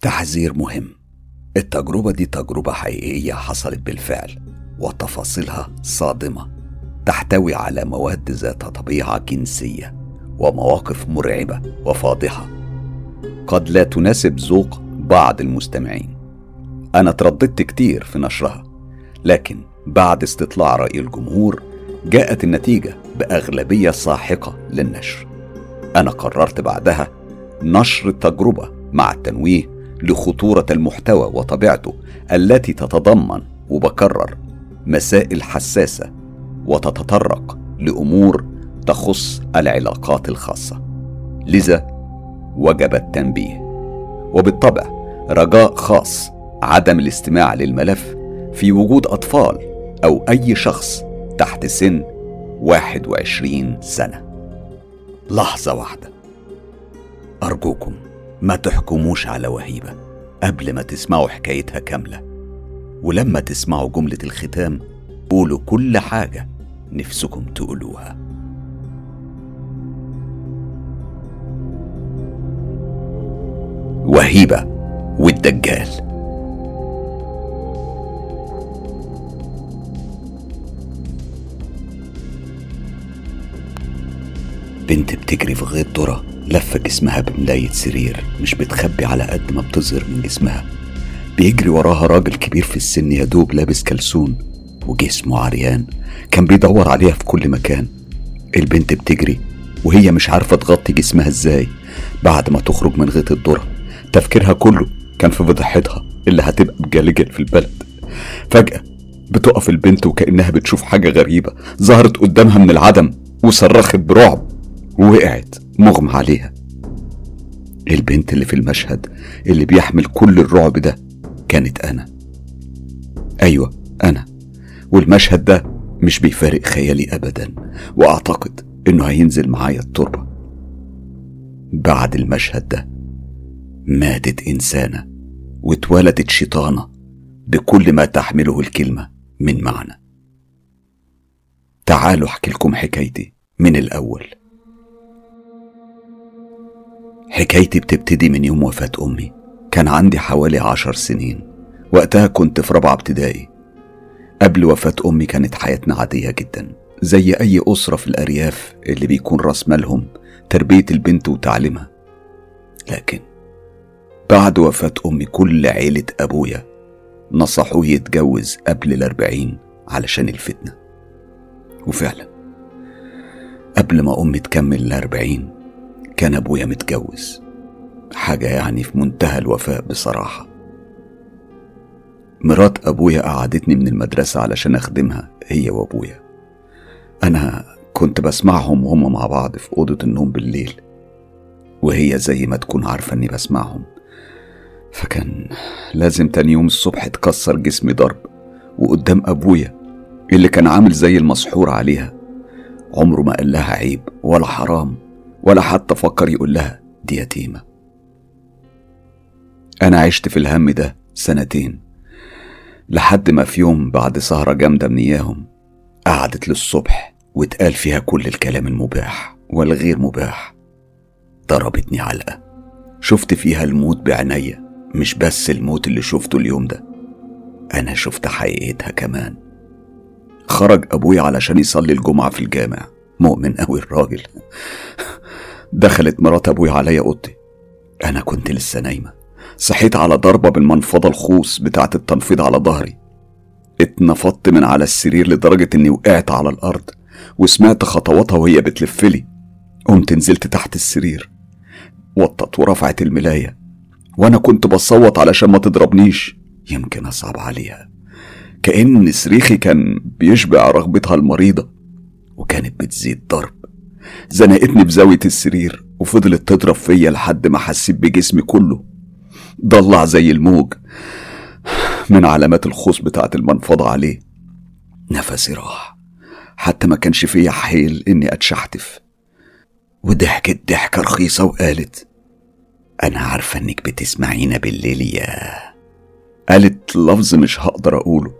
تحذير مهم. التجربة دي تجربة حقيقية حصلت بالفعل وتفاصيلها صادمة. تحتوي على مواد ذات طبيعة جنسية ومواقف مرعبة وفاضحة. قد لا تناسب ذوق بعض المستمعين. أنا ترددت كتير في نشرها لكن بعد استطلاع رأي الجمهور جاءت النتيجة بأغلبية ساحقة للنشر. أنا قررت بعدها نشر التجربة مع التنويه لخطورة المحتوى وطبيعته التي تتضمن وبكرر مسائل حساسة وتتطرق لأمور تخص العلاقات الخاصة. لذا وجب التنبيه. وبالطبع رجاء خاص عدم الاستماع للملف في وجود أطفال أو أي شخص تحت سن 21 سنة. لحظة واحدة. أرجوكم ما تحكموش على وهيبة قبل ما تسمعوا حكايتها كاملة. ولما تسمعوا جملة الختام قولوا كل حاجة نفسكم تقولوها. وهيبة والدجال. بنت بتجري في غيط ذرة لفة جسمها بملاية سرير مش بتخبي على قد ما بتظهر من جسمها. بيجري وراها راجل كبير في السن يا دوب لابس كلسون وجسمه عريان. كان بيدور عليها في كل مكان. البنت بتجري وهي مش عارفة تغطي جسمها إزاي. بعد ما تخرج من غيط الذرة تفكيرها كله كان في فضيحتها اللي هتبقى بجلجل في البلد. فجأة بتقف البنت وكأنها بتشوف حاجة غريبة ظهرت قدامها من العدم وصرخت برعب ووقعت. مغمى عليها. البنت اللي في المشهد اللي بيحمل كل الرعب ده كانت أنا. أيوة أنا. والمشهد ده مش بيفارق خيالي أبدا وأعتقد إنه هينزل معايا التربة. بعد المشهد ده ماتت إنسانة واتولدت شيطانة بكل ما تحمله الكلمة من معنى. تعالوا أحكي لكم حكايتي من الأول. حكايتي بتبتدي من يوم وفاة أمي. كان عندي حوالي عشر سنين. وقتها كنت في رابعة ابتدائي. قبل وفاة أمي كانت حياتنا عادية جدا زي أي أسرة في الأرياف اللي بيكون رأس مالهم تربية البنت وتعليمها. لكن بعد وفاة أمي كل عيلة أبويا نصحوه يتجوز قبل الأربعين علشان الفتنة. وفعلا قبل ما أمي تكمل الأربعين كان أبويا متجوز. حاجة يعني في منتهى الوفاء بصراحة. مرات أبويا قعدتني من المدرسة علشان أخدمها هي وأبويا. أنا كنت بسمعهم وهم مع بعض في أوضة النوم بالليل وهي زي ما تكون عارفة إني بسمعهم. فكان لازم تاني يوم الصبح تكسر جسمي ضرب وقدام أبويا اللي كان عامل زي المسحور عليها. عمره ما قال لها عيب ولا حرام. ولا حتى فكر يقول لها دي يتيمة. أنا عشت في الهم ده سنتين لحد ما في يوم بعد سهرة جامدة من إياهم قعدت للصبح واتقال فيها كل الكلام المباح والغير مباح. ضربتني علقة. شفت فيها الموت بعينيا مش بس الموت اللي شفته اليوم ده أنا شفت حقيقتها كمان. خرج أبويا علشان يصلي الجمعة في الجامع مؤمن أوي الراجل. دخلت مرات أبويا عليا أوضتي. أنا كنت لسه نايمة. صحيت على ضربة بالمنفضة الخوص بتاعة التنفيض على ظهري. اتنفضت من على السرير لدرجة إني وقعت على الأرض وسمعت خطواتها وهي بتلفلي قمت نزلت تحت السرير. وطت ورفعت الملاية. وأنا كنت بصوت علشان ما تضربنيش. يمكن أصعب عليها. كأن صريخي كان بيشبع رغبتها المريضة. وكانت بتزيد ضرب. زنقتني بزاوية السرير وفضلت تضرب فيا لحد ما حسيت بجسمي كله. ضلع زي الموج من علامات الخوص بتاعت المنفضة عليه. نفسي راح. حتى ما كانش فيا حيل إني أتشحتف. وضحكت ضحكة رخيصة وقالت أنا عارفة إنك بتسمعينا بالليل يا قالت لفظ مش هقدر أقوله.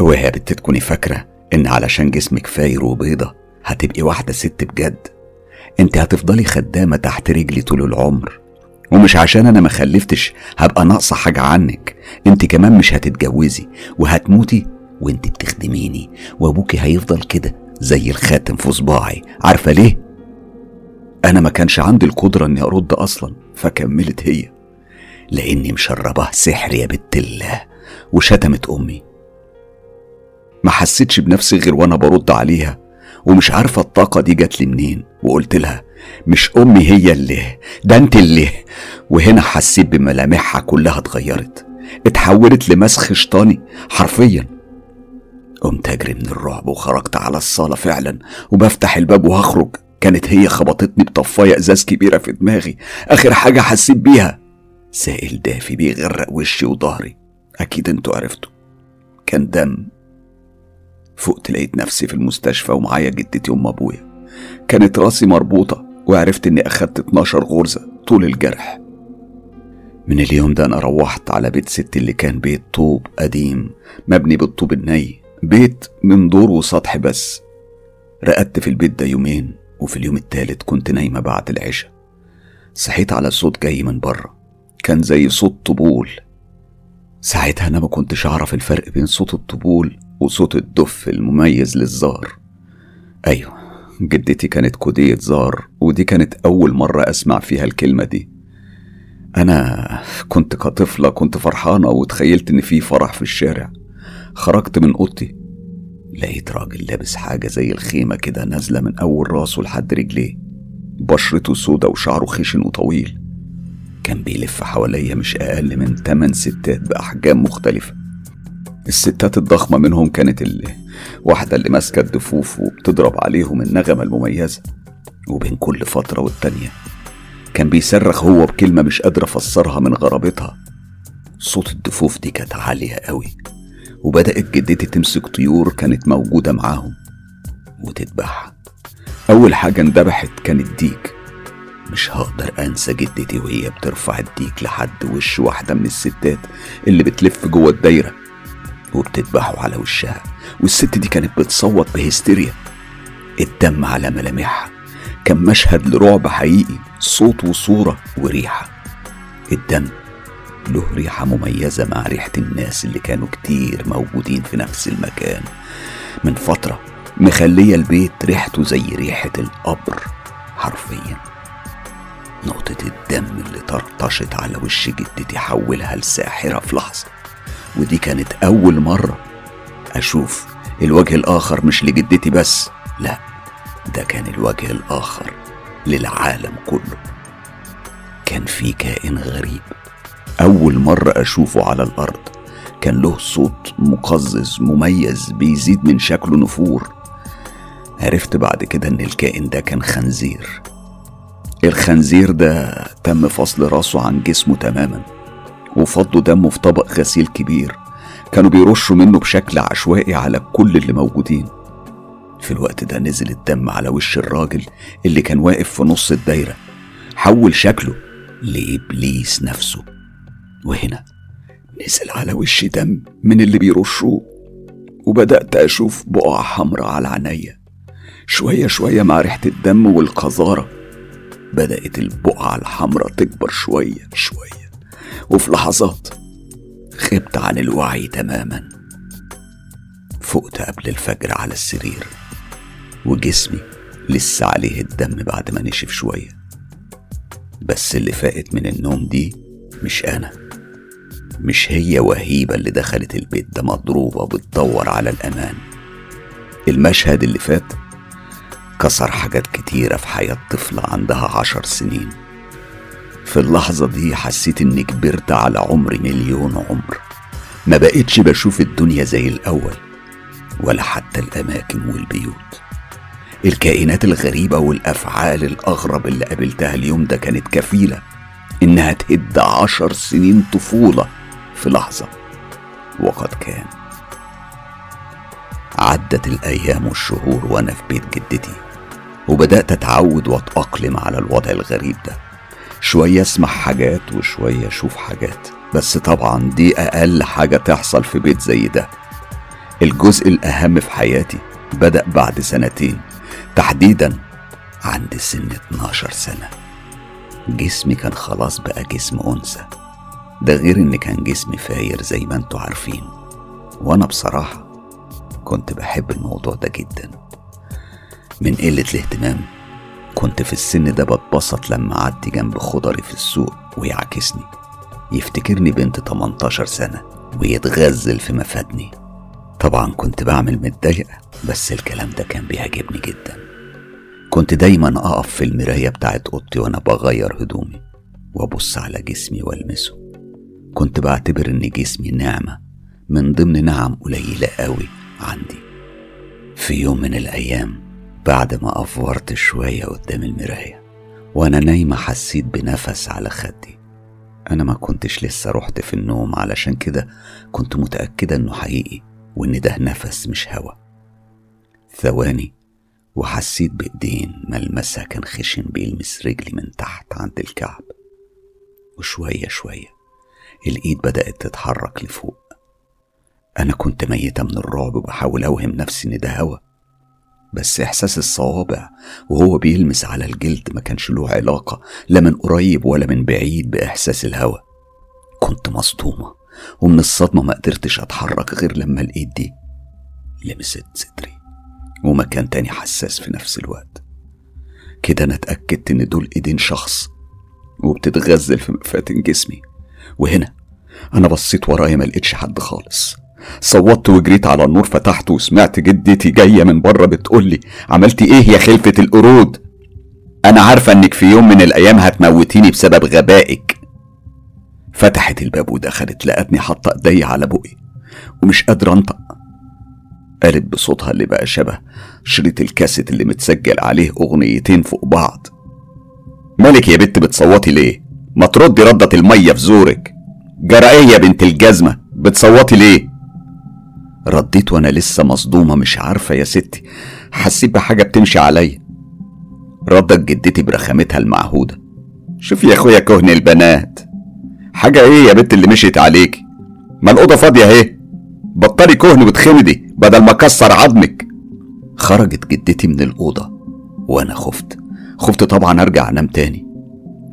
وهي بنت تكوني فاكرة إن علشان جسمك فاير وبيضة هتبقي واحدة ست بجد. انت هتفضلي خدامة تحت رجلي طول العمر. ومش عشان أنا ما خلفتش هبقى ناقصة حاجة عنك. انت كمان مش هتتجوزي وهتموتي وانت بتخدميني. وأبوكي هيفضل كده زي الخاتم في صباعي. عارفة ليه؟ أنا ما كانش عندي القدرة إني أرد أصلا فكملت هي. لأني مشرباه سحر يا بنت الله وشتمت أمي. ما حسيتش بنفسي غير وأنا برد عليها. ومش عارفة الطاقة دي جات لي منين وقلت لها مش أمي هي اللي ده أنت اللي. وهنا حسيت بملامحها كلها اتغيرت اتحولت لمسخ شيطاني حرفيا. قمت أجري من الرعب وخرجت على الصالة فعلا وبفتح الباب وهخرج. كانت هي خبطتني بطفاية إزاز كبيرة في دماغي. آخر حاجة حسيت بيها سائل دافي بيغرق وشي وظهري. أكيد أنتوا عرفتوا. كان دم فقت لقيت نفسي في المستشفى ومعايا جدتي ام أبويا. كانت راسي مربوطة وعرفت إني أخدت 12 غرزة طول الجرح. من اليوم ده أنا روحت على بيت ستي اللي كان بيت طوب قديم مبني بالطوب الني. بيت من دور وسطح بس. رقدت في البيت ده يومين وفي اليوم التالت كنت نايمة بعد العشاء. صحيت على صوت جاي من بره. كان زي صوت طبول. ساعتها أنا ما كنتش أعرف الفرق بين صوت الطبول وصوت الدف المميز للزار. أيوة جدتي كانت كودية زار ودي كانت أول مرة أسمع فيها الكلمة دي. أنا كنت كطفلة كنت فرحانة وتخيلت إن في فرح في الشارع. خرجت من أوضتي لقيت راجل لابس حاجة زي الخيمة كده نازلة من أول راسه لحد رجليه. بشرته سودة وشعره خشن وطويل. كان بيلف حواليا مش أقل من تمن ستات بأحجام مختلفة. الستات الضخمة منهم كانت اللي واحدة اللي ماسكة الدفوف وبتضرب عليهم النغمة المميزة. وبين كل فترة والتانية كان بيصرخ هو بكلمة مش قادر أفسرها من غرابتها. صوت الدفوف دي كانت عالية قوي وبدأت جدتي تمسك طيور كانت موجودة معاهم وتذبحها أول حاجة اندبحت كانت ديك مش هقدر أنسى جدتي وهي بترفع الديك لحد وش واحدة من الستات اللي بتلف جوه الدايرة. وبتذبحه على وشها والست دي كانت بتصوت بهستيريا. الدم على ملامحها. كان مشهد لرعب حقيقي صوت وصورة وريحة. الدم له ريحة مميزة مع ريحة الناس اللي كانوا كتير موجودين في نفس المكان. من فترة مخلية البيت ريحته زي ريحة القبر حرفيا. نقطة الدم اللي طرطشت على وش جدتي حولها لساحرة في لحظة. ودي كانت أول مرة أشوف الوجه الآخر مش لجدتي بس لا ده كان الوجه الآخر للعالم كله. كان في كائن غريب أول مرة أشوفه على الأرض. كان له صوت مقزز مميز بيزيد من شكله نفور. عرفت بعد كده إن الكائن ده كان خنزير. الخنزير ده تم فصل راسه عن جسمه تماما. وفضوا دمه في طبق غسيل كبير. كانوا بيرشوا منه بشكل عشوائي على كل اللي موجودين. في الوقت ده نزل الدم على وش الراجل اللي كان واقف في نص الدايرة. حول شكله لإبليس نفسه. وهنا نزل على وشي دم من اللي بيرشوه. وبدأت أشوف بقع حمراء على عينيا. شوية شوية مع ريحة الدم والقذارة بدأت البقعة الحمراء تكبر شوية شوية. وفي لحظات خبت عن الوعي تماما. فقت قبل الفجر على السرير وجسمي لسه عليه الدم بعد ما نشف شوية. بس اللي فاقت من النوم دي مش أنا مش هي وهيبة اللي دخلت البيت ده مضروبة بتدور على الأمان. المشهد اللي فات كسر حاجات كتيرة في حياة طفلة عندها عشر سنين. في اللحظة دي حسيت إني كبرت على عمر مليون عمر. ما بقتش بشوف الدنيا زي الأول ولا حتى الأماكن والبيوت. الكائنات الغريبة والأفعال الأغرب اللي قابلتها اليوم ده كانت كفيلة إنها تهد عشر سنين طفولة في لحظة وقد كان. عدت الأيام والشهور وأنا في بيت جدتي وبدأت أتعود وأتأقلم على الوضع الغريب ده. شوية أسمع حاجات وشوية أشوف حاجات. بس طبعا دي أقل حاجة تحصل في بيت زي ده. الجزء الأهم في حياتي بدأ بعد سنتين. تحديدا عند سن 12 سنة. جسمي كان خلاص بقى جسم أنثى. ده غير إن كان جسمي فاير زي ما أنتوا عارفين. وأنا بصراحة كنت بحب الموضوع ده جدا. من قلة الاهتمام كنت في السن ده بتبسط لما أعدي جنب خضري في السوق ويعاكسني يفتكرني بنت 18 سنة ويتغزل في مفادني. طبعا كنت بعمل متضايق بس الكلام ده كان بيعجبني جدا. كنت دايما أقف في المراية بتاعت أوضتي وأنا بغير هدومي وأبص على جسمي وألمسه. كنت بعتبر إن جسمي نعمة من ضمن نعم قليلة قوي عندي. في يوم من الأيام بعد ما أفورت شوية قدام المراية وأنا نايمة حسيت بنفس على خدي. أنا ما كنتش لسه رحت في النوم علشان كده كنت متأكدة إنه حقيقي وإن ده نفس مش هوا. ثواني وحسيت بإيدين ملمسها كان خشن بيلمس رجلي من تحت عند الكعب. وشوية شوية الإيد بدأت تتحرك لفوق. أنا كنت ميتة من الرعب وبحاول أوهم نفسي إن ده هوا. بس إحساس الصوابع وهو بيلمس على الجلد ما كانش له علاقة لا من قريب ولا من بعيد بإحساس الهوا كنت مصدومة ومن الصدمة ما قدرتش أتحرك غير لما الإيد دي لمست صدري ومكان تاني حساس في نفس الوقت. كده أنا اتأكدت إن دول إيدين شخص وبتتغزل في مفاتن جسمي. وهنا أنا بصيت ورايا ما لقيتش حد خالص. صوتت وجريت على النور فتحته وسمعت جدتي جاية من بره بتقولي عملتي إيه يا خلفة القرود؟ أنا عارفة إنك في يوم من الأيام هتموتيني بسبب غبائك. فتحت الباب ودخلت لقتني حاطة إيدي على بقي ومش قادرة أنطق. قالت بصوتها اللي بقى شبه شريط الكاسيت اللي متسجل عليه أغنيتين فوق بعض. مالك يا بت بتصوتي ليه؟ ما تردي ردة المية في زورك. يا بنت الجزمة بتصوتي ليه؟ رديت وأنا لسه مصدومة مش عارفة يا ستي حسيت بحاجة بتمشي عليا. ردت جدتي برخامتها المعهودة. شوف يا أخويا كهن البنات. حاجة إيه يا بنت اللي مشيت عليك ما الأوضة فاضية أهي. بطلي كهن وتخمدي بدل ما كسر عظمك. خرجت جدتي من الأوضة وأنا خفت. خفت طبعا أرجع أنام تاني.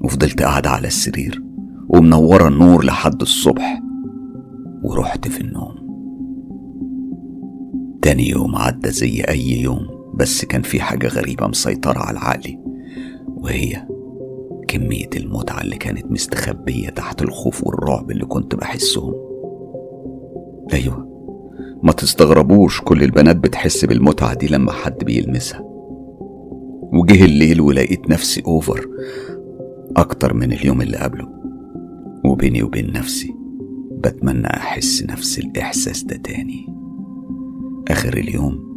وفضلت قاعدة على السرير ومنورة النور لحد الصبح. ورحت في النوم. تاني يوم عدى زي أي يوم بس كان في حاجة غريبة مسيطرة على عقلي وهي كمية المتعة اللي كانت مستخبية تحت الخوف والرعب اللي كنت بحسهم. أيوة ما تستغربوش كل البنات بتحس بالمتعة دي لما حد بيلمسها. وجه الليل ولقيت نفسي أوفر أكتر من اليوم اللي قبله. وبيني وبين نفسي بتمنى أحس نفس الإحساس ده تاني. آخر اليوم.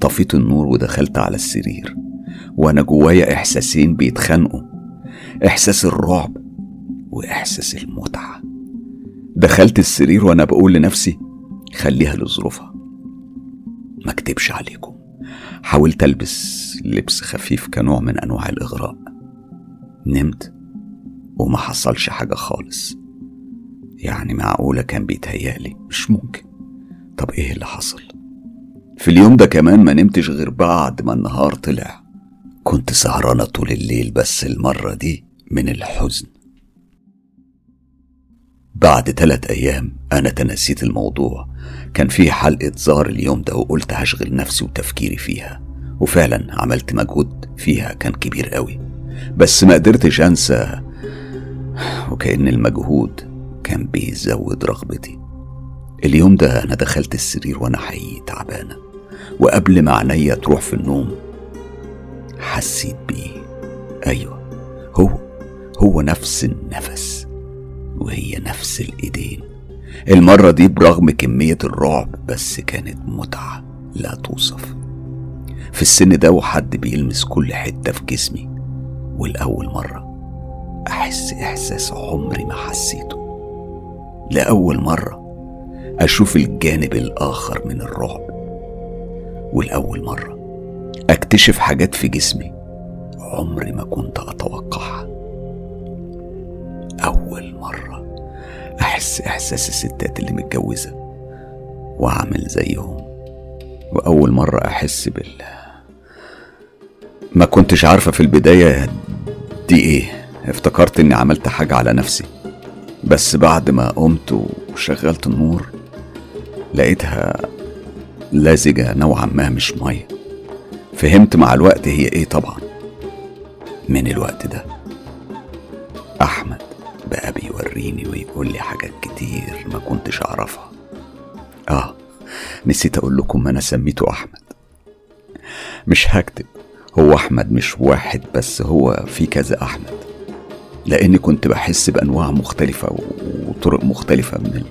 طفيت النور ودخلت على السرير وأنا جوايا إحساسين بيتخانقوا. إحساس الرعب وإحساس المتعة. دخلت السرير وأنا بقول لنفسي خليها لظروفها. ما اكتبش عليكم. حاولت ألبس لبس خفيف كنوع من أنواع الإغراء. نمت وما حصلش حاجة خالص. يعني معقولة كان بيتهيألي؟ مش ممكن. طب إيه اللي حصل؟ في اليوم ده كمان ما نمتش غير بعد ما النهار طلع. كنت سهرانة طول الليل بس المرة دي من الحزن. بعد تلات أيام أنا تنسيت الموضوع. كان في حلقة زار اليوم ده وقلت هشغل نفسي وتفكيري فيها. وفعلا عملت مجهود فيها كان كبير قوي. بس ما قدرتش أنسى وكأن المجهود كان بيزود رغبتي. اليوم ده أنا دخلت السرير وأنا حقيقي تعبانة. وقبل ما عينيا تروح في النوم حسيت بيه. أيوة هو هو نفس النفس وهي نفس الإيدين. المرة دي برغم كمية الرعب بس كانت متعة لا توصف. في السن ده وحد بيلمس كل حتة في جسمي والأول مرة أحس إحساس عمري ما حسيته. لأول مرة أشوف الجانب الآخر من الرعب. والأول مرة أكتشف حاجات في جسمي عمري ما كنت أتوقعها. أول مرة أحس إحساس الستات اللي متجوزة وأعمل زيهم وأول مرة أحس بال ما كنتش عارفة في البداية دي إيه. افتكرت إني عملت حاجة على نفسي بس بعد ما قمت وشغلت النور لقيتها لازجة نوعا ما مش مية. فهمت مع الوقت هي إيه طبعا. من الوقت ده أحمد بقى بيوريني ويقول لي حاجات كتير ما كنتش أعرفها. آه نسيت أقول لكم أنا سميته أحمد. مش هكتب هو أحمد مش واحد بس هو في كذا أحمد. لأني كنت بحس بأنواع مختلفة وطرق مختلفة من.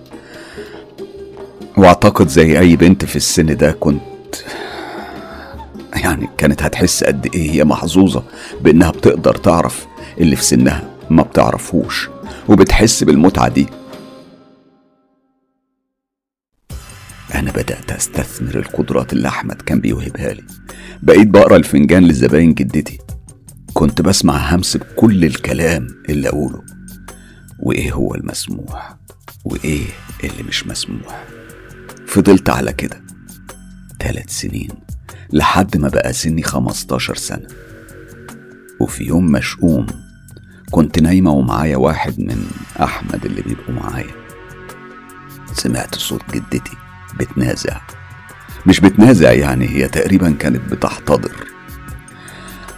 واعتقد زي أي بنت في السن ده كنت يعني كانت هتحس قد إيه هي محظوظة بإنها بتقدر تعرف اللي في سنها ما بتعرفوش وبتحس بالمتعة دي. أنا بدأت أستثمر القدرات اللي أحمد كان بيوهبها لي. بقيت بقرأ الفنجان لزباين جدتي. كنت بسمع همس بكل الكلام اللي أقوله. وإيه هو المسموح؟ وإيه اللي مش مسموح؟ فضلت على كده ثلاث سنين لحد ما بقى سني خمستاشر سنة. وفي يوم مشؤوم كنت نايمة ومعايا واحد من أحمد اللي بيبقوا معايا. سمعت صوت جدتي بتنازع. مش بتنازع يعني هي تقريبا كانت بتحتضر.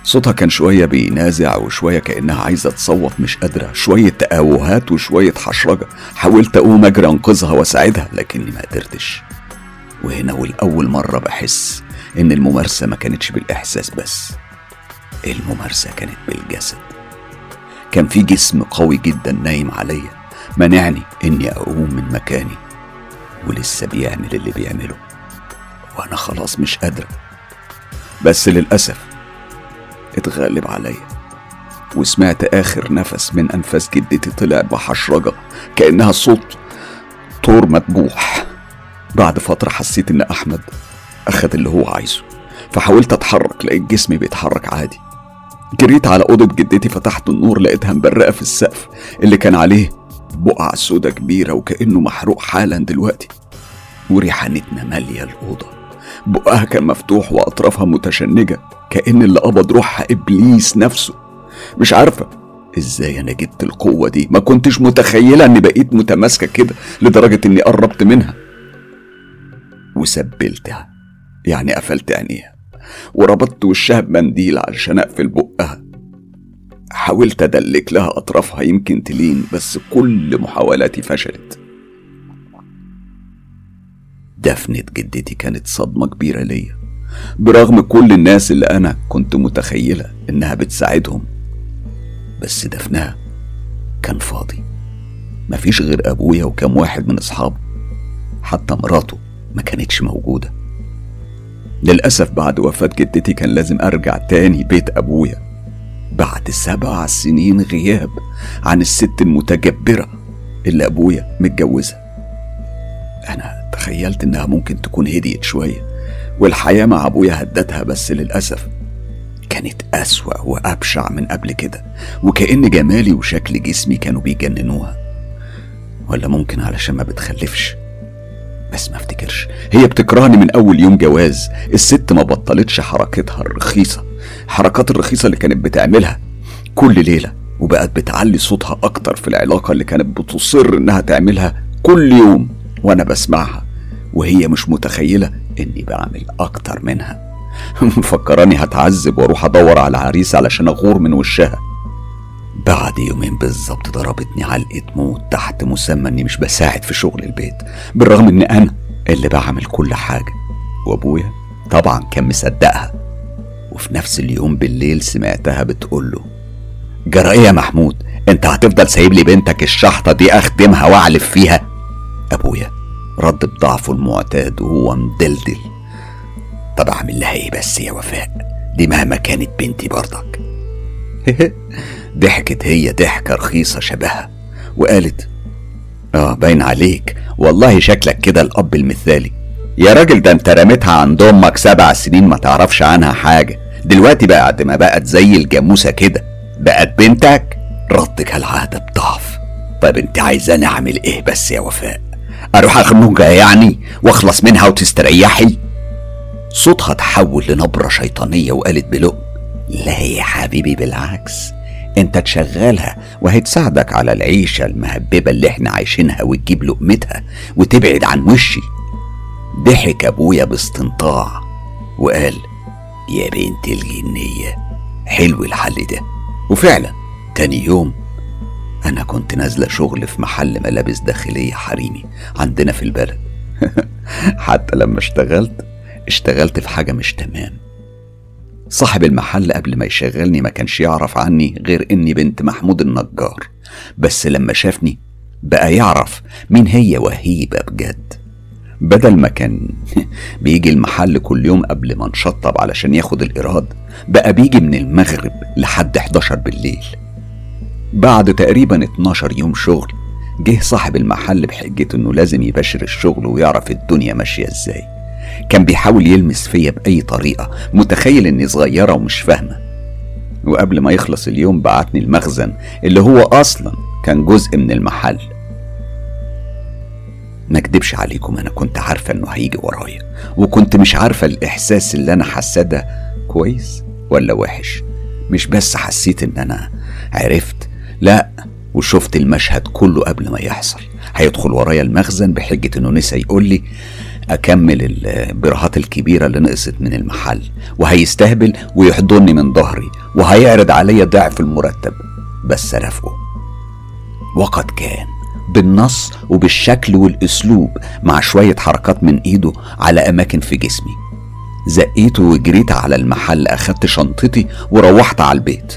صوتها كان شوية بينازع وشوية كأنها عايزة تصوت مش قادرة. شوية تآوهات وشوية حشرجة. حاولت أقوم أجري أنقذها وأساعدها لكني ما قدرتش. وهنا والأول مرة بحس إن الممارسة ما كانتش بالإحساس بس الممارسة كانت بالجسد. كان في جسم قوي جدا نايم عليا منعني إني أقوم من مكاني ولسه بيعمل اللي بيعمله. وأنا خلاص مش قادرة بس للأسف اتغلب عليا وسمعت آخر نفس من أنفاس جدتي طلع بحشرجة كأنها صوت طور مذبوح بعد فترة حسيت إن أحمد أخد اللي هو عايزه فحاولت أتحرك لقيت جسمي بيتحرك عادي. جريت على أوضة جدتي فتحت النور لقيتها مبرقة في السقف اللي كان عليه بقع سودا كبيرة وكأنه محروق حالا دلوقتي. وريحة نتنة مالية الأوضة بقها كان مفتوح وأطرافها متشنجة. كأن اللي قبض روحها إبليس نفسه. مش عارفة إزاي أنا جبت القوة دي. ما كنتش متخيلة إني بقيت متماسكة كده لدرجة إني قربت منها. وسبلتها. يعني قفلت عينيها. وربطت وشها بمنديل علشان أقفل بقها. حاولت أدلك لها أطرافها يمكن تلين بس كل محاولاتي فشلت. دفنة جدتي كانت صدمة كبيرة ليا. برغم كل الناس اللي أنا كنت متخيلة إنها بتساعدهم. بس دفنها كان فاضي. مفيش غير أبويا وكم واحد من أصحابه حتى مراته ما كانتش موجودة. للأسف بعد وفاة جدتي كان لازم أرجع تاني بيت أبويا. بعد سبع سنين غياب عن الست المتجبرة اللي أبويا متجوزها. أنا تخيلت إنها ممكن تكون هديت شوية. والحياة مع أبويا هدتها بس للأسف. كانت أسوأ وأبشع من قبل كده وكأن جمالي وشكل جسمي كانوا بيجننوها. ولا ممكن علشان ما بتخلفش. بس ما افتكرش. هي بتكرهني من أول يوم جواز. الست ما بطلتش حركتها الرخيصة الحركات الرخيصة اللي كانت بتعملها كل ليلة وبقت بتعلي صوتها أكتر في العلاقة اللي كانت بتصر إنها تعملها كل يوم وأنا بسمعها. وهي مش متخيلة إني بعمل أكتر منها. مفكراني هتعذب وأروح أدور على عريس علشان أغور من وشها. بعد يومين بالظبط ضربتني علقة موت تحت مسمى إني مش بساعد في شغل البيت بالرغم ان أنا اللي بعمل كل حاجة. وأبويا طبعا كان مصدقها. وفي نفس اليوم بالليل سمعتها بتقوله جرى إيه يا محمود؟ أنت هتفضل سايب لي بنتك الشحطة دي أخدمها وأعلف فيها؟ أبويا رد بضعفه المعتاد وهو مدلدل. طب اعمل لها إيه بس يا وفاء. دي مهما كانت بنتي برضك. ضحكت هي ضحكة رخيصة شبهها. وقالت آه باين عليك. والله شكلك كده الأب المثالي. يا راجل ده انت رميتها عند أمك سبع سنين ما تعرفش عنها حاجة. دلوقتي بعد ما بقت زي الجاموسة كده بقت بنتك؟ رد كالعادة بضعف. طيب انت عايزاني اعمل إيه بس يا وفاء؟ أروح اخنقها يعني وأخلص منها وتستريحي صوتها تحول لنبرة شيطانية وقالت بلقم لا يا حبيبي بالعكس أنت تشغلها وهتساعدك على العيشة المهببة اللي إحنا عايشينها وتجيب لقمتها وتبعد عن وشي. ضحك أبويا باستنطاع وقال يا بنت الجنية حلو الحل ده. وفعلا تاني يوم أنا كنت نازلة شغل في محل ملابس داخلية حريمي عندنا في البلد. حتى لما اشتغلت اشتغلت في حاجة مش تمام. صاحب المحل قبل ما يشغلني ما كانش يعرف عني غير إني بنت محمود النجار. بس لما شافني بقى يعرف مين هي وهيبة بجد. بدل ما كان بيجي المحل كل يوم قبل ما نشطب علشان ياخد الإيراد بقى بيجي من المغرب لحد 11 بالليل. بعد تقريبا 12 يوم شغل جه صاحب المحل بحجة إنه لازم يبشر الشغل ويعرف الدنيا ماشية إزاي. كان بيحاول يلمس فيا بأي طريقة متخيل إني صغيرة ومش فاهمة. وقبل ما يخلص اليوم بعتني المخزن اللي هو أصلا كان جزء من المحل. ما اكدبش عليكم أنا كنت عارفة إنه هيجي ورايا وكنت مش عارفة الإحساس اللي أنا حاساه ده كويس ولا وحش. مش بس حسيت إن أنا عرفت لا وشفت المشهد كله قبل ما يحصل. هيدخل ورايا المخزن بحجة إنه نسى يقول لي أكمل البرهات الكبيرة اللي نقصت من المحل وهيستهبل ويحضني من ظهري وهيعرض عليا ضعف المرتب. بس رافقه. وقد كان بالنص وبالشكل والأسلوب مع شوية حركات من إيده على أماكن في جسمي. زقيته وجريت على المحل أخدت شنطتي وروحت على البيت.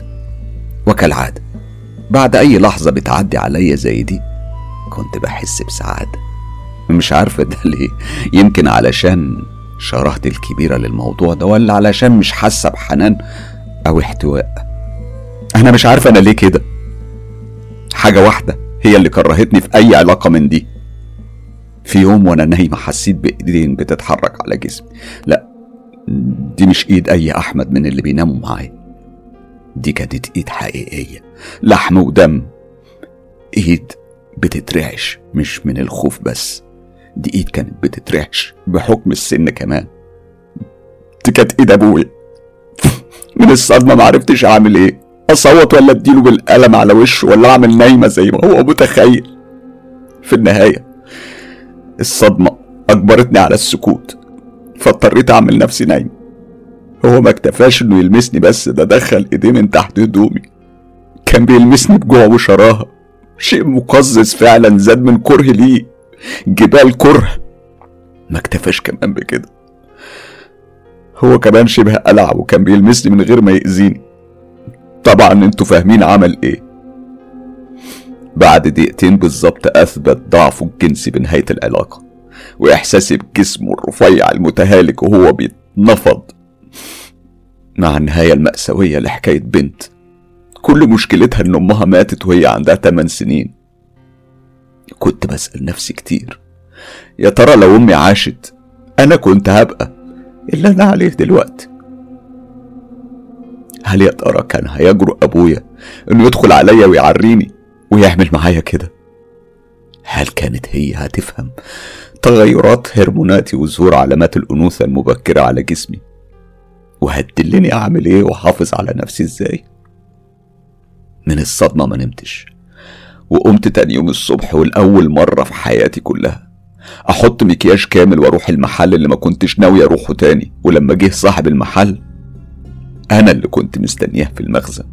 وكالعادة بعد أي لحظة بتعدي عليا زي دي كنت بحس بسعادة. مش عارفة ده ليه. يمكن علشان شرحت الكبيرة للموضوع ده ولا علشان مش حاسة بحنان أو احتواء. أنا مش عارفة أنا ليه كده. حاجة واحدة هي اللي كرهتني في أي علاقة من دي. في يوم وأنا نايمة حسيت بإيدين بتتحرك على جسمي. لا دي مش إيد أي أحمد من اللي بيناموا معايا. دي كانت إيد حقيقية. لحم ودم. ايد بتترعش مش من الخوف بس. دي ايد كانت بتترعش بحكم السن كمان. دي كانت ايد ابويا. من الصدمة معرفتش اعمل إيه. اصوت ولا اديله بالقلم على وشه ولا اعمل نايمة زي ما هو متخيل. في النهاية الصدمة أجبرتني على السكوت فاضطريت أعمل نفسي نايم. هو ما اكتفاش إنه يلمسني بس ده دخل إيديه من تحت هدومي. كان بيلمسني بجوع وشراهة. شيء مقزز فعلا زاد من كره ليه جبال كره. ما اكتفاش كمان بكده. هو كمان شبه قلع وكان بيلمسني من غير ما يأذيني. طبعا أنتوا فاهمين عمل إيه. بعد دقيقتين بالظبط أثبت ضعفه الجنسي بنهاية العلاقة. وإحساسي بجسمه الرفيع المتهالك وهو بيتنفض. مع النهاية المأساوية لحكاية بنت. كل مشكلتها إن أمها ماتت وهي عندها 8 سنين. كنت بسأل نفسي كتير. يا ترى لو أمي عاشت أنا كنت هبقى اللي أنا عليه دلوقتي. هل يا ترى كان هيجرؤ أبويا إنه يدخل عليا ويعريني ويعمل معايا كده؟ هل كانت هي هتفهم تغيرات هرموناتي وظهور علامات الأنوثة المبكرة على جسمي؟ وهتدلني أعمل إيه وأحافظ على نفسي إزاي؟ من الصدمة ما نمتش. وقمت تاني يوم الصبح والأول مرة في حياتي كلها. أحط مكياج كامل وأروح المحل اللي ما كنتش ناوي أروحه تاني. ولما جه صاحب المحل أنا اللي كنت مستنياه في المخزن.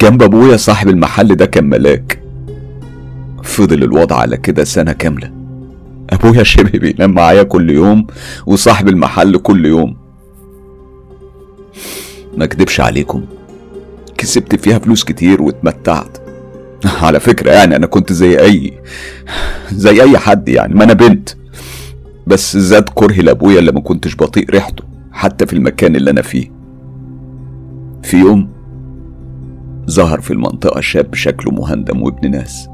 جنب أبويا صاحب المحل ده كان ملاك. فضل الوضع على كده سنة كاملة. أبويا شبه بينام معايا كل يوم وصاحب المحل كل يوم. ما أكدبش عليكم كسبت فيها فلوس كتير واتمتعت. على فكرة يعني أنا كنت زي أي زي أي حد يعني ما أنا بنت. بس زاد كرهي لأبويا اللي ما كنتش بطيق ريحته حتى في المكان اللي أنا فيه. في يوم ظهر في المنطقة شاب شكله مهندم وابن ناس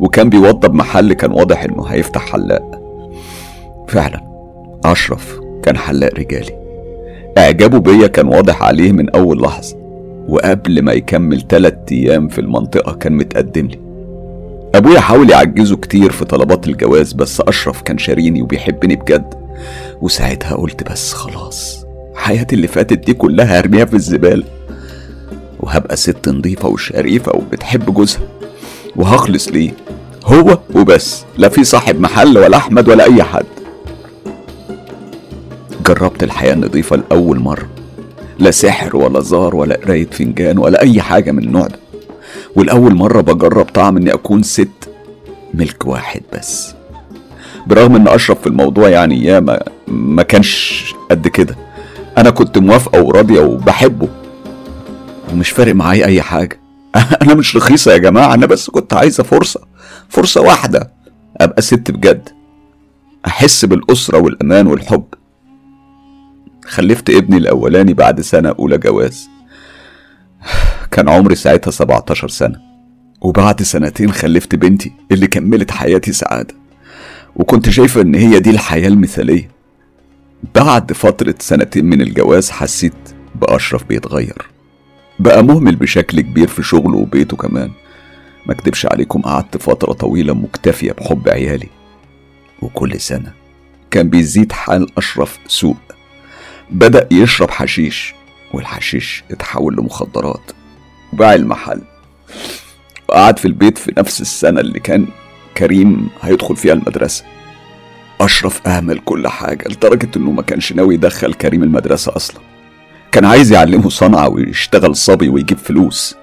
وكان بيوضب محل كان واضح إنه هيفتح حلاق. فعلا أشرف كان حلاق رجالي. إعجابه بيا كان واضح عليه من أول لحظة. وقبل ما يكمل تلات أيام في المنطقة كان متقدم لي. أبويا حاول يعجزه كتير في طلبات الجواز بس أشرف كان شاريني وبيحبني بجد. وساعتها قلت بس خلاص حياتي اللي فاتت دي كلها هرميها في الزبالة. وهبقى ست نظيفة وشريفة وبتحب جوزها. وهخلص ليه؟ هو وبس. لا في صاحب محل ولا أحمد ولا أي حد. جربت الحياة النظيفة لأول مرة. لا سحر ولا زار ولا قراية فنجان ولا أي حاجة من النوع ده. والأول مرة بجرب طعم إني أكون ست ملك واحد بس. برغم إن أشرف في الموضوع يعني يا ما, ما كانش قد كده. أنا كنت موافقة وراضية وبحبه. ومش فارق معايا أي حاجة. أنا مش رخيصة يا جماعة أنا بس كنت عايزة فرصة. فرصة واحدة. أبقى ست بجد. أحس بالأسرة والأمان والحب. خلفت ابني الأولاني بعد سنة أولى جواز. كان عمري ساعتها 17 سنة. وبعد سنتين خلفت بنتي اللي كملت حياتي سعادة. وكنت شايفة إن هي دي الحياة المثالية. بعد فترة سنتين من الجواز حسيت بأشرف بيتغير. بقى مهمل بشكل كبير في شغله وبيته كمان. ما اكدبش عليكم قعدت فترة طويلة مكتفية بحب عيالي. وكل سنة كان بيزيد حال أشرف سوء. بدأ يشرب حشيش والحشيش اتحول لمخدرات. وباع المحل. وقعد في البيت في نفس السنة اللي كان كريم هيدخل فيها المدرسة. أشرف أهمل كل حاجة لدرجة إنه ما كانش ناوي يدخل كريم المدرسة أصلا. كان عايز يعلمه صنعة ويشتغل صبي ويجيب فلوس.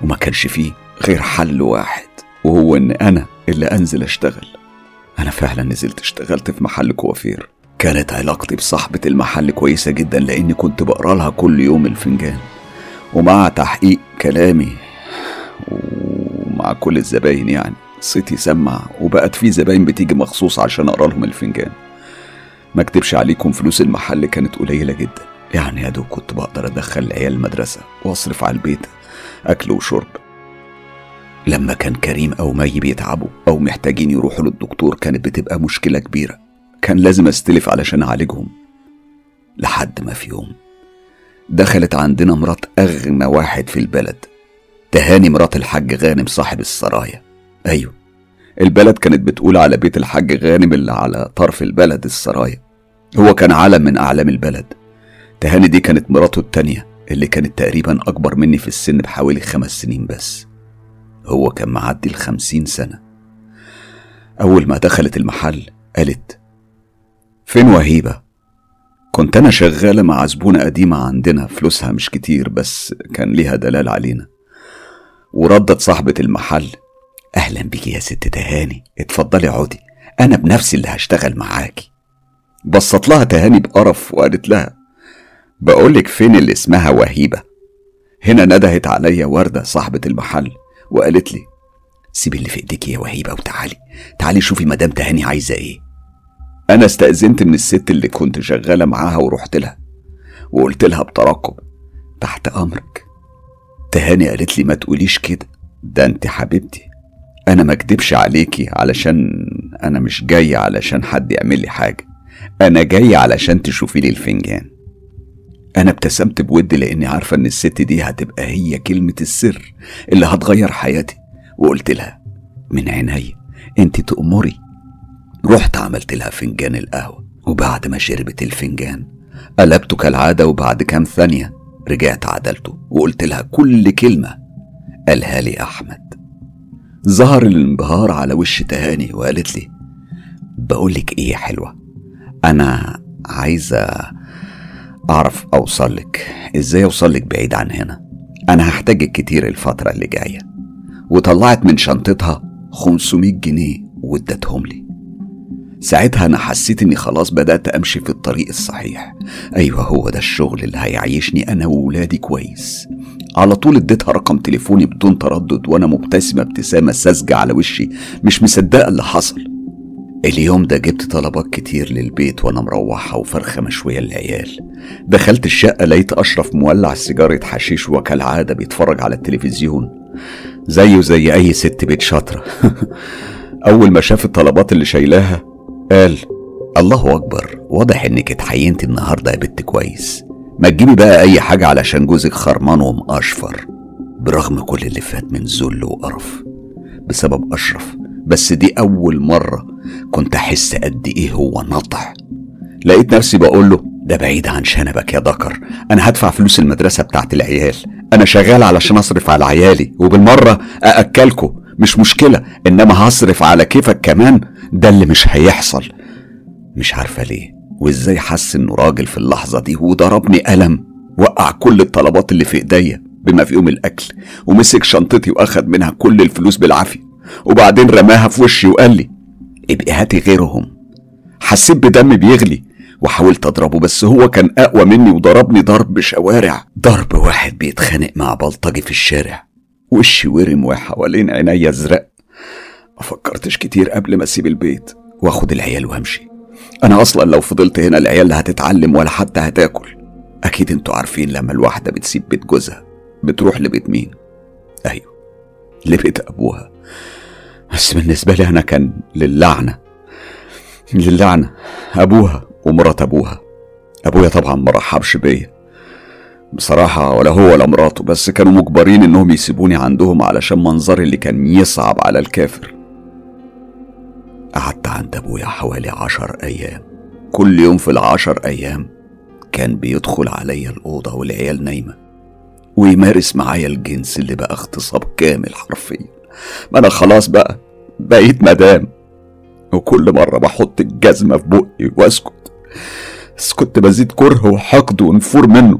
وما كانش فيه غير حل واحد وهو إن أنا اللي أنزل أشتغل. أنا فعلا نزلت اشتغلت في محل كوافير. كانت علاقتي بصاحبة المحل كويسة جدا لأني كنت بقرأ لها كل يوم الفنجان. ومع تحقيق كلامي ومع كل الزباين يعني صيتي سمع وبقت في زباين بتيجي مخصوص عشان أقرأ لهم الفنجان. ما اكدبش عليكم فلوس المحل كانت قليلة جدا. يعني يا دوب كنت بقدر أدخل العيال المدرسة وأصرف على البيت أكل وشرب. لما كان كريم أو مي بيتعبوا أو محتاجين يروحوا للدكتور كانت بتبقى مشكلة كبيرة. كان لازم أستلف علشان أعالجهم. لحد ما في يوم دخلت عندنا مرات أغنى واحد في البلد. تهاني مرات الحاج غانم صاحب السرايا. أيوه البلد كانت بتقول على بيت الحاج غانم اللي على طرف البلد السرايا. هو كان علم من أعلام البلد. تهاني دي كانت مراته التانية اللي كانت تقريبا أكبر مني في السن بحوالي خمس سنين بس. هو كان معدي الخمسين سنة. أول ما دخلت المحل قالت فين وهيبة؟ كنت أنا شغالة مع زبونة قديمة عندنا فلوسها مش كتير بس كان ليها دلال علينا. وردت صاحبة المحل أهلا بيكي يا ست تهاني اتفضلي اقعدي أنا بنفسي اللي هشتغل معاكي. بصت لها تهاني بقرف وقالت لها بقولك فين اللي اسمها وهيبة؟ هنا ندهت عليا وردة صاحبة المحل وقالت لي سيبي اللي في ايديك يا وهيبة وتعالي تعالي شوفي مدام تهاني عايزة إيه. أنا استأذنت من الست اللي كنت شغالة معاها ورحت لها وقلت لها بترقب تحت أمرك. تهاني قالت لي ما تقوليش كده. ده أنت حبيبتي. أنا ما أكدبش عليكي علشان أنا مش جاي علشان حد يعمل لي حاجة. أنا جاي علشان تشوفي لي الفنجان. أنا ابتسمت بود لأني عارفة إن الست دي هتبقى هي كلمة السر اللي هتغير حياتي. وقلت لها من عيني أنت تأمري رحت عملت لها فنجان القهوة وبعد ما شربت الفنجان قلبته كالعادة وبعد كام ثانية رجعت عدلته وقلت لها كل كلمة قالها لي أحمد. ظهر الانبهار على وش تهاني وقالت لي بقولك إيه يا حلوة أنا عايزة أعرف اوصلك إزاي اوصلك بعيد عن هنا؟ أنا هحتاجك كتير الفترة اللي جاية. وطلعت من شنطتها 500 جنيه وادتهم لي. ساعتها أنا حسيت إني خلاص بدأت أمشي في الطريق الصحيح. أيوه هو ده الشغل اللي هيعيشني أنا وولادي كويس. على طول اديتها رقم تليفوني بدون تردد وأنا مبتسمة ابتسامة ساذجة على وشي. مش مصدقة اللي حصل. اليوم ده جبت طلبات كتير للبيت وأنا مروحة وفرخه مشويه للعيال. دخلت الشقة لقيت أشرف مولع سيجاره حشيش وكالعادة بيتفرج على التلفزيون. زيه زي أي ست بيت شاطرة. أول ما شاف الطلبات اللي شايلاها قال الله أكبر واضح إنك اتحينتي النهارده يا بنت كويس. ما تجيبي بقى أي حاجة علشان جوزك خرمان ومقشفر برغم كل اللي فات من ذل وقرف. بسبب أشرف بس دي أول مرة كنت أحس قد إيه هو نطع لقيت نفسي بقول له ده بعيد عن شنبك يا ذكر أنا هدفع فلوس المدرسة بتاعت العيال. أنا شغال علشان أصرف على عيالي وبالمرة أأكلكوا. مش مشكلة إنما هصرف على كيفك كمان. ده اللي مش هيحصل. مش عارفة ليه. وإزاي حس إنه راجل في اللحظة دي وضربني قلم؟ وقع كل الطلبات اللي في إيديا بما فيهم الأكل ومسك شنطتي وأخد منها كل الفلوس بالعافية وبعدين رماها في وشي وقال لي ابقي هاتي غيرهم. حسيت بدم بيغلي وحاولت أضربه بس هو كان أقوى مني وضربني ضرب شوارع. ضرب واحد بيتخانق مع بلطجي في الشارع. وشي ورم وحوالين عينيا ازرق ما فكرتش كتير قبل ما أسيب البيت وأخد العيال وأمشي. أنا أصلا لو فضلت هنا العيال لا هتتعلم ولا حتى هتاكل. أكيد أنتوا عارفين لما الواحدة بتسيب بيت جوزها بتروح لبيت مين؟ أيوه لبيت أبوها. بس بالنسبة لي أنا كان للعنة للعنة أبوها ومرات أبوها. أبويا طبعا مرحبش بيا. بصراحة ولا هو ولا مراته بس كانوا مجبرين إنهم يسيبوني عندهم علشان منظري اللي كان يصعب على الكافر. قعدت عند أبويا حوالي عشر أيام. كل يوم في العشر أيام كان بيدخل عليا الأوضة والعيال نايمة ويمارس معايا الجنس اللي بقى اغتصاب كامل حرفيا. ما أنا خلاص بقى بقيت مدام. وكل مرة بحط الجزمة في بقي وأسكت. بس كنت بزيد كره وحقد ونفور منه.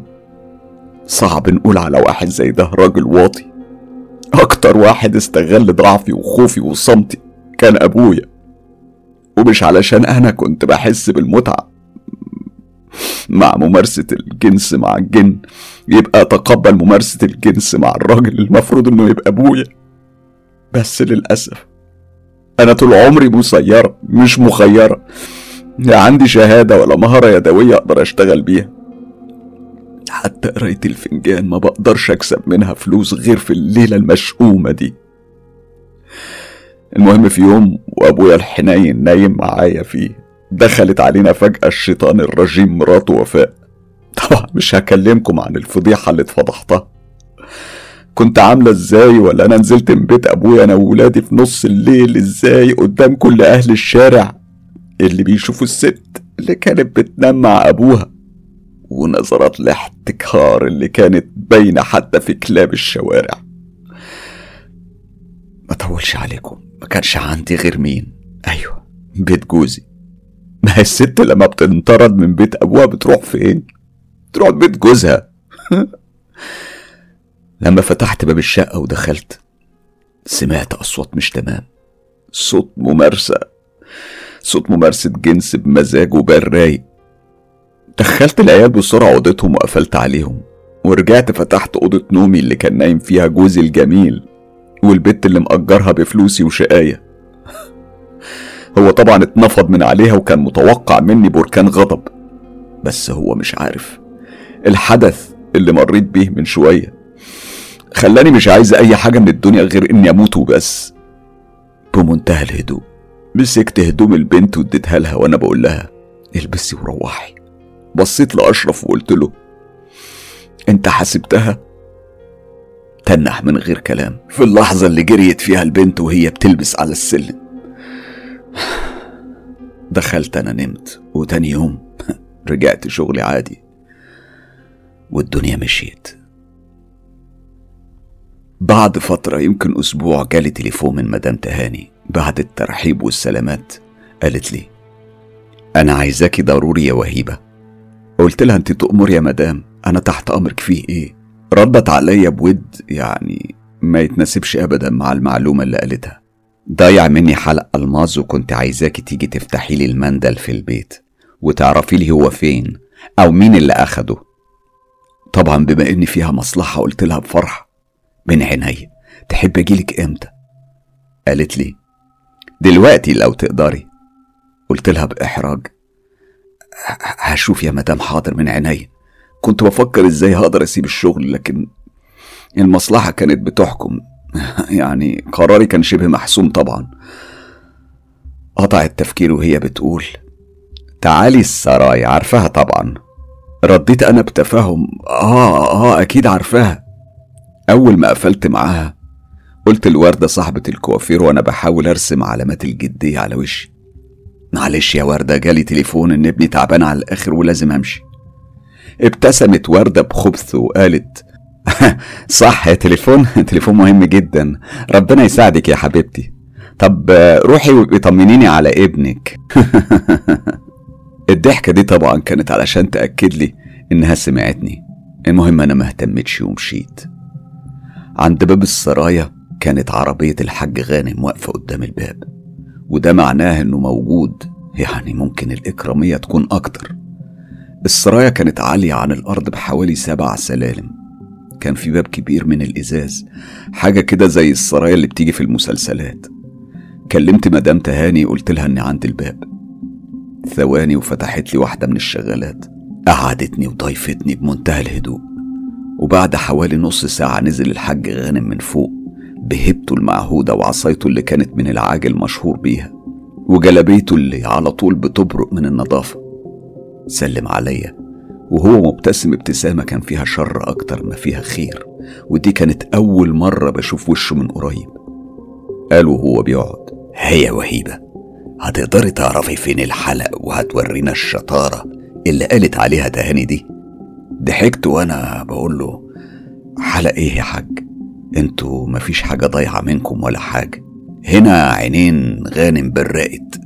صعب نقول على واحد زي ده راجل واطي. أكتر واحد استغل ضعفي وخوفي وصمتي كان أبويا. ومش علشان أنا كنت بحس بالمتعة. مع ممارسة الجنس مع الجن يبقى تقبل ممارسة الجنس مع الراجل المفروض إنه يبقى أبويا. بس للأسف أنا طول عمري مسيرة مش مخيرة. لا عندي شهادة ولا مهارة يدوية أقدر أشتغل بيها. حتى قراية الفنجان ما بقدرش أكسب منها فلوس غير في الليلة المشؤومة دي. المهم في يوم وأبويا الحنين نايم معايا فيه دخلت علينا فجأة الشيطان الرجيم مراته وفاء. طبعا مش هكلمكم عن الفضيحة اللي اتفضحتها. كنت عاملة إزاي ولا أنا نزلت من بيت أبويا أنا وولادي في نص الليل؟ إزاي قدام كل أهل الشارع؟ اللي بيشوفوا الست اللي كانت بتنام مع أبوها. ونظرات الاحتكار اللي كانت باينة حتى في كلاب الشوارع. ما طولش عليكم. ما كانش عندي غير مين. أيوه. بيت جوزي. ما هي الست لما بتنطرد من بيت أبوها بتروح فين؟ تروح بيت جوزها. لما فتحت باب الشقة ودخلت سمعت أصوات مش تمام. صوت ممارسة. صوت ممارسة جنس بمزاج وبال رايق دخلت العيال بسرعة أوضتهم وقفلت عليهم ورجعت فتحت أوضة نومي اللي كان نايم فيها جوزي الجميل والبت اللي مأجرها بفلوسي وشقاية. هو طبعا اتنفض من عليها وكان متوقع مني بركان غضب بس هو مش عارف. الحدث اللي مريت بيه من شوية خلاني مش عايز أي حاجة من الدنيا غير إني أموت وبس. بمنتهى الهدوء مسكت هدوم البنت واديتها لها وأنا بقول لها البسي وروحي. بصيت لأشرف وقلت له أنت حسبتها؟ تنح من غير كلام. في اللحظة اللي جريت فيها البنت وهي بتلبس على السلم. دخلت أنا نمت وتاني يوم رجعت شغلي عادي والدنيا مشيت. بعد فترة يمكن أسبوع جالي تليفون من مدام تهاني. بعد الترحيب والسلامات قالت لي أنا عايزاكي ضروري يا وهيبة. قلت لها أنت تؤمر يا مدام أنا تحت أمرك فيه إيه؟ ردت عليا بود يعني ما يتناسبش أبدا مع المعلومة اللي قالتها. ضايع مني حلق ألماظ وكنت عايزاكي تيجي تفتحي لي المندل في البيت وتعرفي لي هو فين أو مين اللي أخده. طبعا بما إن فيها مصلحة قلت لها بفرح. من عيني تحب أجيلك إمتى؟ قالت لي دلوقتي لو تقدري. قلت لها بإحراج. هشوف يا مدام حاضر من عيني كنت بفكر إزاي هقدر أسيب الشغل لكن المصلحة كانت بتحكم. يعني قراري كان شبه محسوم طبعا. قطع التفكير وهي بتقول تعالي السراي عارفاها طبعا. رديت أنا بتفاهم آه آه أكيد عارفاها. أول ما قفلت معاها قلت لوردة صاحبة الكوافير وأنا بحاول أرسم علامات الجدية على وشي. معلش يا وردة جالي تليفون إن ابني تعبان على الآخر ولازم أمشي. ابتسمت وردة بخبث وقالت صح تليفون تليفون مهم جدا. ربنا يساعدك يا حبيبتي. طب روحي وابقي طمنيني على ابنك. الضحكة دي طبعا كانت علشان تأكد لي إنها سمعتني. المهم أنا ما اهتمتش ومشيت. عند باب السرايا كانت عربية الحاج غانم واقفة قدام الباب. وده معناه إنه موجود يعني ممكن الإكرامية تكون أكتر. السرايا كانت عالية عن الأرض بحوالي سبع سلالم. كان في باب كبير من الإزاز حاجة كده زي السرايا اللي بتيجي في المسلسلات. كلمت مدام تهاني قلت لها إني عند الباب. ثواني وفتحت لي واحدة من الشغالات قعدتني وضيفتني بمنتهى الهدوء. وبعد حوالي نص ساعة نزل الحاج غانم من فوق. بهبته المعهودة وعصايته اللي كانت من العاجل مشهور بيها وجلبيته اللي على طول بتبرق من النظافة. سلم عليا وهو مبتسم ابتسامة كان فيها شر أكتر ما فيها خير ودي كانت أول مرة بشوف وشه من قريب. قال وهو بيقعد هي وهيبة هتقدري تعرفي فين الحلق وهتورينا الشطارة اللي قالت عليها تهاني دي؟ ضحكت وأنا بقول له حلق إيه يا حاج؟ أنتوا مفيش حاجة ضايعة منكم ولا حاجة. هنا عينين غانم برقت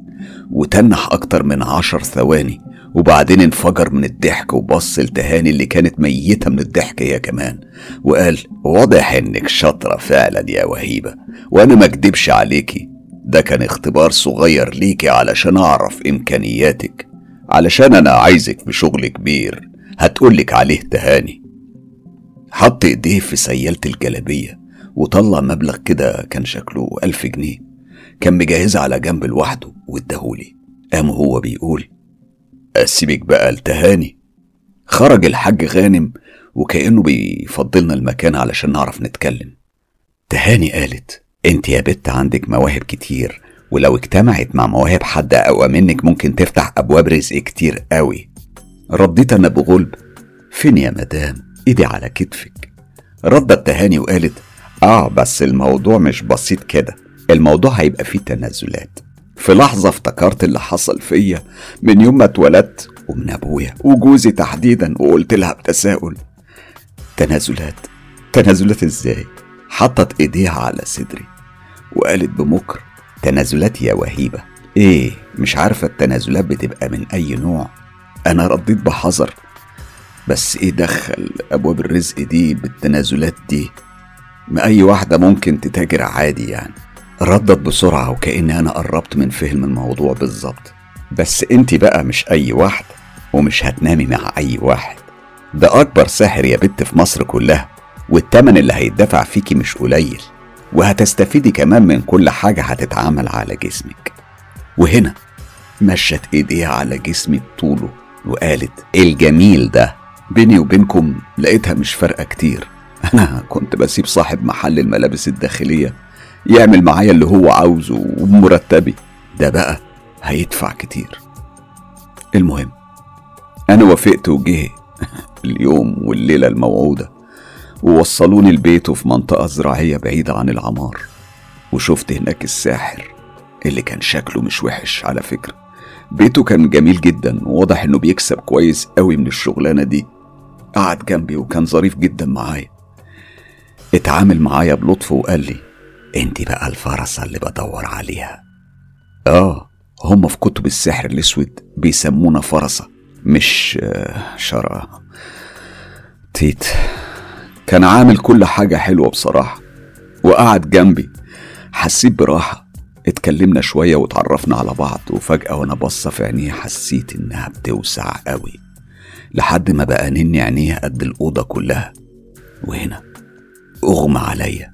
وتنح أكتر من عشر ثواني وبعدين انفجر من الضحك وبص لتهاني اللي كانت ميتة من الضحك هي كمان. وقال واضح إنك شاطرة فعلا يا وهيبة وأنا ما أكدبش عليكي. ده كان اختبار صغير ليكي علشان أعرف إمكانياتك. علشان أنا عايزك في شغل كبير هتقولك عليه تهاني. حط إيديه في سيالة الجلابية وطلع مبلغ كده كان شكله ألف جنيه. كان مجهزها على جنب لوحده واداهولي. قام هو بيقول أسيبك بقى لتهاني خرج الحاج غانم وكأنه بيفضلنا المكان علشان نعرف نتكلم. تهاني قالت أنت يا بت عندك مواهب كتير ولو اجتمعت مع مواهب حد أقوى منك ممكن تفتح أبواب رزق كتير قوي. رديت أنا بغلب فين يا مدام؟ إيدي على كتفك. ردت تهاني وقالت آه بس الموضوع مش بسيط كده. الموضوع هيبقى فيه تنازلات. في لحظة افتكرت اللي حصل فيا من يوم ما اتولدت ومن أبويا. وجوزي تحديدا وقلت لها بتساؤل تنازلات تنازلات إزاي؟ حطت إيديها على صدري وقالت بمكر تنازلات يا وهيبة. إيه مش عارفة التنازلات بتبقى من أي نوع. أنا رديت بحذر بس إيه دخل أبواب الرزق دي بالتنازلات دي؟ ما أي واحدة ممكن تتاجر عادي يعني. ردت بسرعة وكأني أنا قربت من فهم الموضوع بالظبط. بس انت بقى مش أي واحدة ومش هتنامي مع أي واحد. ده أكبر ساحر يا بت في مصر كلها والتمن اللي هيدفع فيكي مش قليل. وهتستفيدي كمان من كل حاجة هتتعمل على جسمك. وهنا مشت إيديها على جسمي بطوله وقالت الجميل ده بيني وبينكم لقيتها مش فارقة كتير. أنا كنت بسيب صاحب محل الملابس الداخلية يعمل معايا اللي هو عاوزه وبمرتبي ده بقى هيدفع كتير. المهم أنا وافقت وجه اليوم والليلة الموعودة ووصلوني لبيته في منطقة زراعية بعيدة عن العمار وشفت هناك الساحر اللي كان شكله مش وحش على فكرة. بيته كان جميل جدا وواضح إنه بيكسب كويس قوي من الشغلانة دي. قعد جنبي وكان ظريف جدا معايا. اتعامل معايا بلطف وقال لي أنت بقى الفرسة اللي بدور عليها. آه هم في كتب السحر الأسود بيسمونا فرسة مش آه، شرع. تيت. كان عامل كل حاجة حلوة بصراحة وقعد جنبي. حسيت براحة. اتكلمنا شوية وتعرفنا على بعض وفجأة وأنا بصة في عينيه حسيت إنها بتوسع قوي. لحد ما بقى نني عينيها قد الأوضة كلها. وهنا أغمى عليا.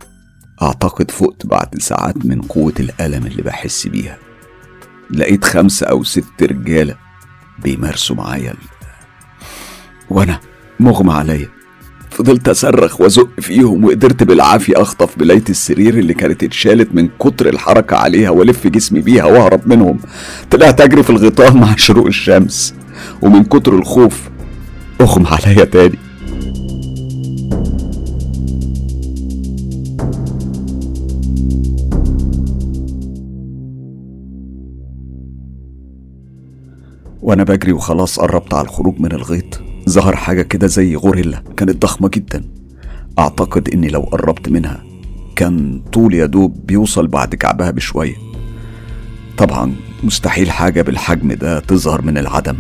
أعتقد فقت بعد ساعات من قوة الألم اللي بحس بيها. لقيت خمسة أو ست رجالة بيمارسوا معايا ال... وأنا مغمى عليا. فضلت أصرخ وأزق فيهم وقدرت بالعافية أخطف بلاية السرير اللي كانت اتشالت من كتر الحركة عليها وألف جسمي بيها وأهرب منهم. طلعت أجري في الغطاء مع شروق الشمس. ومن كتر الخوف أغمى عليا تاني. وأنا بجري وخلاص قربت على الخروج من الغيط. ظهر حاجة كده زي غوريلا كانت ضخمة جدا. أعتقد إني لو قربت منها كان طول يا دوب بيوصل بعد كعبها بشوية. طبعا مستحيل حاجة بالحجم ده تظهر من العدم.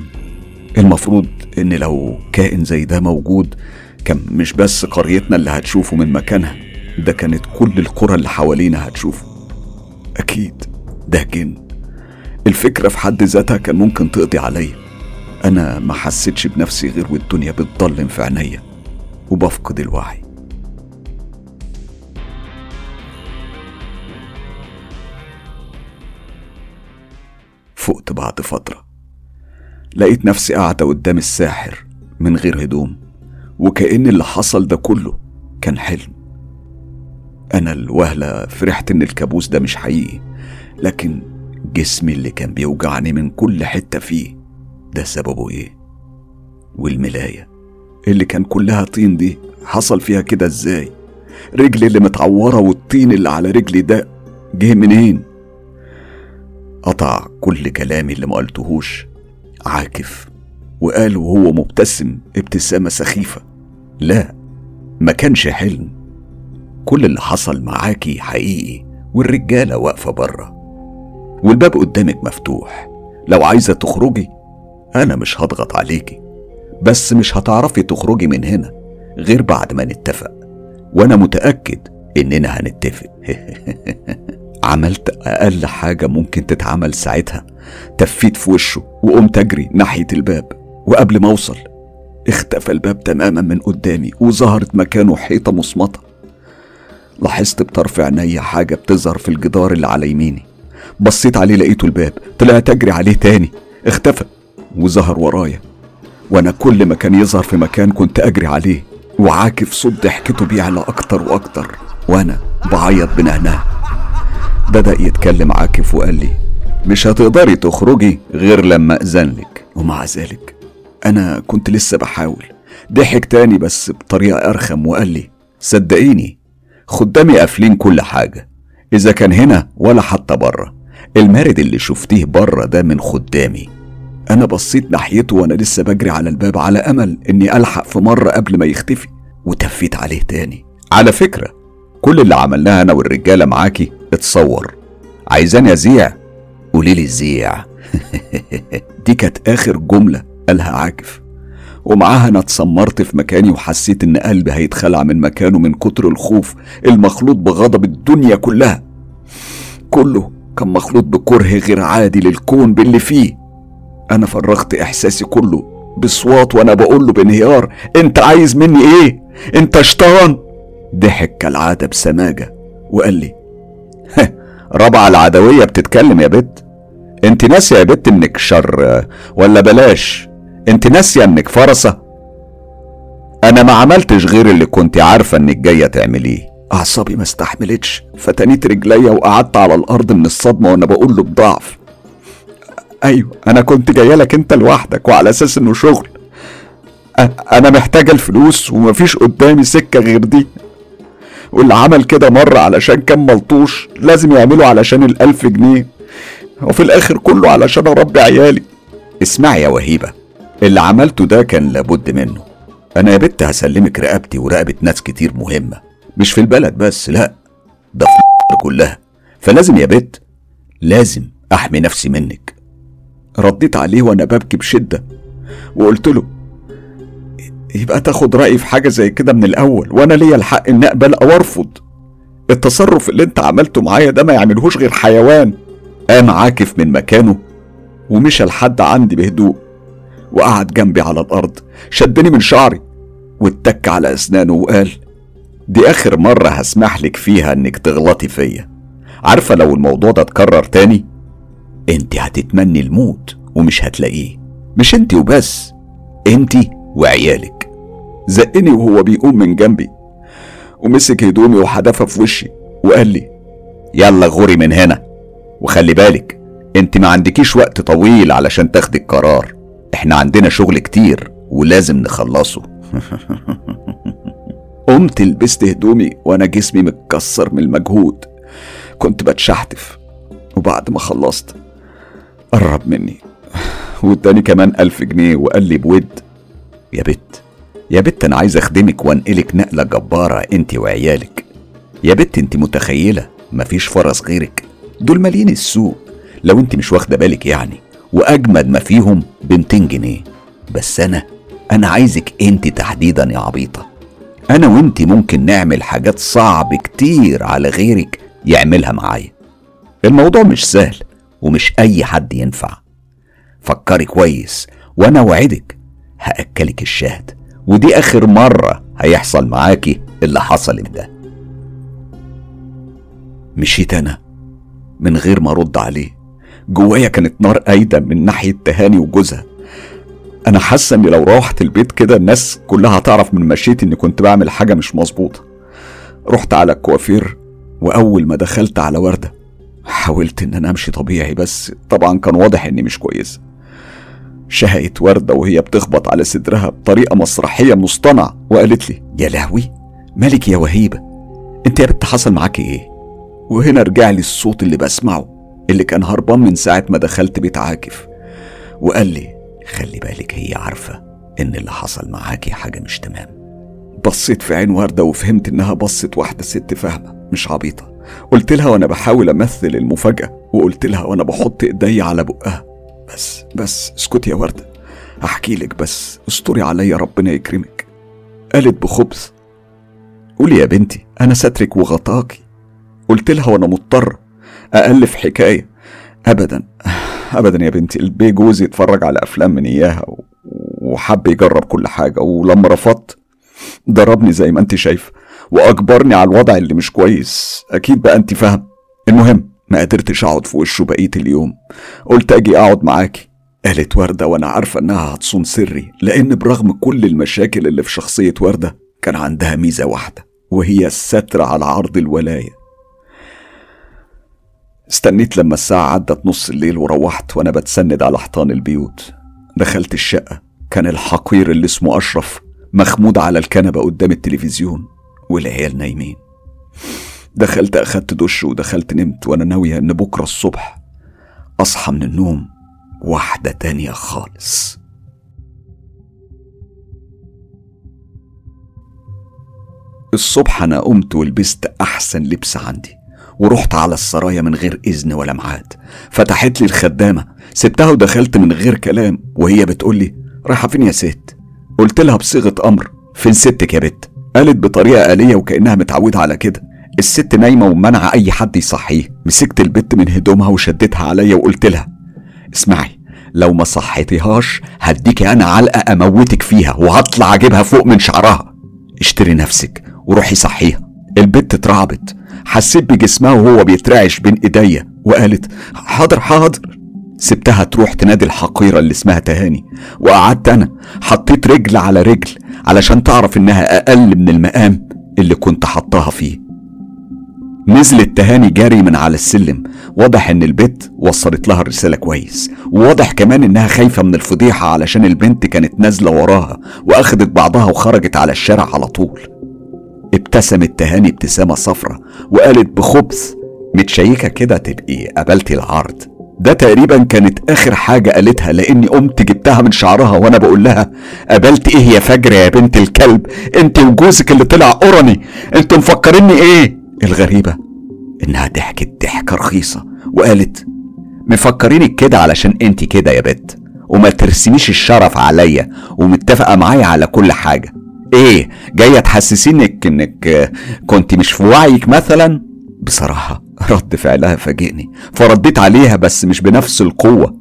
المفروض إن لو كائن زي ده موجود كان مش بس قريتنا اللي هتشوفه من مكانها ده كانت كل القرى اللي حوالينا هتشوفه. أكيد ده جن. الفكرة في حد ذاتها كان ممكن تقضي عليا. أنا ما حسيتش بنفسي غير والدنيا بتضلم في عينيا وبفقد الوعي. فقت بعد فترة. لقيت نفسي قاعدة قدام الساحر من غير هدوم وكأن اللي حصل ده كله كان حلم أنا الوهلة فرحت إن الكابوس ده مش حقيقي لكن جسمي اللي كان بيوجعني من كل حتة فيه ده سببه إيه؟ والملاية اللي كان كلها طين دي حصل فيها كده إزاي؟ رجلي اللي متعورة والطين اللي على رجلي ده جه منين؟ قطع كل كلامي اللي ما قلتهوش عاكف وقال وهو مبتسم ابتسامة سخيفة لا ما كانش حلم. كل اللي حصل معاكي حقيقي والرجالة واقفة بره والباب قدامك مفتوح. لو عايزة تخرجي أنا مش هضغط عليكي. بس مش هتعرفي تخرجي من هنا غير بعد ما نتفق. وأنا متأكد إننا هنتفق. عملت أقل حاجة ممكن تتعمل ساعتها. تفيت في وشه وقمت أجري ناحية الباب. وقبل ما أوصل اختفى الباب تماما من قدامي وظهرت مكانه حيطة مصمتة لاحظت بطرف عينيا حاجة بتظهر في الجدار اللي على يميني. بصيت عليه لقيته الباب طلعت أجري عليه تاني. اختفى وظهر ورايا. وأنا كل ما كان يظهر في مكان كنت أجري عليه. وعاكف صوت ضحكته بيعلى أكتر وأكتر. وأنا بعيط بنهنه بدأ يتكلم عاكف وقال لي مش هتقدري تخرجي غير لما أذن لك. ومع ذلك أنا كنت لسه بحاول. ضحك تاني بس بطريقة أرخم وقال لي صدقيني خدامي قافلين كل حاجة إذا كان هنا ولا حتى بره. المارد اللي شفتيه بره ده من خدامي. أنا بصيت ناحيته وأنا لسه بجري على الباب على أمل إني ألحق في مرة قبل ما يختفي وتفيت عليه تاني. على فكرة كل اللي عملناه أنا والرجالة معاكي اتصور. عايزاني أزيع قولي لي زيع دي كانت آخر جملة قالها عاكف. ومعاها أنا اتسمرت في مكاني وحسيت إن قلبي هيتخلع من مكانه من كتر الخوف المخلوط بغضب الدنيا كلها. كله كان مخلوط بكره غير عادي للكون باللي فيه. أنا فرغت إحساسي كله بصوات وأنا بقول له بانهيار. أنت عايز مني إيه؟ أنت شيطان؟ ضحك كالعادة بسماجة وقال لي رابعة العدوية بتتكلم يا بت. انت ناسية يا بت انك شر ولا بلاش. انت ناسية انك فرسة. أنا ما عملتش غير اللي كنت عارفة انك جاية تعمليه. أعصابي ما استحملتش فتنيت رجليا وقعدت على الأرض من الصدمة وأنا بقول له بضعف. أيوه أنا كنت جاية لك أنت لوحدك وعلى أساس إنه شغل. أنا محتاجة الفلوس ومفيش قدامي سكة غير دي. واللي عمل كده مرة علشان كان ملطوش لازم يعمله علشان الألف جنيه. وفي الآخر كله علشان أربي عيالي. اسمعي يا وهيبة اللي عملته ده كان لابد منه. أنا يا بت هسلمك رقبتي ورقبة ناس كتير مهمة. مش في البلد بس لأ ده في كلها. فلازم يا بت لازم أحمي نفسي منك. رديت عليه وأنا ببكي بشدة وقلت له يبقى تاخد رأيي في حاجة زي كده من الأول. وأنا ليا الحق إني أقبل أو أرفض. التصرف اللي أنت عملته معايا ده ما يعملهوش غير حيوان. قام عاكف من مكانه ومشى لحد عندي بهدوء وقعد جنبي على الأرض شدني من شعري واتك على أسنانه وقال دي آخر مرة هسمح لك فيها إنك تغلطي فيا. عارفة لو الموضوع ده اتكرر تاني أنت هتتمني الموت ومش هتلاقيه. مش أنت وبس أنت وعيالك. زقني وهو بيقوم من جنبي. ومسك هدومي وحدفها في وشي وقال لي يلا غوري من هنا. وخلي بالك انت ما عندكيش وقت طويل علشان تاخدي القرار. إحنا عندنا شغل كتير ولازم نخلصه. قمت لبست هدومي وأنا جسمي متكسر من المجهود. كنت بتشحتف. وبعد ما خلصت قرب مني. واداني كمان ألف جنيه وقال لي بود يا بت. يا بت أنا عايز أخدمك وأنقلك نقلة جبارة أنت وعيالك. يا بت أنت متخيلة؟ مفيش فرص غيرك. دول مالين السوق. لو أنت مش واخدة بالك يعني. وأجمد ما فيهم ب 200 جنيه. بس أنا أنا عايزك أنت تحديدا يا عبيطة. أنا وأنت ممكن نعمل حاجات صعب كتير على غيرك يعملها معايا. الموضوع مش سهل ومش أي حد ينفع. فكري كويس وأنا وعدك هأكلك الشهد. ودي آخر مرة هيحصل معاكي اللي حصل ده. مشيت أنا من غير ما أرد عليه. جوايا كانت نار قايده من ناحية تهاني وجوزها. أنا حاسة إني لو روحت البيت كده الناس كلها هتعرف من مشيتي إني كنت بعمل حاجة مش مظبوطة. رحت على الكوافير وأول ما دخلت على وردة حاولت إن أنا أمشي طبيعي بس طبعا كان واضح إني مش كويس. شهقت وردة وهي بتخبط على صدرها بطريقة مسرحية مصطنعة. وقالت لي يا لهوي مالك يا وهيبة انت يا بنت حصل معاكي إيه؟ وهنا رجع لي الصوت اللي بسمعه اللي كان هربان من ساعة ما دخلت بيت عاكف. وقال لي خلي بالك هي عارفة إن اللي حصل معاكي حاجة مش تمام. بصيت في عين وردة وفهمت إنها بصت واحدة ست فاهمة مش عبيطة. قلت لها وأنا بحاول أمثل المفاجأة وقلت لها وأنا بحط إيدي على بقها. بس بس اسكتي يا وردة. أحكي لك بس استري عليا ربنا يكرمك. قالت بخبث قولي يا بنتي أنا سترك وغطاكي. قلت لها وأنا مضطر ألف حكاية. أبدا أبدا يا بنتي البي جوزي اتفرج على أفلام من إياها وحب يجرب كل حاجة. ولما رفضت ضربني زي ما أنت شايفة وأجبرني على الوضع اللي مش كويس. أكيد بقى أنت فاهم المهم ما قدرتش أقعد في وشه بقية اليوم. قلت أجي أقعد معاكي. قالت وردة وأنا عارفة إنها هتصون سري لأن برغم كل المشاكل اللي في شخصية وردة كان عندها ميزة واحدة وهي الستر على عرض الولاية. استنيت لما الساعة عدت نص الليل وروحت وأنا بتسند على حيطان البيوت. دخلت الشقة. كان الحقير اللي اسمه أشرف مخمود على الكنبة قدام التلفزيون والعيال نايمين. دخلت أخدت دش ودخلت نمت وأنا ناوية إن بكرة الصبح أصحى من النوم واحدة تانية خالص. الصبح أنا قمت ولبست أحسن لبس عندي ورحت على السرايا من غير إذن ولا ميعاد. فتحت لي الخدامة سبتها ودخلت من غير كلام وهي بتقول لي رايحة فين يا ست؟ قلت لها بصيغة أمر فين ستك يا بت؟ قالت بطريقة آلية وكأنها متعودة على كده. الست نايمة ومنع أي حد يصحيه. مسكت البت من هدومها وشدتها عليا وقلت لها اسمعي لو ما صحيتيهاش هديكي أنا علقة أموتك فيها وهطلع أجيبها فوق من شعرها. اشتري نفسك وروحي صحيها. البت اترعبت. حسيت بجسمها وهو بيترعش بين إيديا وقالت حاضر حاضر. سبتها تروح تنادي الحقيرة اللي اسمها تهاني. وقعدت أنا حطيت رجل على رجل علشان تعرف إنها أقل من المقام اللي كنت حطاها فيه. نزلت تهاني جاري من على السلم. واضح إن البت وصلت لها الرسالة كويس. وواضح كمان إنها خايفة من الفضيحة علشان البنت كانت نازلة وراها واخدت بعضها وخرجت على الشارع على طول. ابتسمت تهاني ابتسامة صفرة وقالت بخبث متشيكة كده تبقي قبلتي العرض. ده تقريبا كانت آخر حاجة قالتها لأني قمت جبتها من شعرها وأنا بقول لها قبلت إيه يا فجر يا بنت الكلب؟ أنت وجوزك اللي طلع قرني أنتوا مفكريني إيه؟ الغريبة إنها ضحكت ضحكة رخيصة وقالت مفكرينك كده علشان انت كده يا بت وما ترسميش الشرف عليا ومتفقة معايا على كل حاجة. إيه جاية تحسسينك إنك كنت مش في وعيك مثلا؟ بصراحة رد فعلها فاجئني فرديت عليها بس مش بنفس القوة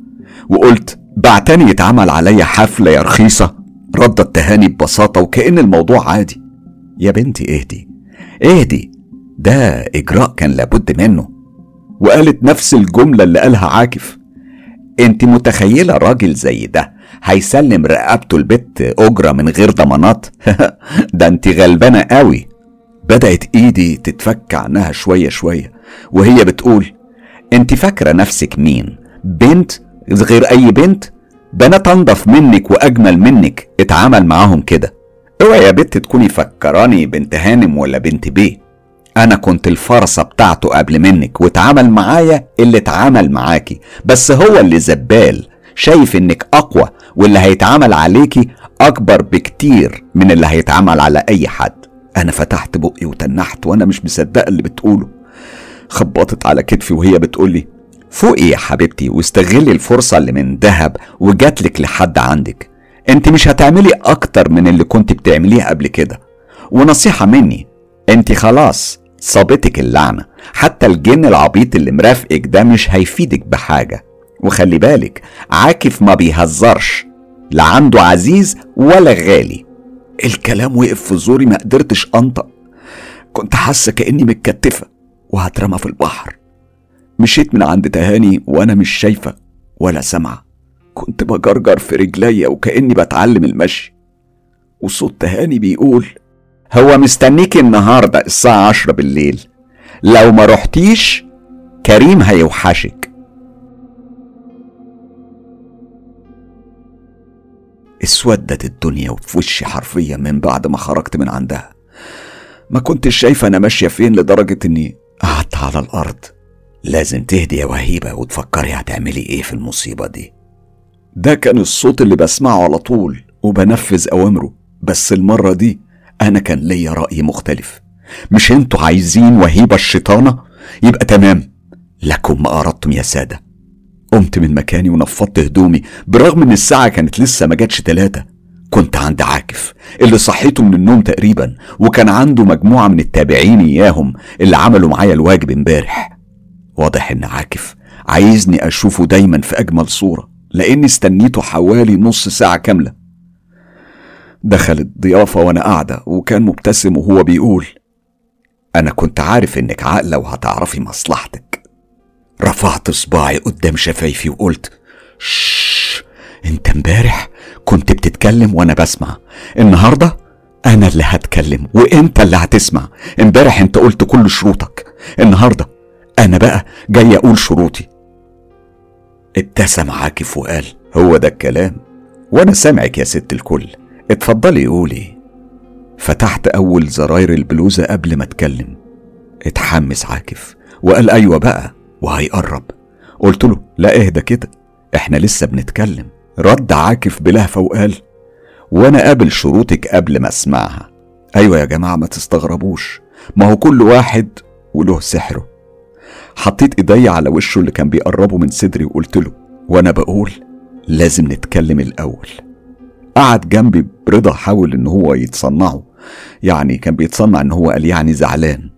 وقلت بعتني يتعمل عليا حفلة يا رخيصة. ردت تهاني ببساطة وكأن الموضوع عادي. يا بنتي اهدي اهدي ده إجراء كان لابد منه. وقالت نفس الجملة اللي قالها عاكف. أنت متخيلة راجل زي ده هيسلم رقبته البت أجرة من غير ضمانات؟ ده أنت غلبانة قوي. بدأت إيدي تتفك عنها شوية شوية وهي بتقول أنت فاكرة نفسك مين؟ بنت؟ غير أي بنت؟ بنات انضف منك وأجمل منك اتعامل معاهم كده. اوعي يا بنت تكوني فكراني بنت هانم ولا بنت بيه. أنا كنت الفرصة بتاعته قبل منك واتعامل معايا اللي اتعامل معاكي بس هو اللي زبال شايف إنك أقوى واللي هيتعمل عليكي أكبر بكتير من اللي هيتعمل على أي حد. أنا فتحت بقي وتنحت وأنا مش مصدقه اللي بتقوله. خبطت على كتفي وهي بتقولي فوقي يا حبيبتي واستغلي الفرصة اللي من دهب وجاتلك لحد عندك. أنت مش هتعملي أكتر من اللي كنت بتعمليه قبل كده. ونصيحة مني أنت خلاص صابتك اللعنة. حتى الجن العبيط اللي مرافقك ده مش هيفيدك بحاجة. وخلي بالك عاكف ما بيهزرش. لا عنده عزيز ولا غالي. الكلام وقف في زوري ما قدرتش أنطق. كنت حاسة كأني متكتفة وهترمى في البحر. مشيت من عند تهاني وأنا مش شايفة ولا سامعة. كنت بجرجر في رجليا وكأني بتعلم المشي. وصوت تهاني بيقول هو مستنيك النهاردة الساعة عشرة بالليل. لو ما رحتيش كريم هيوحشك. اسودت الدنيا وفي وشي حرفيا من بعد ما خرجت من عندها. ما كنتش شايفة أنا ماشية فين لدرجة إني قعدت على الأرض. لازم تهدي يا وهيبة وتفكري هتعملي إيه في المصيبة دي. ده كان الصوت اللي بسمعه على طول وبنفذ أوامره. بس المرة دي أنا كان ليا رأي مختلف. مش أنتوا عايزين وهيبة الشيطانة؟ يبقى تمام. لكم ما أردتم يا سادة. قمت من مكاني ونفضت هدومي برغم إن الساعة كانت لسه ما جاتش تلاتة. كنت عند عاكف اللي صحيته من النوم تقريبا وكان عنده مجموعة من التابعين إياهم اللي عملوا معايا الواجب امبارح. واضح إن عاكف عايزني أشوفه دايما في أجمل صورة لأني استنيته حوالي نص ساعة كاملة. دخل الضيافة وأنا قاعدة وكان مبتسم وهو بيقول أنا كنت عارف إنك عاقلة وهتعرفي مصلحتك. رفعت صباعي قدام شفايفي وقلت شش أنت امبارح كنت بتتكلم وأنا بسمع. النهارده أنا اللي هتكلم وأنت اللي هتسمع. امبارح أنت قلت كل شروطك. النهارده أنا بقى جاي أقول شروطي. ابتسم عاكف وقال هو ده الكلام وأنا سامعك يا ست الكل. اتفضلي قولي. فتحت أول زراير البلوزة قبل ما اتكلم. اتحمس عاكف وقال أيوه بقى وهيقرب. قلت له لا إهدى كده إحنا لسه بنتكلم. رد عاكف بلهفة وقال وأنا قابل شروطك قبل ما أسمعها. أيوه يا جماعة ما تستغربوش. ما هو كل واحد وله سحره. حطيت إيدي على وشه اللي كان بيقربه من صدري وقلت له وأنا بقول لازم نتكلم الأول. قعد جنبي برضا حاول إن هو يتصنعه. يعني كان بيتصنع إن هو قال يعني زعلان.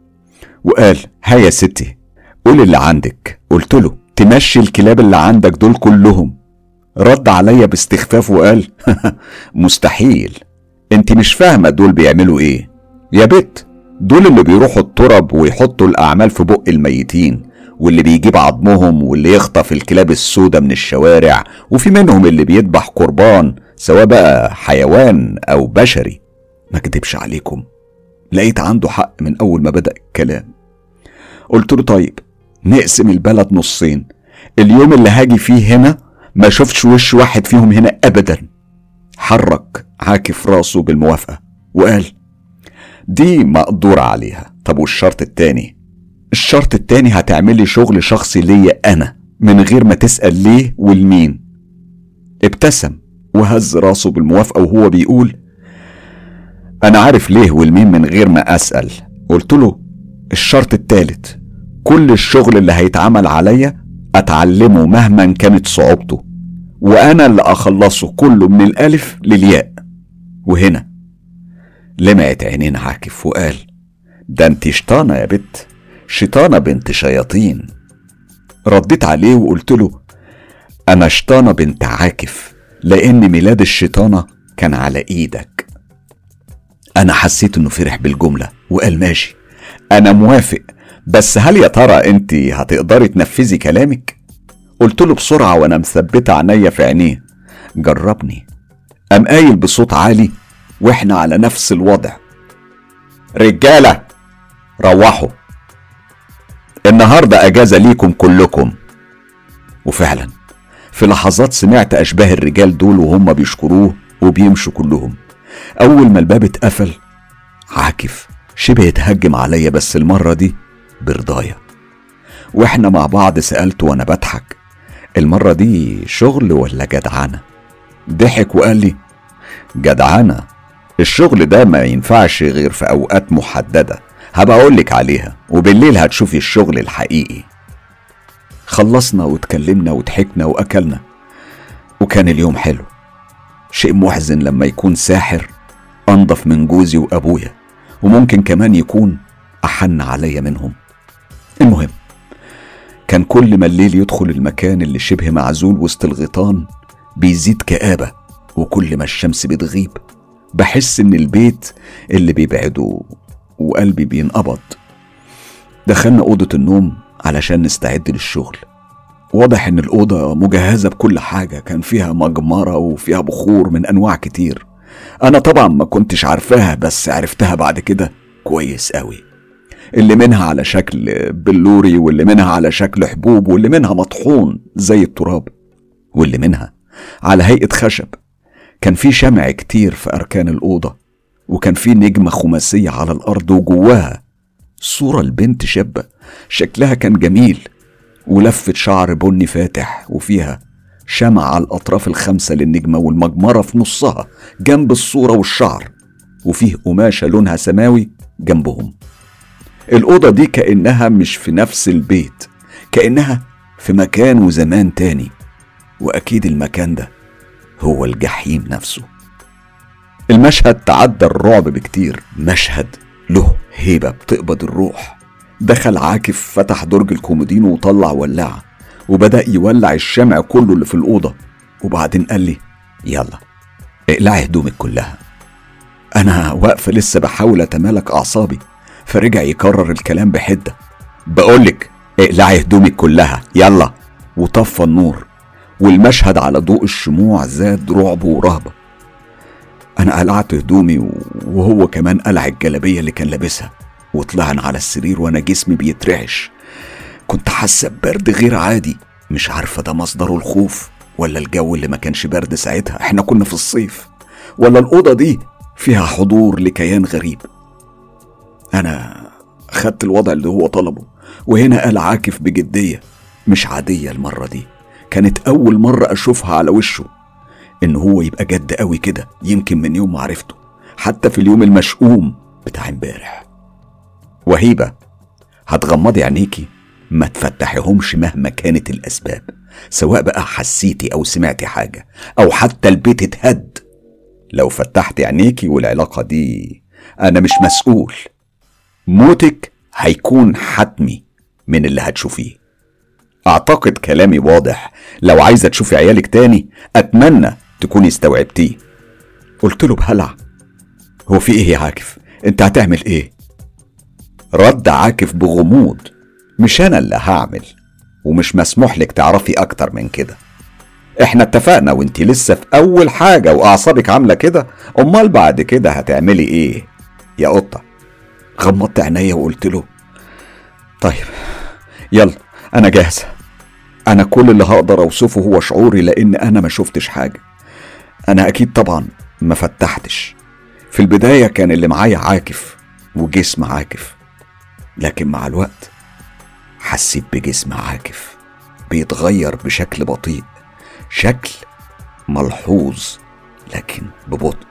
وقال ها يا ستي قول اللي عندك. قلت له تمشي الكلاب اللي عندك دول كلهم. رد عليا باستخفاف وقال مستحيل. انت مش فاهمة دول بيعملوا إيه. يا بت دول اللي بيروحوا الترب ويحطوا الأعمال في بق الميتين واللي بيجيب عظمهم واللي يخطف الكلاب السودة من الشوارع وفي منهم اللي بيذبح قربان. سواء بقى حيوان أو بشري. ما كدبش عليكم. لقيت عنده حق من أول ما بدأ الكلام. قلت له طيب نقسم البلد نصين. اليوم اللي هاجي فيه هنا ما شفتش وش واحد فيهم هنا ابدا. حرك عاكف راسه بالموافقة وقال دي مقدور عليها. طب والشرط التاني؟ الشرط التاني هتعملي شغل شخصي ليا أنا من غير ما تسأل ليه والمين. ابتسم. وهز راسه بالموافقة وهو بيقول أنا عارف ليه والمين من غير ما أسأل. قلت له الشرط التالت كل الشغل اللي هيتعمل عليا أتعلمه مهما كانت صعوبته وأنا اللي أخلصه كله من الألف للياء. وهنا لمعت عينين عاكف وقال ده أنت شيطانه يا بت شيطانه بنت شياطين. رديت عليه وقلت له أنا شيطانه بنت عاكف. لأن ميلاد الشيطانه كان على إيدك. أنا حسيت إنه فرح بالجملة وقال ماشي. أنا موافق بس هل يا ترى أنت هتقدري تنفذي كلامك؟ قلت له بسرعة وأنا مثبتة عينيا في عينيه. جربني. قام قايل بصوت عالي وإحنا على نفس الوضع. رجالة روحوا. النهارده أجازة ليكم كلكم. وفعلا. في لحظات سمعت أشباه الرجال دول وهم بيشكروه وبيمشوا كلهم. أول ما الباب اتقفل عاكف شبه اتهجم عليا بس المرة دي برضايا. وإحنا مع بعض سألته وأنا بضحك المرة دي شغل ولا جدعنة ضحك وقال لي جدعنة الشغل ده ما ينفعش غير في أوقات محددة هبقى أقولك عليها وبالليل هتشوفي الشغل الحقيقي. خلصنا واتكلمنا وضحكنا وأكلنا. وكان اليوم حلو. شيء محزن لما يكون ساحر أنضف من جوزي وأبويا. وممكن كمان يكون أحن عليا منهم. المهم كان كل ما الليل يدخل المكان اللي شبه معزول وسط الغيطان بيزيد كآبة. وكل ما الشمس بتغيب بحس إن البيت اللي بيبعده وقلبي بينقبض. دخلنا أوضة النوم علشان نستعد للشغل. واضح إن الأوضة مجهزة بكل حاجة كان فيها مجمرة وفيها بخور من أنواع كتير. أنا طبعا ما كنتش عارفاها بس عرفتها بعد كده. كويس قوي اللي منها على شكل بلوري واللي منها على شكل حبوب واللي منها مطحون زي التراب واللي منها على هيئة خشب. كان في شمع كتير في أركان الأوضة وكان في نجمة خماسية على الأرض وجواها صورة البنت شابة. شكلها كان جميل ولفة شعر بني فاتح وفيها شمع على الأطراف الخمسة للنجمة والمجمرة في نصها جنب الصورة والشعر وفيه قماشة لونها سماوي جنبهم. الأوضة دي كأنها مش في نفس البيت كأنها في مكان وزمان تاني وأكيد المكان ده هو الجحيم نفسه. المشهد تعدى الرعب بكتير مشهد له هيبة بتقبض الروح. دخل عاكف فتح درج الكومودينو وطلع ولاعة وبدأ يولع الشمع كله اللي في الأوضة. وبعدين قال لي يلا اقلعي هدومك كلها. أنا واقفة لسه بحاول أتمالك أعصابي فرجع يكرر الكلام بحدة. بقولك اقلعي هدومك كلها يلا. وطفى النور والمشهد على ضوء الشموع زاد رعب ورهبة. أنا قلعت هدومي وهو كمان قلع الجلابية اللي كان لابسها. وطلعنا على السرير وأنا جسمي بيترعش. كنت حاسة ببرد غير عادي. مش عارفة ده مصدره الخوف ولا الجو اللي ما كانش برد ساعتها. إحنا كنا في الصيف. ولا الأوضة دي فيها حضور لكيان غريب. أنا خدت الوضع اللي هو طلبه. وهنا قال عاكف بجدية. مش عادية المرة دي. كانت أول مرة أشوفها على وشه. إن هو يبقى جد قوي كده. يمكن من يوم ما عرفته. حتى في اليوم المشؤوم بتاع امبارح. وهيبة هتغمضي عينيكي. ما تفتحيهمش مهما كانت الأسباب سواء بقى حسيتي أو سمعتي حاجة أو حتى البيت اتهد. لو فتحتي عينيكي والعلاقة دي أنا مش مسؤول. موتك هيكون حتمي من اللي هتشوفيه. أعتقد كلامي واضح. لو عايزة تشوفي عيالك تاني أتمنى تكوني استوعبتيه. قلت له بهلع. هو في إيه يا عاكف؟ أنت هتعمل إيه؟ رد عاكف بغموض. مش أنا اللي هعمل ومش مسموح لك تعرفي أكتر من كده. إحنا اتفقنا وإنت لسه في أول حاجة وأعصابك عاملة كده أمال بعد كده هتعملي إيه؟ يا قطة. غمضت عينيا وقلت له طيب يلا أنا جاهزة. أنا كل اللي هقدر أوصفه هو شعوري لأن أنا ما شفتش حاجة. أنا أكيد طبعا ما فتحتش. في البداية كان اللي معايا عاكف وجسم عاكف. لكن مع الوقت حسيت بجسم عاكف بيتغير بشكل بطيء شكل ملحوظ لكن ببطء.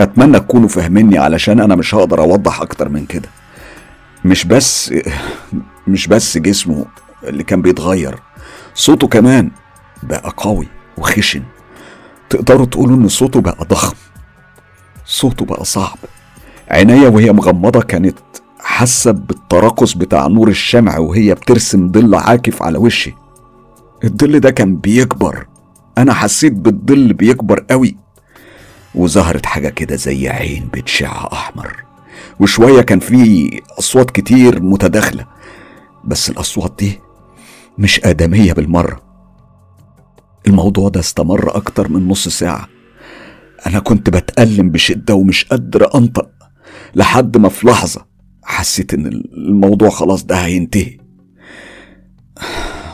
أتمنى تكونوا فاهميني علشان أنا مش هقدر أوضح أكتر من كده. مش بس مش بس جسمه اللي كان بيتغير صوته كمان بقى قوي وخشن. تقدروا تقولوا إن صوته بقى ضخم صوته بقى صعب. عينيا وهي مغمضة كانت حاسة بالتراقص بتاع نور الشمع وهي بترسم ظل عاكف على وشي. الظل ده كان بيكبر. أنا حسيت بالظل بيكبر قوي. وظهرت حاجة كده زي عين بتشع أحمر. وشوية كان في أصوات كتير متداخلة. بس الأصوات دي مش آدمية بالمرة. الموضوع ده استمر أكتر من نص ساعة. أنا كنت بتألم بشدة ومش قادر أنطق لحد ما في لحظة حسيت إن الموضوع خلاص ده هينتهي.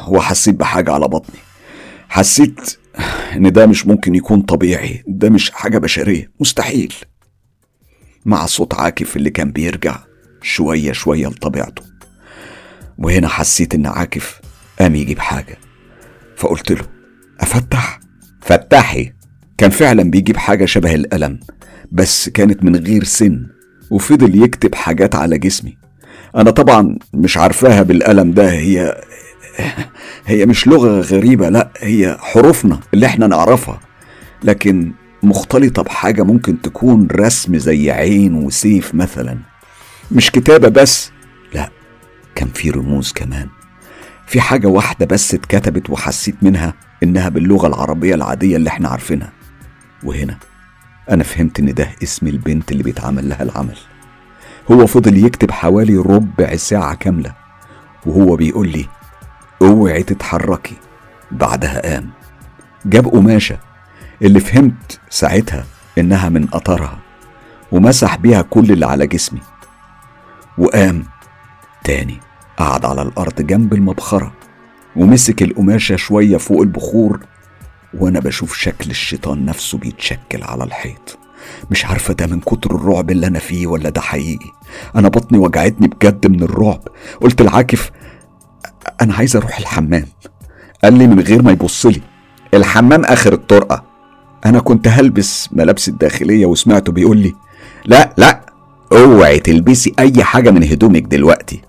وحسيت بحاجة على بطني. حسيت إن ده مش ممكن يكون طبيعي. ده مش حاجة بشرية. مستحيل. مع صوت عاكف اللي كان بيرجع شوية شوية لطبيعته. وهنا حسيت إن عاكف قام يجيب حاجة. فقلت له أفتح؟ فتحي. كان فعلا بيجيب حاجة شبه القلم بس كانت من غير سن. وفضل يكتب حاجات على جسمي. أنا طبعا مش عارفاها بالقلم ده هي هي مش لغة غريبة لا هي حروفنا اللي إحنا نعرفها. لكن مختلطة بحاجة ممكن تكون رسم زي عين وسيف مثلا. مش كتابة بس لا كان في رموز كمان. في حاجة واحدة بس اتكتبت وحسيت منها إنها باللغة العربية العادية اللي إحنا عارفينها. وهنا. أنا فهمت إن ده اسم البنت اللي بيتعمل لها العمل. هو فضل يكتب حوالي ربع ساعة كاملة وهو بيقول لي أوعي تتحركي. بعدها قام. جاب قماشة اللي فهمت ساعتها إنها من قطرها ومسح بيها كل اللي على جسمي. وقام تاني قعد على الأرض جنب المبخرة ومسك القماشة شوية فوق البخور وأنا بشوف شكل الشيطان نفسه بيتشكل على الحيط. مش عارفة ده من كتر الرعب اللي أنا فيه ولا ده حقيقي. أنا بطني وجعتني بجد من الرعب. قلت لعاكف أنا عايز أروح الحمام. قال لي من غير ما يبص لي الحمام آخر الطرقة. أنا كنت هلبس ملابسي الداخلية وسمعته بيقول لي لا لا اوعي تلبسي أي حاجة من هدومك دلوقتي.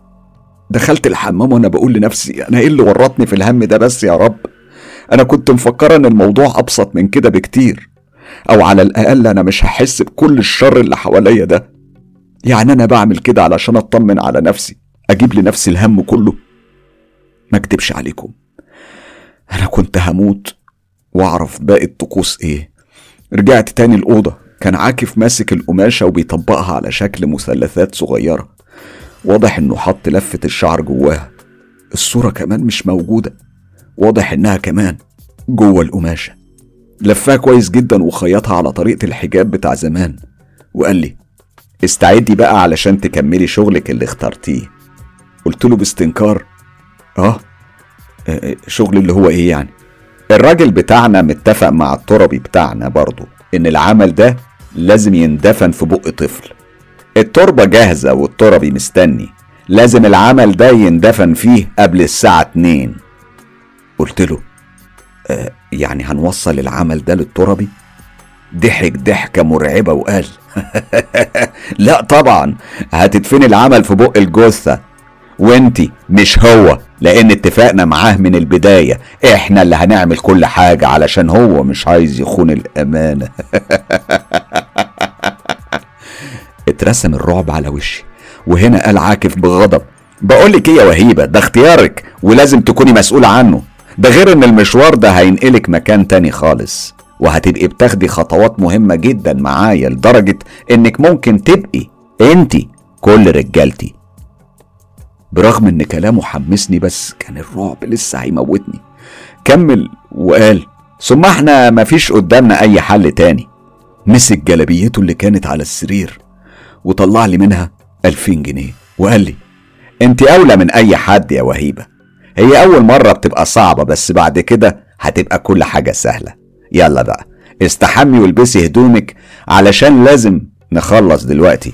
دخلت الحمام وأنا بقول لنفسي أنا إيه اللي ورطني في الهم ده بس يا رب؟ أنا كنت مفكرة إن الموضوع أبسط من كده بكتير أو على الأقل أنا مش هحس بكل الشر اللي حواليا ده. يعني أنا بعمل كده علشان أطمن على نفسي أجيب لنفسي الهم كله؟ ما أكدبش عليكم. أنا كنت هموت وأعرف باقي الطقوس إيه. رجعت تاني الأوضة كان عاكف ماسك القماشة وبيطبقها على شكل مثلثات صغيرة. واضح إنه حط لفة الشعر جواها. الصورة كمان مش موجودة. واضح إنها كمان جوه القماشة. لفها كويس جدا وخيطها على طريقة الحجاب بتاع زمان. وقال لي استعدي بقى علشان تكملي شغلك اللي اخترتيه. قلت له باستنكار آه, آه شغل اللي هو إيه يعني؟ الراجل بتاعنا متفق مع التربي بتاعنا برضه إن العمل ده لازم يندفن في بق طفل. التربة جاهزة والتربي مستني. لازم العمل ده يندفن فيه قبل الساعة اتنين. قلت له آه يعني هنوصل العمل ده للتربي ضحك ضحكة مرعبة وقال لا طبعا هتدفني العمل في بق الجثة وانتي مش هو لأن اتفقنا معاه من البداية. إحنا اللي هنعمل كل حاجة علشان هو مش عايز يخون الأمانة. اترسم الرعب على وشي وهنا قال عاكف بغضب بقولك إيه يا وهيبة ده اختيارك ولازم تكوني مسؤولة عنه. ده غير إن المشوار ده هينقلك مكان تاني خالص وهتبقي بتاخدي خطوات مهمة جدا معايا لدرجة إنك ممكن تبقي انتي كل رجالتي. برغم إن كلامه حمسني بس كان الرعب لسه هيموتني. كمل وقال ثم إحنا مفيش قدامنا أي حل تاني. مسك جلبيته اللي كانت على السرير وطلع لي منها ألفين جنيه وقال لي انت أولى من أي حد يا وهيبة. هي أول مرة بتبقى صعبة بس بعد كده هتبقى كل حاجة سهلة. يلا بقى استحمي والبسي هدومك علشان لازم نخلص دلوقتي.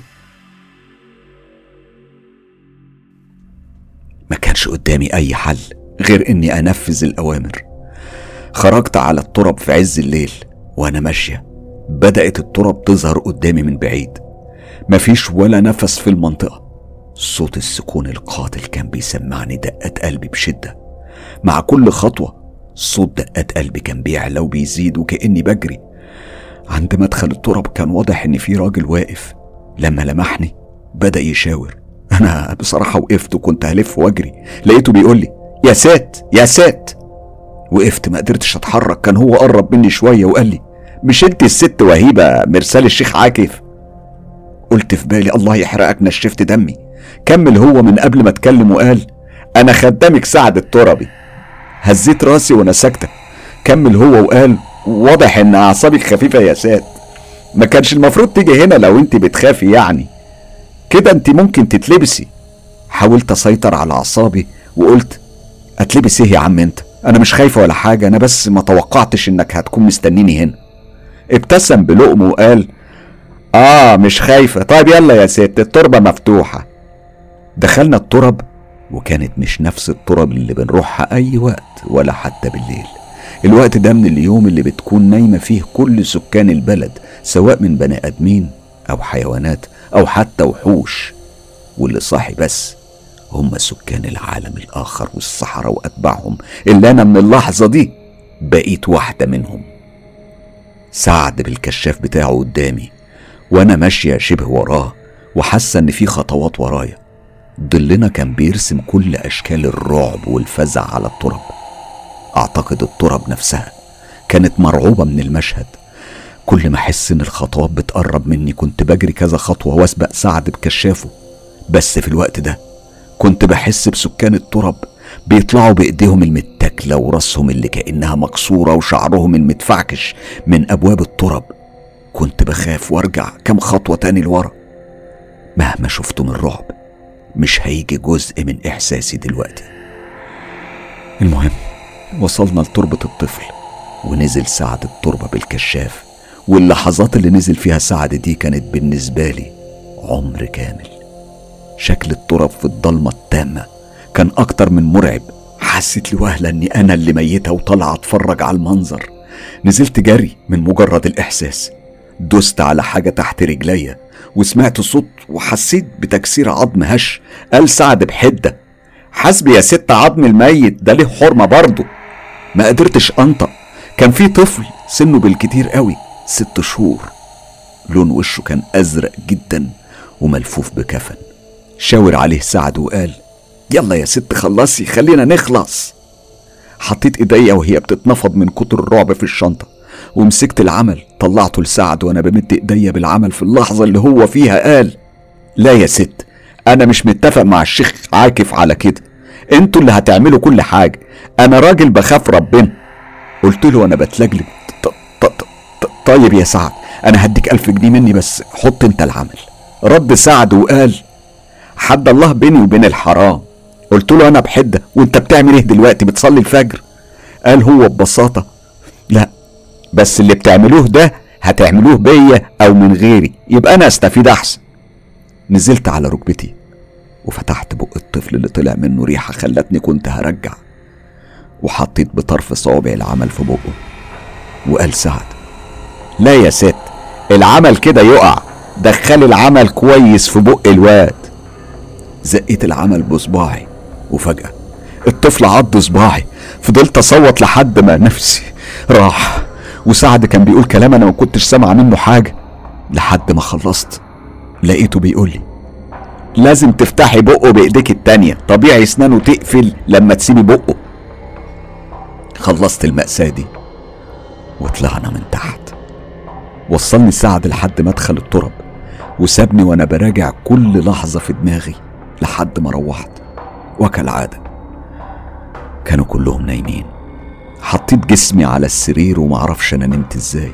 ما كانش قدامي أي حل غير إني أنفذ الأوامر. خرجت على التراب في عز الليل وأنا ماشية. بدأت التراب تظهر قدامي من بعيد. مفيش ولا نفس في المنطقة. صوت السكون القاتل كان بيسمعني دقات قلبي بشدة. مع كل خطوة صوت دقات قلبي كان بيعلى وبيزيد وكأني بجري. عند مدخل التراب كان واضح إن في راجل واقف. لما لمحني بدأ يشاور. أنا بصراحة وقفت وكنت هلف وأجري. لقيته بيقول لي يا سات يا سات. وقفت ما قدرتش أتحرك. كان هو قرب مني شوية وقال لي مش أنت الست وهيبة مرسال الشيخ عاكف. قلت في بالي الله يحرقك نشفت دمي. كمل هو من قبل ما اتكلم وقال أنا خدامك سعد التربي. هزيت راسي وأنا ساكته كمل هو وقال واضح إن أعصابك خفيفة يا سات ما كانش المفروض تيجي هنا لو أنت بتخافي يعني. كده أنت ممكن تتلبسي. حاولت أسيطر على أعصابي وقلت اتلبس إيه يا عم أنت. أنا مش خايفة ولا حاجة أنا بس ما توقعتش إنك هتكون مستنيني هنا. ابتسم بلقم وقال آه مش خايفة. طيب يلا يا ست التربة مفتوحة. دخلنا الترب وكانت مش نفس التراب اللي بنروحها أي وقت ولا حتى بالليل. الوقت ده من اليوم اللي بتكون نايمة فيه كل سكان البلد سواء من بني آدمين أو حيوانات أو حتى وحوش. واللي صاحي بس هم سكان العالم الآخر والصحراء وأتباعهم اللي أنا من اللحظة دي بقيت واحدة منهم. سعد بالكشاف بتاعه قدامي وأنا ماشية شبه وراه وحاسة إن في خطوات ورايا. ظلنا كان بيرسم كل أشكال الرعب والفزع على التراب. أعتقد التراب نفسها كانت مرعوبة من المشهد. كل ما أحس إن الخطوات بتقرب مني كنت بجري كذا خطوة وأسبق سعد بكشافه. بس في الوقت ده كنت بحس بسكان التراب بيطلعوا بإيديهم المتاكلة وراسهم اللي كأنها مكسورة وشعرهم المتفعكش من أبواب التراب. كنت بخاف وأرجع كم خطوة تاني لورا. مهما شفته من رعب مش هيجي جزء من إحساسي دلوقتي. المهم وصلنا لتربة الطفل ونزل سعد التربة بالكشاف واللحظات اللي نزل فيها سعد دي كانت بالنسبة لي عمر كامل. شكل التراب في الضلمة التامة كان أكتر من مرعب. حسيت لوهلة إني أنا اللي ميتة وطالعة أتفرج على المنظر. نزلت جري من مجرد الإحساس. دست على حاجة تحت رجليا. وسمعت صوت وحسيت بتكسير عظم هش. قال سعد بحدة حسبي يا ست عظم الميت ده ليه حرمة برضه. ما قدرتش أنطق كان في طفل سنه بالكتير قوي ست شهور. لون وشه كان أزرق جدا وملفوف بكفن. شاور عليه سعد وقال يلا يا ست خلصي خلينا نخلص. حطيت إيديا وهي بتتنفض من كتر الرعب في الشنطة. ومسكت العمل طلعته لسعد وأنا بمد إيديا بالعمل في اللحظة اللي هو فيها قال لا يا ست أنا مش متفق مع الشيخ عاكف على كده. أنتوا اللي هتعملوا كل حاجة. أنا راجل بخاف ربنا. قلت له وأنا بتلجلج. طيب يا سعد أنا هديك ألف جنيه مني بس حط أنت العمل. رد سعد وقال حد الله بيني وبين الحرام. قلت له أنا بحدة وأنت بتعمل إيه دلوقتي؟ بتصلي الفجر. قال هو ببساطة لا بس اللي بتعملوه ده هتعملوه بيا أو من غيري. يبقى أنا استفيد احسن. نزلت على ركبتي وفتحت بق الطفل اللي طلع منه ريحة خلتني كنت هرجع. وحطيت بطرف صوابعي العمل في بقه. وقال سعد لا يا ست العمل كده يقع. دخلي العمل كويس في بق الواد. زقيت العمل بصباعي وفجأة الطفل عض صباعي. فضلت اصوت لحد ما نفسي راح وسعد كان بيقول كلام أنا ما كنتش سامع منه حاجة. لحد ما خلصت لقيته بيقول لي لازم تفتحي بقه بإيديك التانية. طبيعي إسنانه تقفل لما تسيبي بقه. خلصت المأساة دي وطلعنا من تحت. وصلني سعد لحد مدخل الترب وسابني وأنا براجع كل لحظة في دماغي لحد ما روحت. وكالعادة كانوا كلهم نايمين. حطيت جسمي على السرير ومعرفش أنا نمت إزاي.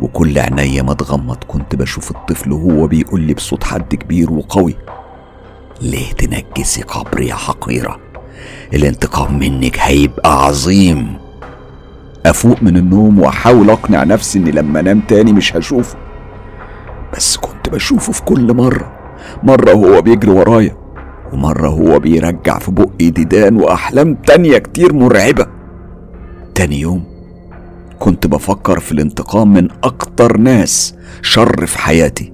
وكل عينيا ما اتغمض كنت بشوف الطفل وهو بيقول لي بصوت حد كبير وقوي ليه تنجسي قبري يا حقيرة؟ الانتقام منك هيبقى عظيم. أفوق من النوم وأحاول أقنع نفسي إني لما أنام تاني مش هشوفه. بس كنت بشوفه في كل مرة مرة وهو بيجري ورايا ومرة هو بيرجع في بقي ديدان وأحلام تانية كتير مرعبة. تاني يوم كنت بفكر في الانتقام من أكتر ناس شر في حياتي.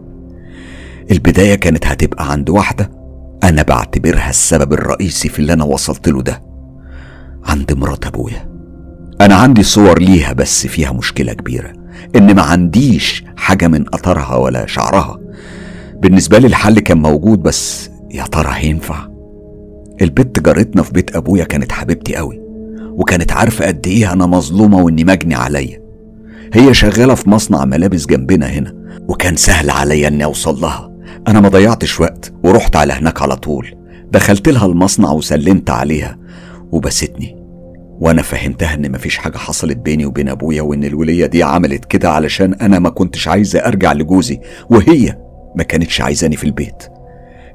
البداية كانت هتبقى عند واحدة أنا بعتبرها السبب الرئيسي في اللي أنا وصلت له ده عند مرات أبويا. أنا عندي صور ليها بس فيها مشكلة كبيرة إن ما عنديش حاجة من أثرها ولا شعرها. بالنسبة لي الحل كان موجود بس يا ترى هينفع؟ البت جارتنا في بيت أبويا كانت حبيبتي قوي. وكانت عارفة قد إيه أنا مظلومة وإني مجني عليا. هي شغالة في مصنع ملابس جنبنا هنا وكان سهل عليا إني أوصل لها. أنا ما ضيعتش وقت ورحت على هناك على طول. دخلت لها المصنع وسلمت عليها وبستني. وأنا فهمتها إن مفيش حاجة حصلت بيني وبين أبويا وإن الولية دي عملت كده علشان أنا ما كنتش عايزة أرجع لجوزي وهي ما كانتش عايزاني في البيت.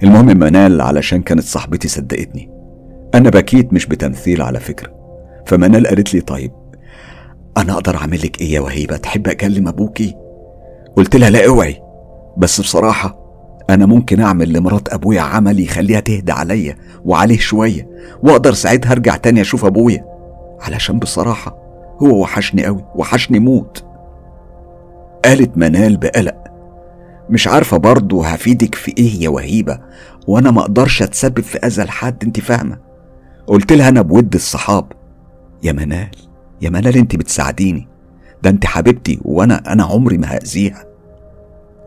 المهم منال علشان كانت صاحبتي صدقتني. أنا بكيت مش بتمثيل على فكرة. فمنال قالت لي طيب أنا أقدر أعمل لك إيه يا وهيبة؟ تحب أكلم ابوكي قلت لها لا اوعي بس بصراحة أنا ممكن أعمل لمرات أبويا عمل يخليها تهدى عليا وعليه شوية وأقدر ساعتها أرجع تاني أشوف أبويا. علشان بصراحة هو وحشني قوي وحشني موت. قالت منال بقلق مش عارفة برضه هفيدك في إيه يا وهيبة وأنا ما أقدرش أتسبب في أذى لحد انت فاهمة؟ قلت لها أنا بود الصحاب. يا منال يا منال انت بتساعديني. ده انت حبيبتي وأنا أنا عمري ما هأذيها.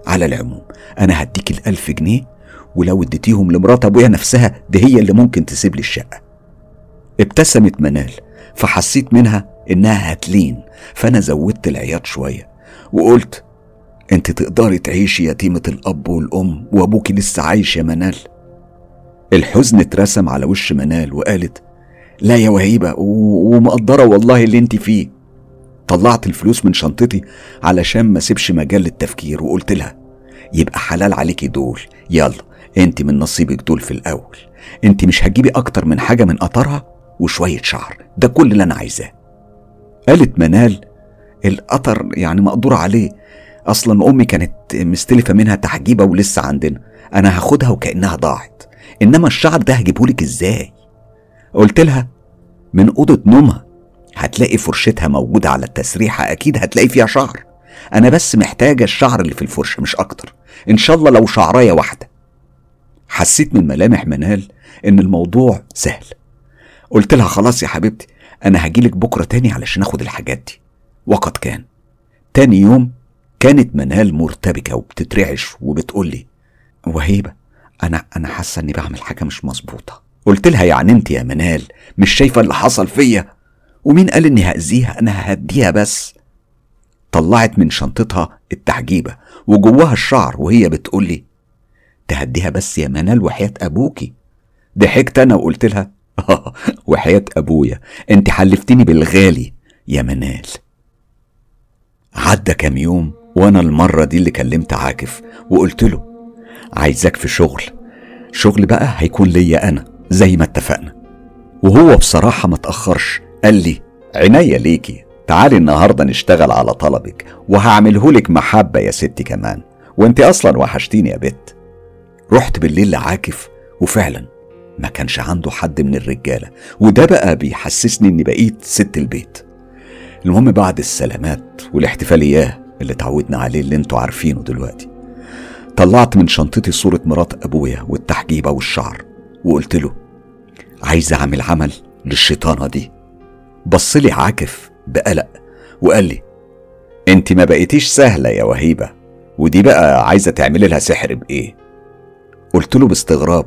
على العموم أنا هديك الألف جنيه ولو اديتيهم لمرات أبويا نفسها دي هي اللي ممكن تسيب لي الشقة. ابتسمت منال فحسيت منها إنها هتلين فأنا زودت العياط شوية وقلت أنت تقدري تعيشي يتيمة الأب والأم وأبوكي لسه عايش يا منال. الحزن اترسم على وش منال وقالت لا يا وهيبة ومقدرة والله اللي انت فيه. طلعت الفلوس من شنطتي علشان ما سيبش مجال للتفكير وقلت لها يبقى حلال عليكي دول. يلا انت من نصيبك دول في الأول. انت مش هتجيبي أكتر من حاجة من قطرها وشوية شعر. ده كل اللي أنا عايزاه. قالت منال القطر يعني مقدور عليه. أصلا أمي كانت مستلفة منها تحجيبة ولسه عندنا. أنا هاخدها وكأنها ضاعت. إنما الشعر ده هجيبهولك إزاي؟ قلت لها من أوضة نومها هتلاقي فرشتها موجودة على التسريحة أكيد هتلاقي فيها شعر. أنا بس محتاجة الشعر اللي في الفرشة مش أكتر. إن شاء الله لو شعراية واحدة. حسيت من ملامح منال إن الموضوع سهل. قلت لها خلاص يا حبيبتي أنا هجيلك بكرة تاني علشان أخد الحاجات دي. وقد كان. تاني يوم كانت منال مرتبكة وبتترعش وبتقول لي وهيبة أنا أنا حاسة إني بعمل حاجة مش مظبوطة. قلت لها يعني أنت يا منال مش شايفة اللي حصل فيا؟ ومين قال إني هأذيها؟ أنا ههديها بس. طلعت من شنطتها التحجيبة وجواها الشعر وهي بتقولي تهديها بس يا منال وحياة أبوكي. ضحكت أنا وقلت لها وحياة أبويا أنت حلفتني بالغالي يا منال. عدى كام يوم وأنا المرة دي اللي كلمت عاكف وقلت له عايزك في شغل شغل بقى هيكون ليا أنا. زي ما اتفقنا. وهو بصراحة ما تأخرش قال لي عينيا ليكي تعالي النهارده نشتغل على طلبك وهعملهولك محبة يا ستي كمان. وانت أصلا وحشتيني يا بت. رحت بالليل لعاكف وفعلا ما كانش عنده حد من الرجالة. وده بقى بيحسسني إني بقيت ست البيت. المهم بعد السلامات والاحتفالياه اللي اتعودنا عليه اللي أنتوا عارفينه دلوقتي طلعت من شنطتي صورة مرات أبويا والتحجيبة والشعر. وقلت له عايز أعمل عمل للشيطانة دي. بص لي عاكف بقلق وقال لي أنت ما بقيتيش سهلة يا وهيبة ودي بقى عايزة تعملي لها سحر بإيه؟ قلت له باستغراب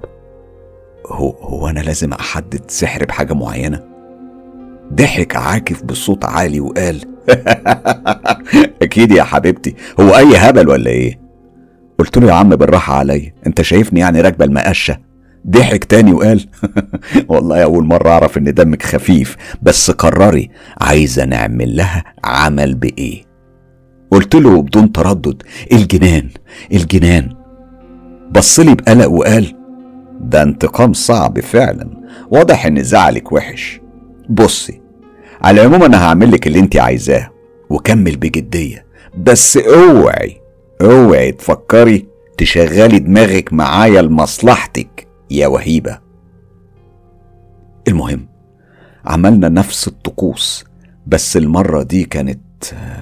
هو, هو أنا لازم أحدد سحر بحاجة معينة؟ ضحك عاكف بصوت عالي وقال أكيد يا حبيبتي هو أي هبل ولا إيه؟ قلت له يا عم بالراحة عليا أنت شايفني يعني راكبة المقشة؟ ضحك تاني وقال والله أول مرة أعرف إن دمك خفيف بس قرري عايزة نعمل لها عمل بإيه. قلت له بدون تردد الجنان الجنان. بصلي بقلق وقال ده انتقام صعب فعلا واضح إن زعلك وحش. بصي على العموم أنا هعمل لك اللي أنت عايزاه وكمل بجدية. بس اوعي اوعي تفكري تشغلي دماغك معايا لمصلحتك. يا وهيبة. المهم عملنا نفس الطقوس بس المرة دي كانت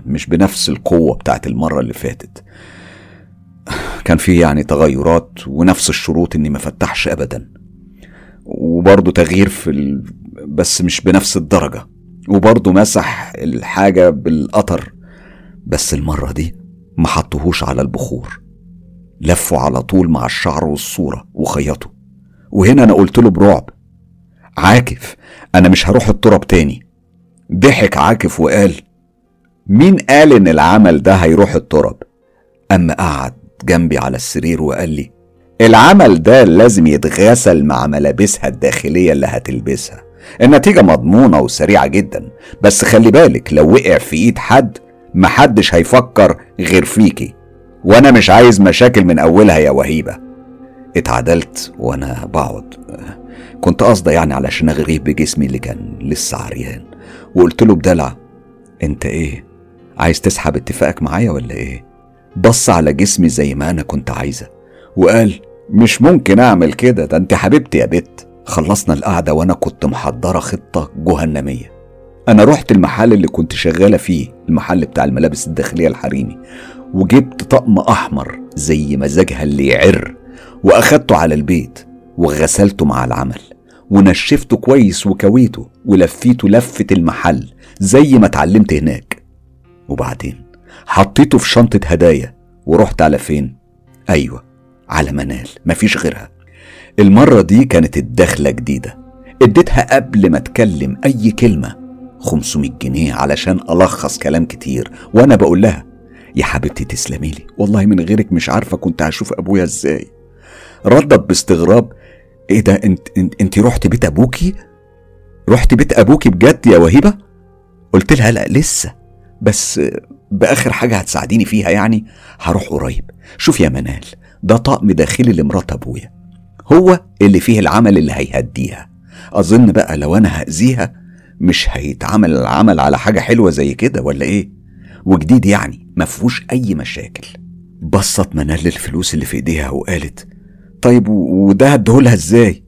مش بنفس القوة بتاعت المرة اللي فاتت. كان في يعني تغيرات ونفس الشروط إني ما فتحش ابدا. وبرضه تغيير في ال... بس مش بنفس الدرجة. وبرضه مسح الحاجة بالقطر بس المرة دي ما حطهوش على البخور. لفوا على طول مع الشعر والصورة وخيطوا. وهنا أنا قلت له برعب. عاكف أنا مش هروح التراب تاني. ضحك عاكف وقال مين قال إن العمل ده هيروح التراب؟ أما قعد جنبي على السرير وقال لي العمل ده لازم يتغاسل مع ملابسها الداخلية اللي هتلبسها. النتيجة مضمونة وسريعة جدا. بس خلي بالك لو وقع في إيد حد محدش هيفكر غير فيكي. وأنا مش عايز مشاكل من أولها يا وهيبة. اتعدلت وأنا بقعد. كنت قصده يعني علشان أغريه بجسمي اللي كان لسه عريان. وقلت له بدلع أنت إيه؟ عايز تسحب اتفاقك معايا ولا إيه؟ بص على جسمي زي ما أنا كنت عايزة. وقال مش ممكن أعمل كده ده أنت حبيبتي يا بت. خلصنا القعدة وأنا كنت محضرة خطة جهنمية. أنا رحت المحل اللي كنت شغالة فيه المحل بتاع الملابس الداخلية الحريمي وجبت طقم أحمر زي مزاجها اللي يعر. وأخدته على البيت وغسلته مع العمل ونشفته كويس وكويته ولفيته لفة المحل زي ما اتعلمت هناك. وبعدين حطيته في شنطة هدايا ورحت على فين؟ أيوة على منال مفيش غيرها. المرة دي كانت الدخلة جديدة. اديتها قبل ما اتكلم أي كلمة. 500 جنيه علشان ألخص كلام كتير. وأنا بقول لها يا حبيبتي تسلمي لي. والله من غيرك مش عارفة كنت هشوف أبويا إزاي. ردت باستغراب. إيه ده انت انت, إنت رحت بيت أبوكي؟ رحت بيت أبوكي بجد يا وهيبة؟ قلت لها لا لسه. بس بآخر حاجة هتساعديني فيها يعني هروح قريب. شوف يا منال ده طقم داخلي لمرات أبويا. هو اللي فيه العمل اللي هيهديها. أظن بقى لو أنا هأذيها مش هيتعمل العمل على حاجة حلوة زي كده ولا إيه؟ وجديد يعني مفهوش أي مشاكل. بصت منال للفلوس اللي في إيديها وقالت طيب وده هديهولها إزاي؟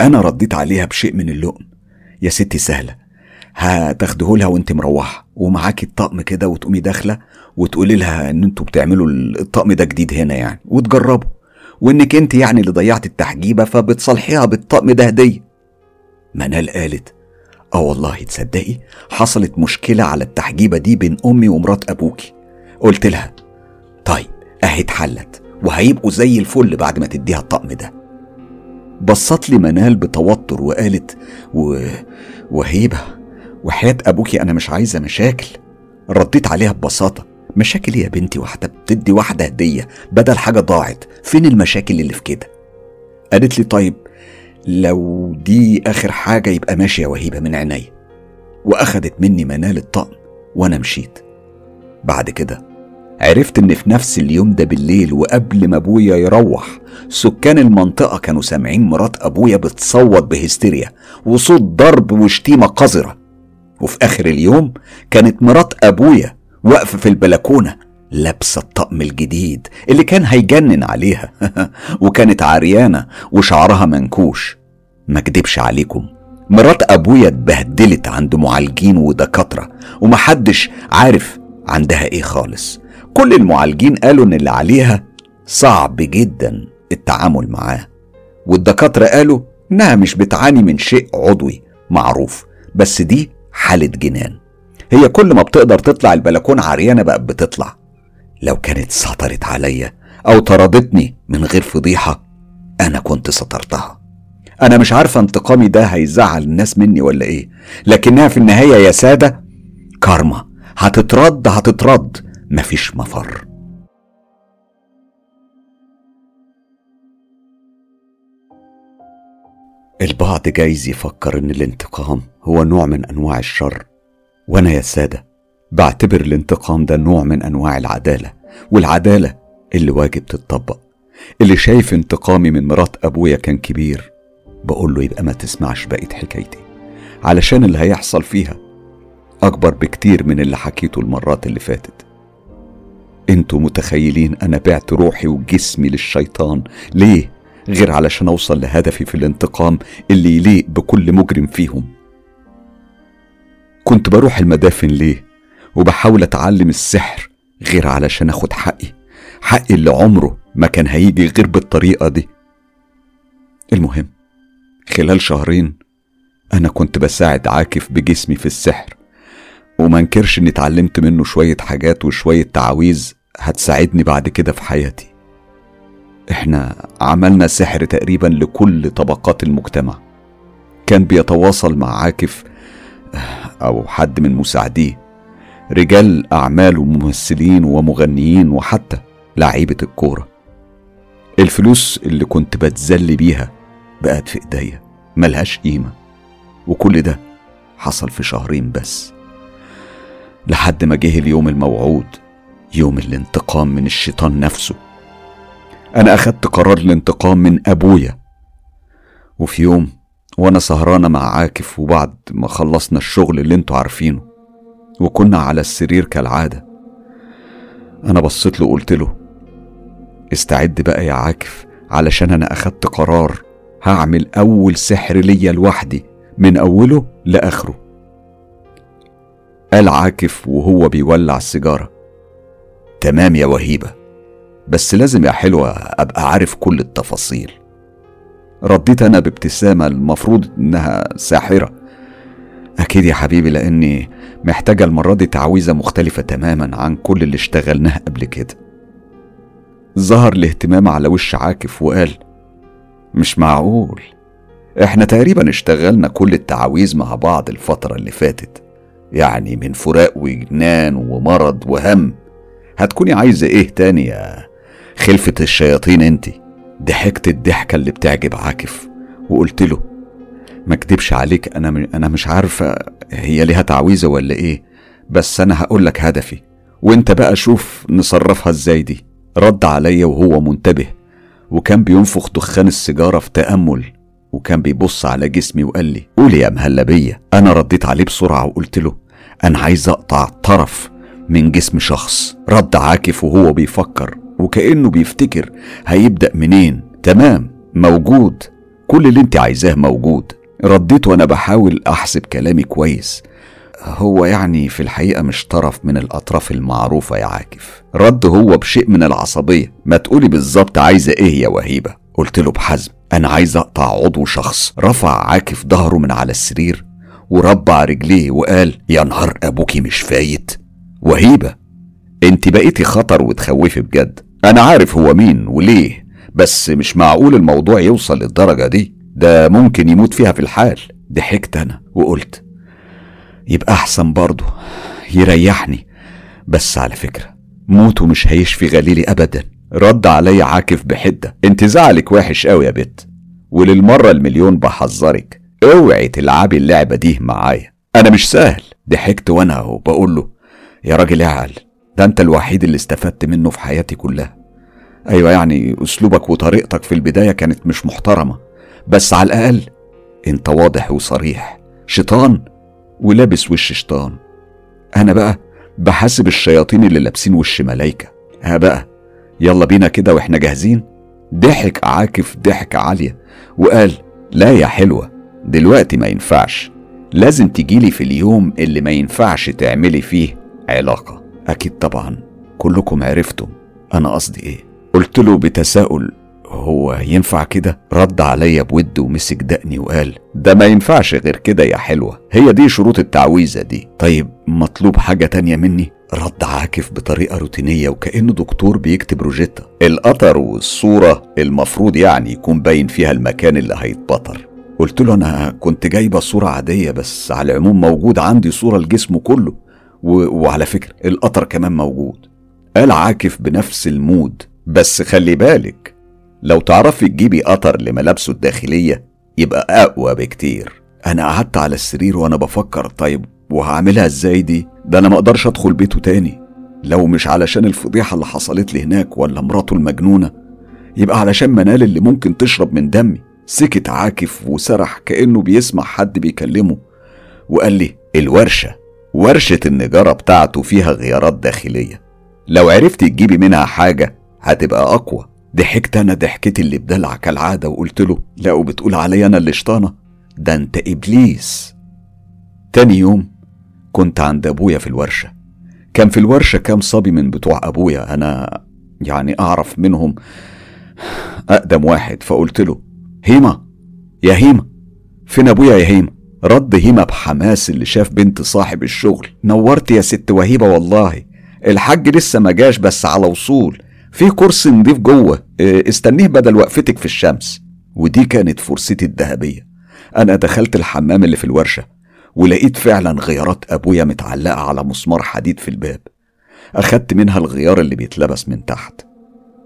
أنا رديت عليها بشيء من اللؤم يا ستي سهلة هتاخدهولها وانت مروحة ومعاكي الطقم كده وتقومي داخلة وتقولي لها ان أنتوا بتعملوا الطقم ده جديد هنا يعني وتجربوا وانك انت يعني اللي ضيعت التحجيبة فبتصالحيها بالطقم ده هدية. منال قالت آه والله تصدقي حصلت مشكلة على التحجيبة دي بين أمي ومرات أبوكي. قلت لها طيب أهي اتحلت. وهيبقوا زي الفل بعد ما تديها الطقم ده. بصت لي منال بتوتر وقالت و... وهيبة وحياة أبوكي أنا مش عايزة مشاكل. رديت عليها ببساطة مشاكل يا بنتي؟ واحدة بتدي واحدة هدية بدل حاجة ضاعت فين المشاكل اللي في كده؟ قالت لي طيب لو دي آخر حاجة يبقى ماشي يا وهيبة من عينيا. وأخدت مني منال الطقم وأنا مشيت. بعد كده عرفت إن في نفس اليوم ده بالليل وقبل ما أبويا يروح سكان المنطقة كانوا سامعين مرات أبويا بتصوت بهستيريا وصوت ضرب وشتيمة قذرة. وفي آخر اليوم كانت مرات أبويا واقفة في البلكونة لابسة الطقم الجديد اللي كان هيجنن عليها وكانت عريانة وشعرها منكوش. ما أكدبش عليكم مرات أبويا اتبهدلت عند معالجين ودكاترة ومحدش عارف عندها إيه خالص. كل المعالجين قالوا إن اللي عليها صعب جدا التعامل معاه. والدكاترة قالوا إنها مش بتعاني من شيء عضوي معروف بس دي حالة جنان. هي كل ما بتقدر تطلع البلكونة عريانة بقت بتطلع. لو كانت سطرت عليا أو طردتني من غير فضيحة أنا كنت سطرتها. أنا مش عارفة انتقامي ده هيزعل الناس مني ولا إيه لكنها في النهاية يا سادة كارما. هتترد هتترد. مفيش مفر. البعض جايز يفكر إن الانتقام هو نوع من أنواع الشر وأنا يا سادة بعتبر الانتقام ده نوع من أنواع العدالة والعدالة اللي واجب تتطبق. اللي شايف انتقامي من مرات أبويا كان كبير بقول له يبقى ما تسمعش بقية حكايتي علشان اللي هيحصل فيها أكبر بكتير من اللي حكيته المرات اللي فاتت. أنتوا متخيلين أنا بعت روحي وجسمي للشيطان؟ ليه؟ غير علشان أوصل لهدفي في الانتقام اللي يليق بكل مجرم فيهم. كنت بروح المدافن ليه؟ وبحاول أتعلم السحر غير علشان أخد حقي. حقي اللي عمره ما كان هيجي غير بالطريقة دي. المهم خلال شهرين أنا كنت بساعد عاكف بجسمي في السحر. وما انكرش إني اتعلمت منه شوية حاجات وشوية تعاويذ هتساعدني بعد كده في حياتي. إحنا عملنا سحر تقريبا لكل طبقات المجتمع. كان بيتواصل مع عاكف أو حد من مساعديه. رجال أعمال وممثلين ومغنيين وحتى لعيبة الكورة. الفلوس اللي كنت بتذل بيها بقت في إيديا ملهاش قيمة. وكل ده حصل في شهرين بس. لحد ما جه اليوم الموعود. يوم الانتقام من الشيطان نفسه. أنا اخدت قرار الانتقام من أبويا. وفي يوم وأنا سهرانة مع عاكف وبعد ما خلصنا الشغل اللي أنتوا عارفينه وكنا على السرير كالعادة. أنا بصيت له وقلت له استعد بقى يا عاكف علشان أنا أخدت قرار هعمل أول سحر ليا لوحدي من أوله لآخره. قال عاكف وهو بيولع السيجارة. تمام يا وهيبة بس لازم يا حلوة أبقى عارف كل التفاصيل. رديت أنا بابتسامة المفروض إنها ساحرة. أكيد يا حبيبي لأني محتاجة المرة دي تعويذة مختلفة تماما عن كل اللي اشتغلناه قبل كده. ظهر الاهتمام على وش عاكف وقال مش معقول. إحنا تقريبا اشتغلنا كل التعاويذ مع بعض الفترة اللي فاتت يعني من فراق وجنان ومرض وهم. هتكوني عايزة إيه تاني يا خلفة الشياطين انتي ضحكت الضحكة اللي بتعجب عاكف وقلت له ما اكدبش عليك أنا م... أنا مش عارفة هي ليها تعويذة ولا إيه بس أنا هقول لك هدفي وانت بقى شوف نصرفها إزاي دي. رد عليا وهو منتبه وكان بينفخ دخان السيجارة في تأمل وكان بيبص على جسمي وقال لي قول يا مهلبية. أنا رديت عليه بسرعة وقلت له أنا عايز أقطع طرف من جسم شخص. رد عاكف وهو بيفكر وكأنه بيفتكر هيبدأ منين. تمام موجود. كل اللي انت عايزاه موجود. رديت وأنا بحاول أحسب كلامي كويس. هو يعني في الحقيقة مش طرف من الأطراف المعروفة يا عاكف. رد هو بشيء من العصبية. ما تقولي بالظبط عايزة إيه يا وهيبة. قلت له بحزم أنا عايز أقطع عضو شخص. رفع عاكف ظهره من على السرير وربع رجليه وقال يا نهار أبوكي مش فايت؟ وهيبة. انت بقيتي خطر وتخوفي بجد. أنا عارف هو مين وليه بس مش معقول الموضوع يوصل للدرجة دي. ده ممكن يموت فيها في الحال. ضحكت أنا وقلت يبقى أحسن برضه يريحني. بس على فكرة موته مش هيشفي غليلي أبدا. رد علي عاكف بحدة. انت زعلك وحش قوي يا بت. وللمرة المليون بحذرك اوعي تلعبي اللعبة دي معايا. أنا مش سهل. ضحكت وأنا وبقول له يا راجل اعل ده انت الوحيد اللي استفدت منه في حياتي كلها. أيوه يعني أسلوبك وطريقتك في البداية كانت مش محترمة بس على الأقل أنت واضح وصريح. شيطان ولابس وش شيطان. أنا بقى بحاسب الشياطين اللي لابسين وش ملايكة. ها بقى يلا بينا كده وإحنا جاهزين؟ ضحك عاكف ضحكة عالية وقال لا يا حلوة دلوقتي ما ينفعش. لازم تجيلي في اليوم اللي ما ينفعش تعملي فيه علاقة. أكيد طبعا. كلكم عرفتم. أنا قصدي إيه؟ قلت له بتساؤل هو ينفع كده؟ رد عليا بود ومسك دقني وقال ده ما ينفعش غير كده يا حلوة. هي دي شروط التعويذة دي. طيب مطلوب حاجة تانية مني؟ رد عاكف بطريقة روتينية وكأنه دكتور بيكتب روجيتا. القطر والصورة المفروض يعني يكون باين فيها المكان اللي هيتبطر. قلت له أنا كنت جايبة صورة عادية بس على العموم موجود عندي صورة لجسمه كله. و... وعلى فكرة القطر كمان موجود. قال عاكف بنفس المود. بس خلي بالك لو تعرفي تجيبي قطر لملابسه الداخلية يبقى أقوى بكتير. أنا قعدت على السرير وأنا بفكر طيب وهعملها إزاي دي؟ ده أنا ما أقدرش أدخل بيته تاني. لو مش علشان الفضيحة اللي حصلت لي هناك ولا مراته المجنونة يبقى علشان منال اللي ممكن تشرب من دمي. سكت عاكف وسرح كأنه بيسمع حد بيكلمه. وقال لي الورشة. ورشة النجارة بتاعته فيها غيارات داخلية. لو عرفت تجيبي منها حاجة هتبقى أقوى. ضحكت أنا ضحكتي اللي بدلع كالعادة وقلت له لا وبتقول عليا أنا اللي شطانة. ده أنت إبليس. تاني يوم كنت عند أبويا في الورشة. كان في الورشة كام صبي من بتوع أبويا أنا يعني أعرف منهم أقدم واحد فقلت له هيما يا هيما. فين أبويا يا هيما؟ رد هيما بحماس اللي شاف بنت صاحب الشغل. نورت يا ست وهيبة والله. الحاج لسه ما جاش بس على وصول. في كرسي نضيف جوه. استنيه بدل وقفتك في الشمس. ودي كانت فرصتي الذهبية. أنا دخلت الحمام اللي في الورشة ولقيت فعلا غيارات أبويا متعلقة على مسمار حديد في الباب. أخدت منها الغيار اللي بيتلبس من تحت.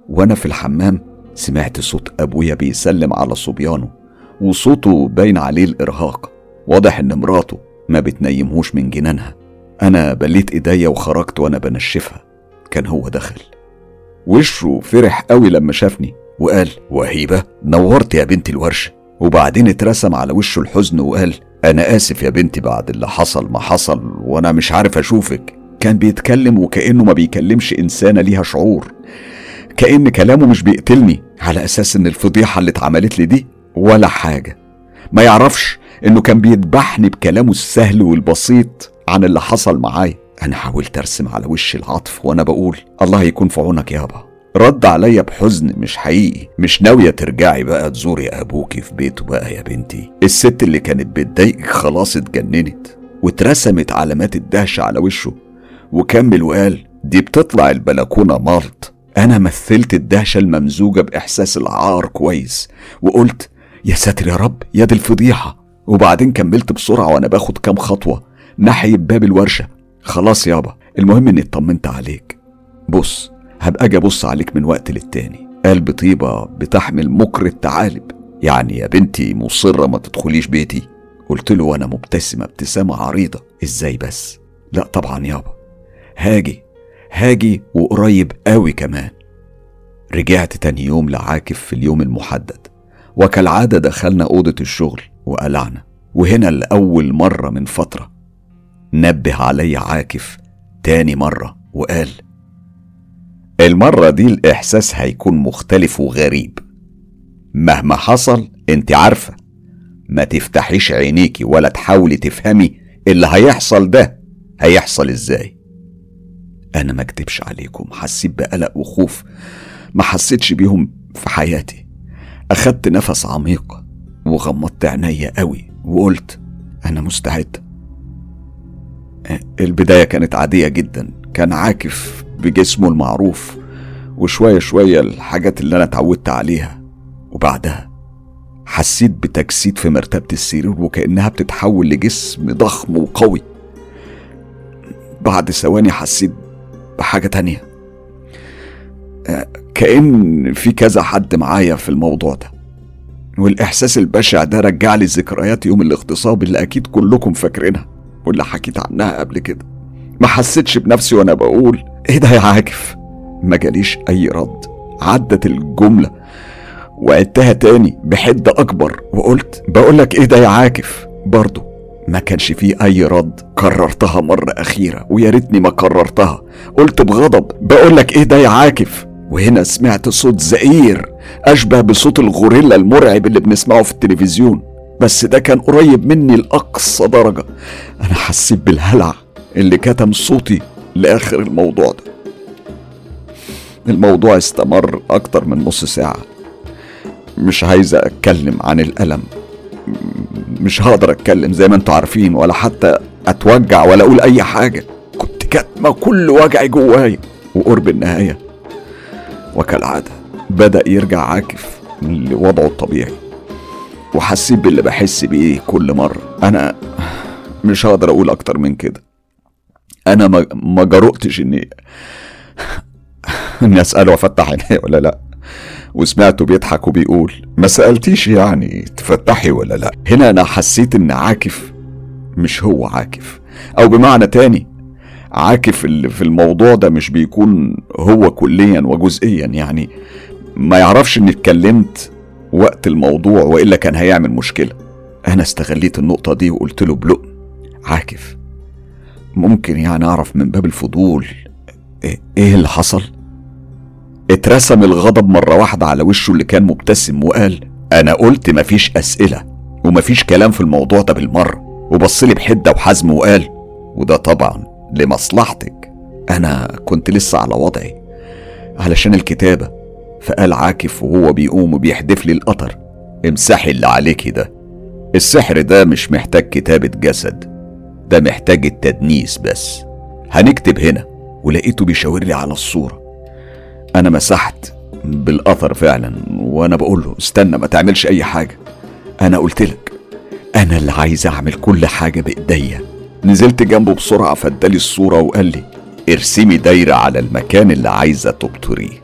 وأنا في الحمام سمعت صوت أبويا بيسلم على صبيانه وصوته باين عليه الإرهاق. واضح إن مراته ما بتنيمهوش من جنانها. أنا بليت إيديا وخرجت وأنا بنشفها. كان هو دخل وشه فرح قوي لما شافني وقال وهيبة نورت يا بنت الورشة. وبعدين اترسم على وشه الحزن وقال أنا آسف يا بنتي بعد اللي حصل ما حصل وأنا مش عارف أشوفك. كان بيتكلم وكأنه ما بيكلمش إنسانة ليها شعور. كأن كلامه مش بيقتلني على أساس إن الفضيحة اللي اتعملت لي دي ولا حاجة. ما يعرفش إنه كان بيذبحني بكلامه السهل والبسيط عن اللي حصل معايا. أنا حاولت أرسم على وشي العطف وأنا بقول الله يكون في عونك يابا رد عليا بحزن مش حقيقي. مش ناوية ترجعي بقى تزوري أبوكي في بيته بقى يا بنتي. الست اللي كانت بتضايقك خلاص اتجننت واترسمت علامات الدهشة على وشه. وكمل وقال دي بتطلع البلكونة مالط أنا مثلت الدهشة الممزوجة بإحساس العار كويس وقلت يا ساتر يا رب يا دي الفضيحة. وبعدين كملت بسرعة وأنا باخد كام خطوة ناحية باب الورشة. خلاص يابا المهم إني اطمنت عليك. بص هبقى أجي أبص عليك من وقت للتاني. قلب طيبة بتحمل مكر التعالب. يعني يا بنتي مصرة ما تدخليش بيتي. قلت له وأنا مبتسمة ابتسامة عريضة. إزاي بس؟ لا طبعا يابا. هاجي هاجي وقريب قوي كمان. رجعت تاني يوم لعاكف في اليوم المحدد. وكالعادة دخلنا أوضة الشغل. وقلعنا. وهنا لأول مرة من فترة نبه علي عاكف تاني مرة وقال المرة دي الإحساس هيكون مختلف وغريب. مهما حصل أنت عارفة ما تفتحيش عينيكي ولا تحاولي تفهمي اللي هيحصل ده هيحصل إزاي. أنا ما أكدبش عليكم حسيت بقلق وخوف ما حسيتش بيهم في حياتي. أخدت نفس عميق وغمضت عينيا قوي وقلت أنا مستعد. البداية كانت عادية جدا كان عاكف بجسمه المعروف وشوية شوية الحاجات اللي أنا اتعودت عليها. وبعدها حسيت بتجسيد في مرتبة السرير وكأنها بتتحول لجسم ضخم وقوي. بعد ثواني حسيت بحاجة تانية. كأن في كذا حد معايا في الموضوع ده. والإحساس البشع ده رجع لي ذكريات يوم الاغتصاب اللي أكيد كلكم فاكرينها واللي حكيت عنها قبل كده. ما حسيتش بنفسي وأنا بقول إيه ده يا عاكف؟ ما جاليش أي رد. عدت الجملة وعدتها تاني بحدة أكبر وقلت بقولك إيه ده يا عاكف؟ برضه ما كانش فيه أي رد. كررتها مرة أخيرة ويا ريتني ما كررتها. قلت بغضب بقولك إيه ده يا عاكف؟ وهنا سمعت صوت زئير أشبه بصوت الغوريلا المرعب اللي بنسمعه في التلفزيون. بس ده كان قريب مني لأقصى درجة. أنا حسيت بالهلع اللي كتم صوتي لآخر الموضوع ده. الموضوع استمر أكتر من نص ساعة. مش عايزة أتكلم عن الألم. مش هقدر أتكلم زي ما أنتوا عارفين ولا حتى أتوجع ولا أقول أي حاجة. كنت كاتمة كل وجعي جوايا. وقرب النهاية وكالعادة بدأ يرجع عاكف لوضعه الطبيعي. وحسيت باللي بحس بيه كل مرة. أنا مش هقدر أقول أكتر من كده. أنا ما جرؤتش إني إني أسأله أفتح عيني ولا لأ. وسمعته بيضحك وبيقول ما سألتيش يعني تفتحي ولا لأ. هنا أنا حسيت إن عاكف مش هو عاكف. أو بمعنى تاني عاكف في الموضوع ده مش بيكون هو كليا وجزئيا. يعني ما يعرفش إني اتكلمت وقت الموضوع وإلا كان هيعمل مشكلة. أنا استغليت النقطة دي وقلت له بلق عاكف. ممكن يعني أعرف من باب الفضول إيه اللي حصل؟ اترسم الغضب مرة واحدة على وشه اللي كان مبتسم وقال أنا قلت مفيش أسئلة ومفيش كلام في الموضوع ده بالمرة. وبصلي بحدة وحزم وقال وده طبعا لمصلحتك. أنا كنت لسه على وضعي. علشان الكتابة. فقال عاكف وهو بيقوم وبيحدف لي القطر. امسحي اللي عليكي ده. السحر ده مش محتاج كتابة جسد. ده محتاج التدنيس بس. هنكتب هنا. ولقيته بيشاور لي على الصورة. أنا مسحت بالقطر فعلا. وأنا بقول له استنى ما تعملش أي حاجة. أنا قلت لك أنا اللي عايز أعمل كل حاجة بإيديا. نزلت جنبه بسرعة فادالي الصورة وقال لي ارسمي دايرة على المكان اللي عايزة تبطريه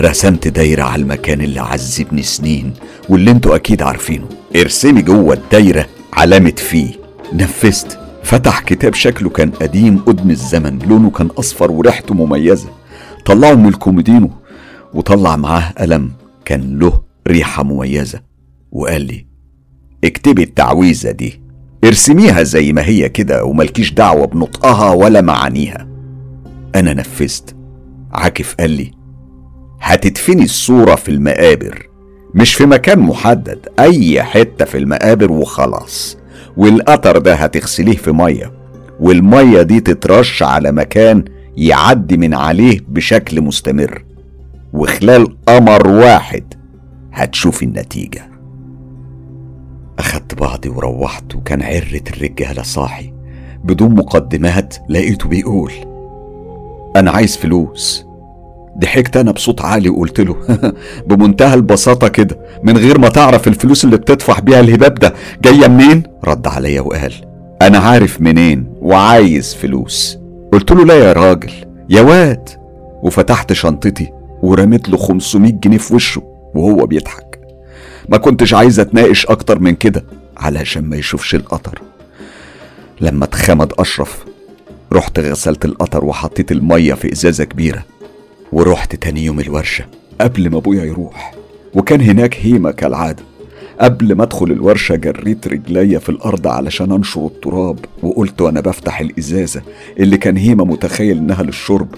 رسمت دايرة على المكان اللي عذبني سنين واللي أنتوا أكيد عارفينه. ارسمي جوه الدايرة علامة فيه نفذت فتح كتاب شكله كان قديم قدم الزمن لونه كان أصفر وريحته مميزة. طلعه من الكومودينو وطلع معاه قلم كان له ريحة مميزة وقال لي اكتبي التعويذة دي. ارسميها زي ما هي كده وملكيش دعوة بنطقها ولا معانيها. أنا نفذت. عاكف قال لي هتدفني الصورة في المقابر مش في مكان محدد أي حتة في المقابر وخلاص. والقطر ده هتغسليه في مية والمية دي تترش على مكان يعدي من عليه بشكل مستمر. وخلال قمر واحد هتشوفي النتيجة. أخدت بعضي وروحت وكان عرة الرجالة صاحي. بدون مقدمات لقيته بيقول أنا عايز فلوس. ضحكت أنا بصوت عالي وقلت له بمنتهى البساطة كده من غير ما تعرف الفلوس اللي بتدفع بيها الهباب ده جاية منين؟ رد عليا وقال أنا عارف منين وعايز فلوس. قلت له لا يا راجل يا واد. وفتحت شنطتي ورميت له 500 جنيه في وشه وهو بيضحك. ما كنتش عايز أتناقش أكتر من كده علشان ما يشوفش القطر لما اتخمد أشرف رحت غسلت القطر وحطيت المية في إزازة كبيرة ورحت تاني يوم الورشة قبل ما أبويا يروح. وكان هناك هيمة كالعادة. قبل ما أدخل الورشة جريت رجليا في الأرض علشان أنشر التراب وقلت وأنا بفتح الإزازة اللي كان هيمة متخيل إنها للشرب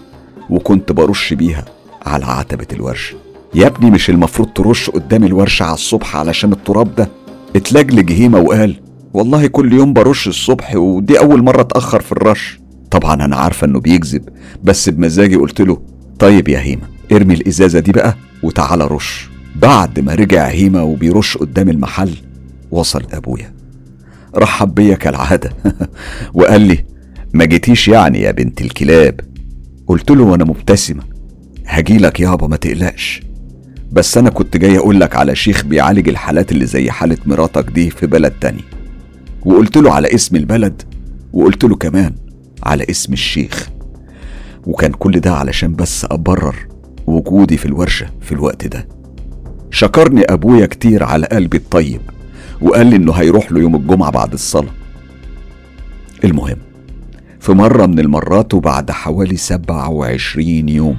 وكنت برش بيها على عتبة الورشة. يا ابني مش المفروض ترش قدام الورشة على الصبح علشان التراب ده؟ اتلجلج هيمة وقال والله كل يوم برش الصبح ودي أول مرة اتأخر في الرش. طبعا أنا عارفة إنه بيكذب بس بمزاجي قلت له طيب يا هيمة ارمي الإزازة دي بقى وتعالى رش. بعد ما رجع هيمة وبيرش قدام المحل وصل أبويا. رحب بيا كالعادة وقال لي ما جيتيش يعني يا بنت الكلاب. قلت له وأنا مبتسمة. هجيلك يابا ما تقلقش. بس أنا كنت جاي أقول لك على شيخ بيعالج الحالات اللي زي حالة مراتك دي في بلد تاني. وقلت له على اسم البلد وقلت له كمان على اسم الشيخ. وكان كل ده علشان بس أبرر وجودي في الورشة في الوقت ده. شكرني أبويا كتير على قلبي الطيب وقال لي إنه هيروح له يوم الجمعة بعد الصلاة. المهم في مرة من المرات وبعد حوالي سبعة وعشرين يوم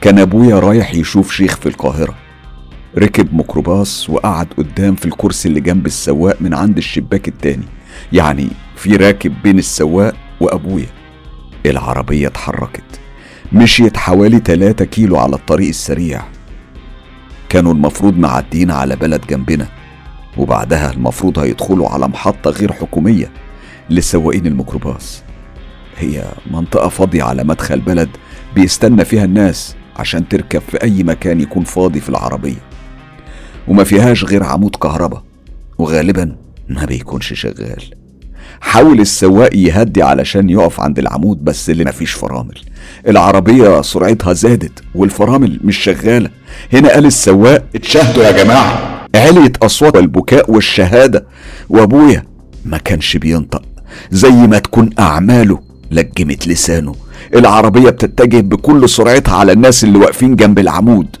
كان أبويا رايح يشوف شيخ في القاهرة. ركب ميكروباص وقعد قدام في الكرسي اللي جنب السواق من عند الشباك التاني. يعني في راكب بين السواق وأبويا. العربية اتحركت. مشيت حوالي 3 كيلو على الطريق السريع. كانوا المفروض معديين على بلد جنبنا. وبعدها المفروض هيدخلوا على محطة غير حكومية لسواقين الميكروباص. هي منطقة فاضية على مدخل بلد بيستنى فيها الناس عشان تركب في أي مكان يكون فاضي في العربية. وما فيهاش غير عمود كهرباء وغالبا ما بيكونش شغال. حاول السواق يهدي علشان يقف عند العمود بس اللي مفيش فرامل. العربية سرعتها زادت والفرامل مش شغالة. هنا قال السواق اتشاهدوا يا جماعة. عليت أصوات البكاء والشهادة. وأبويا ما كانش بينطق. زي ما تكون أعماله لجمت لسانه. العربية بتتجه بكل سرعتها على الناس اللي واقفين جنب العمود.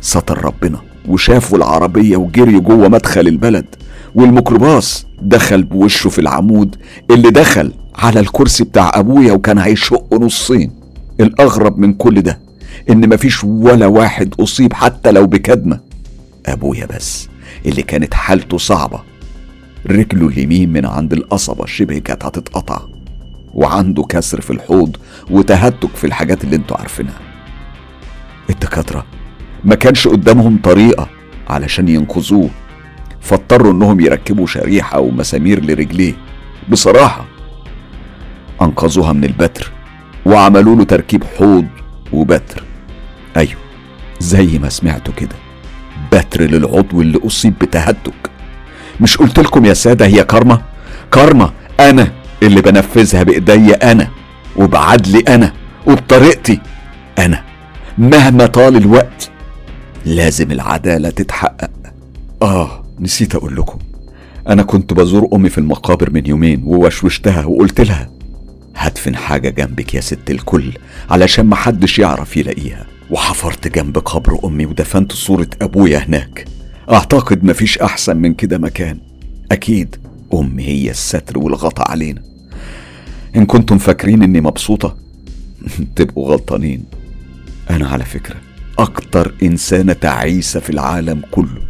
ستر ربنا. وشافوا العربية وجري جوه مدخل البلد. والميكروباص دخل بوشه في العمود اللي دخل على الكرسي بتاع أبويا وكان هيشق نصين. الأغرب من كل ده إن مفيش ولا واحد أصيب حتى لو بكدمة. أبويا بس اللي كانت حالته صعبة. رجله اليمين من عند القصبة شبه كانت هتتقطع. وعنده كسر في الحوض وتهتك في الحاجات اللي أنتوا عارفينها. الدكاترة ما كانش قدامهم طريقة علشان ينقذوه. فاضطروا إنهم يركبوا شريحة ومسامير لرجليه. بصراحة أنقذوها من البتر وعملوا له تركيب حوض وبتر. أيوه زي ما سمعتوا كده. بتر للعضو اللي أصيب بتهتك. مش قلت لكم يا سادة هي كارما؟ كارما أنا اللي بنفذها بايديا أنا وبعدلي أنا وبطريقتي أنا. مهما طال الوقت لازم العدالة تتحقق. آه نسيت أقول لكم. أنا كنت بزور أمي في المقابر من يومين ووشوشتها وقلت لها هدفن حاجة جنبك يا ست الكل علشان محدش يعرف يلاقيها. وحفرت جنب قبر أمي ودفنت صورة أبويا هناك. أعتقد مفيش أحسن من كده مكان. أكيد أمي هي الستر والغطا علينا. إن كنتم فاكرين إني مبسوطة تبقوا غلطانين. أنا على فكرة أكتر إنسانة تعيسة في العالم كله.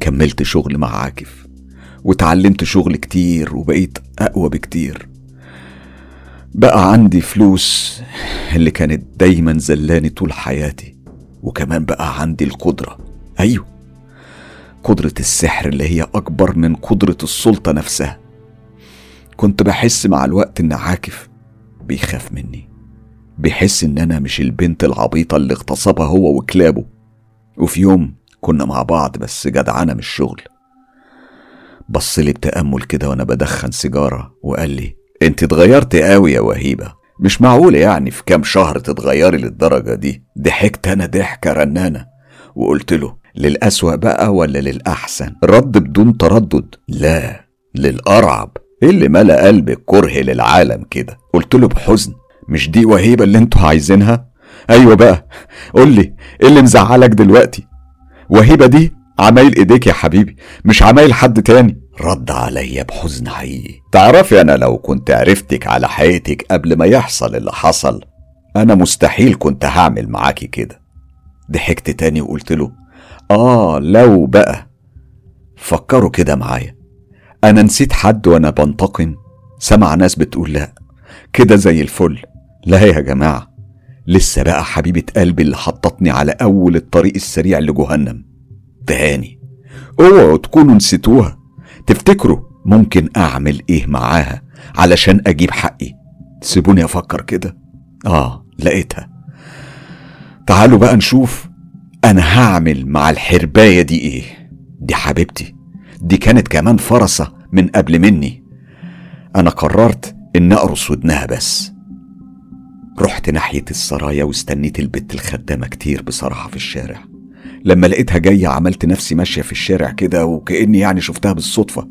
كملت شغل مع عاكف وتعلمت شغل كتير وبقيت أقوى بكتير. بقى عندي فلوس اللي كانت دايما زلاني طول حياتي وكمان بقى عندي القدرة. أيوه قدرة السحر اللي هي أكبر من قدرة السلطة نفسها. كنت بحس مع الوقت إن عاكف بيخاف مني. بيحس إن أنا مش البنت العبيطة اللي اغتصبها هو وكلابه. وفي يوم كنا مع بعض بس جدعانة مش شغل بصلي بتأمل كده وأنا بدخن سيجارة وقال لي أنت اتغيرت قوي يا وهيبة. مش معقول يعني في كام شهر تتغيري للدرجة دي. ضحكت أنا ضحكة رنانة. وقلت له للأسوأ بقى ولا للأحسن؟ رد بدون تردد لا للأرعب. إيه اللي ملأ قلبك كره للعالم كده؟ قلت له بحزن. مش دي وهيبة اللي أنتوا عايزينها؟ أيوه بقى. قول لي إيه اللي مزعلك دلوقتي؟ وهيبة دي عمايل إيديك يا حبيبي مش عمايل حد تاني. رد عليا بحزن حقيقي. تعرفي أنا لو كنت عرفتك على حياتك قبل ما يحصل اللي حصل أنا مستحيل كنت هعمل معاكي كده. ضحكت تاني وقلت له آه لو بقى. فكروا كده معايا. أنا نسيت حد وأنا بنتقم. سمع ناس بتقول لا. كده زي الفل. لا يا جماعة. لسه بقى حبيبة قلبي اللي حطتني على أول الطريق السريع لجهنم. تهاني. اوعوا تكونوا نسيتوها. تفتكروا ممكن أعمل إيه معاها علشان أجيب حقي؟ سيبوني أفكر كده. آه لقيتها. تعالوا بقى نشوف أنا هعمل مع الحرباية دي إيه. دي حبيبتي. دي كانت كمان فرصة من قبل مني. أنا قررت ان أقرص ودنها بس. رحت ناحية السرايا واستنيت البت الخدامة كتير بصراحة في الشارع. لما لقيتها جاية عملت نفسي ماشية في الشارع كده وكأني يعني شفتها بالصدفة.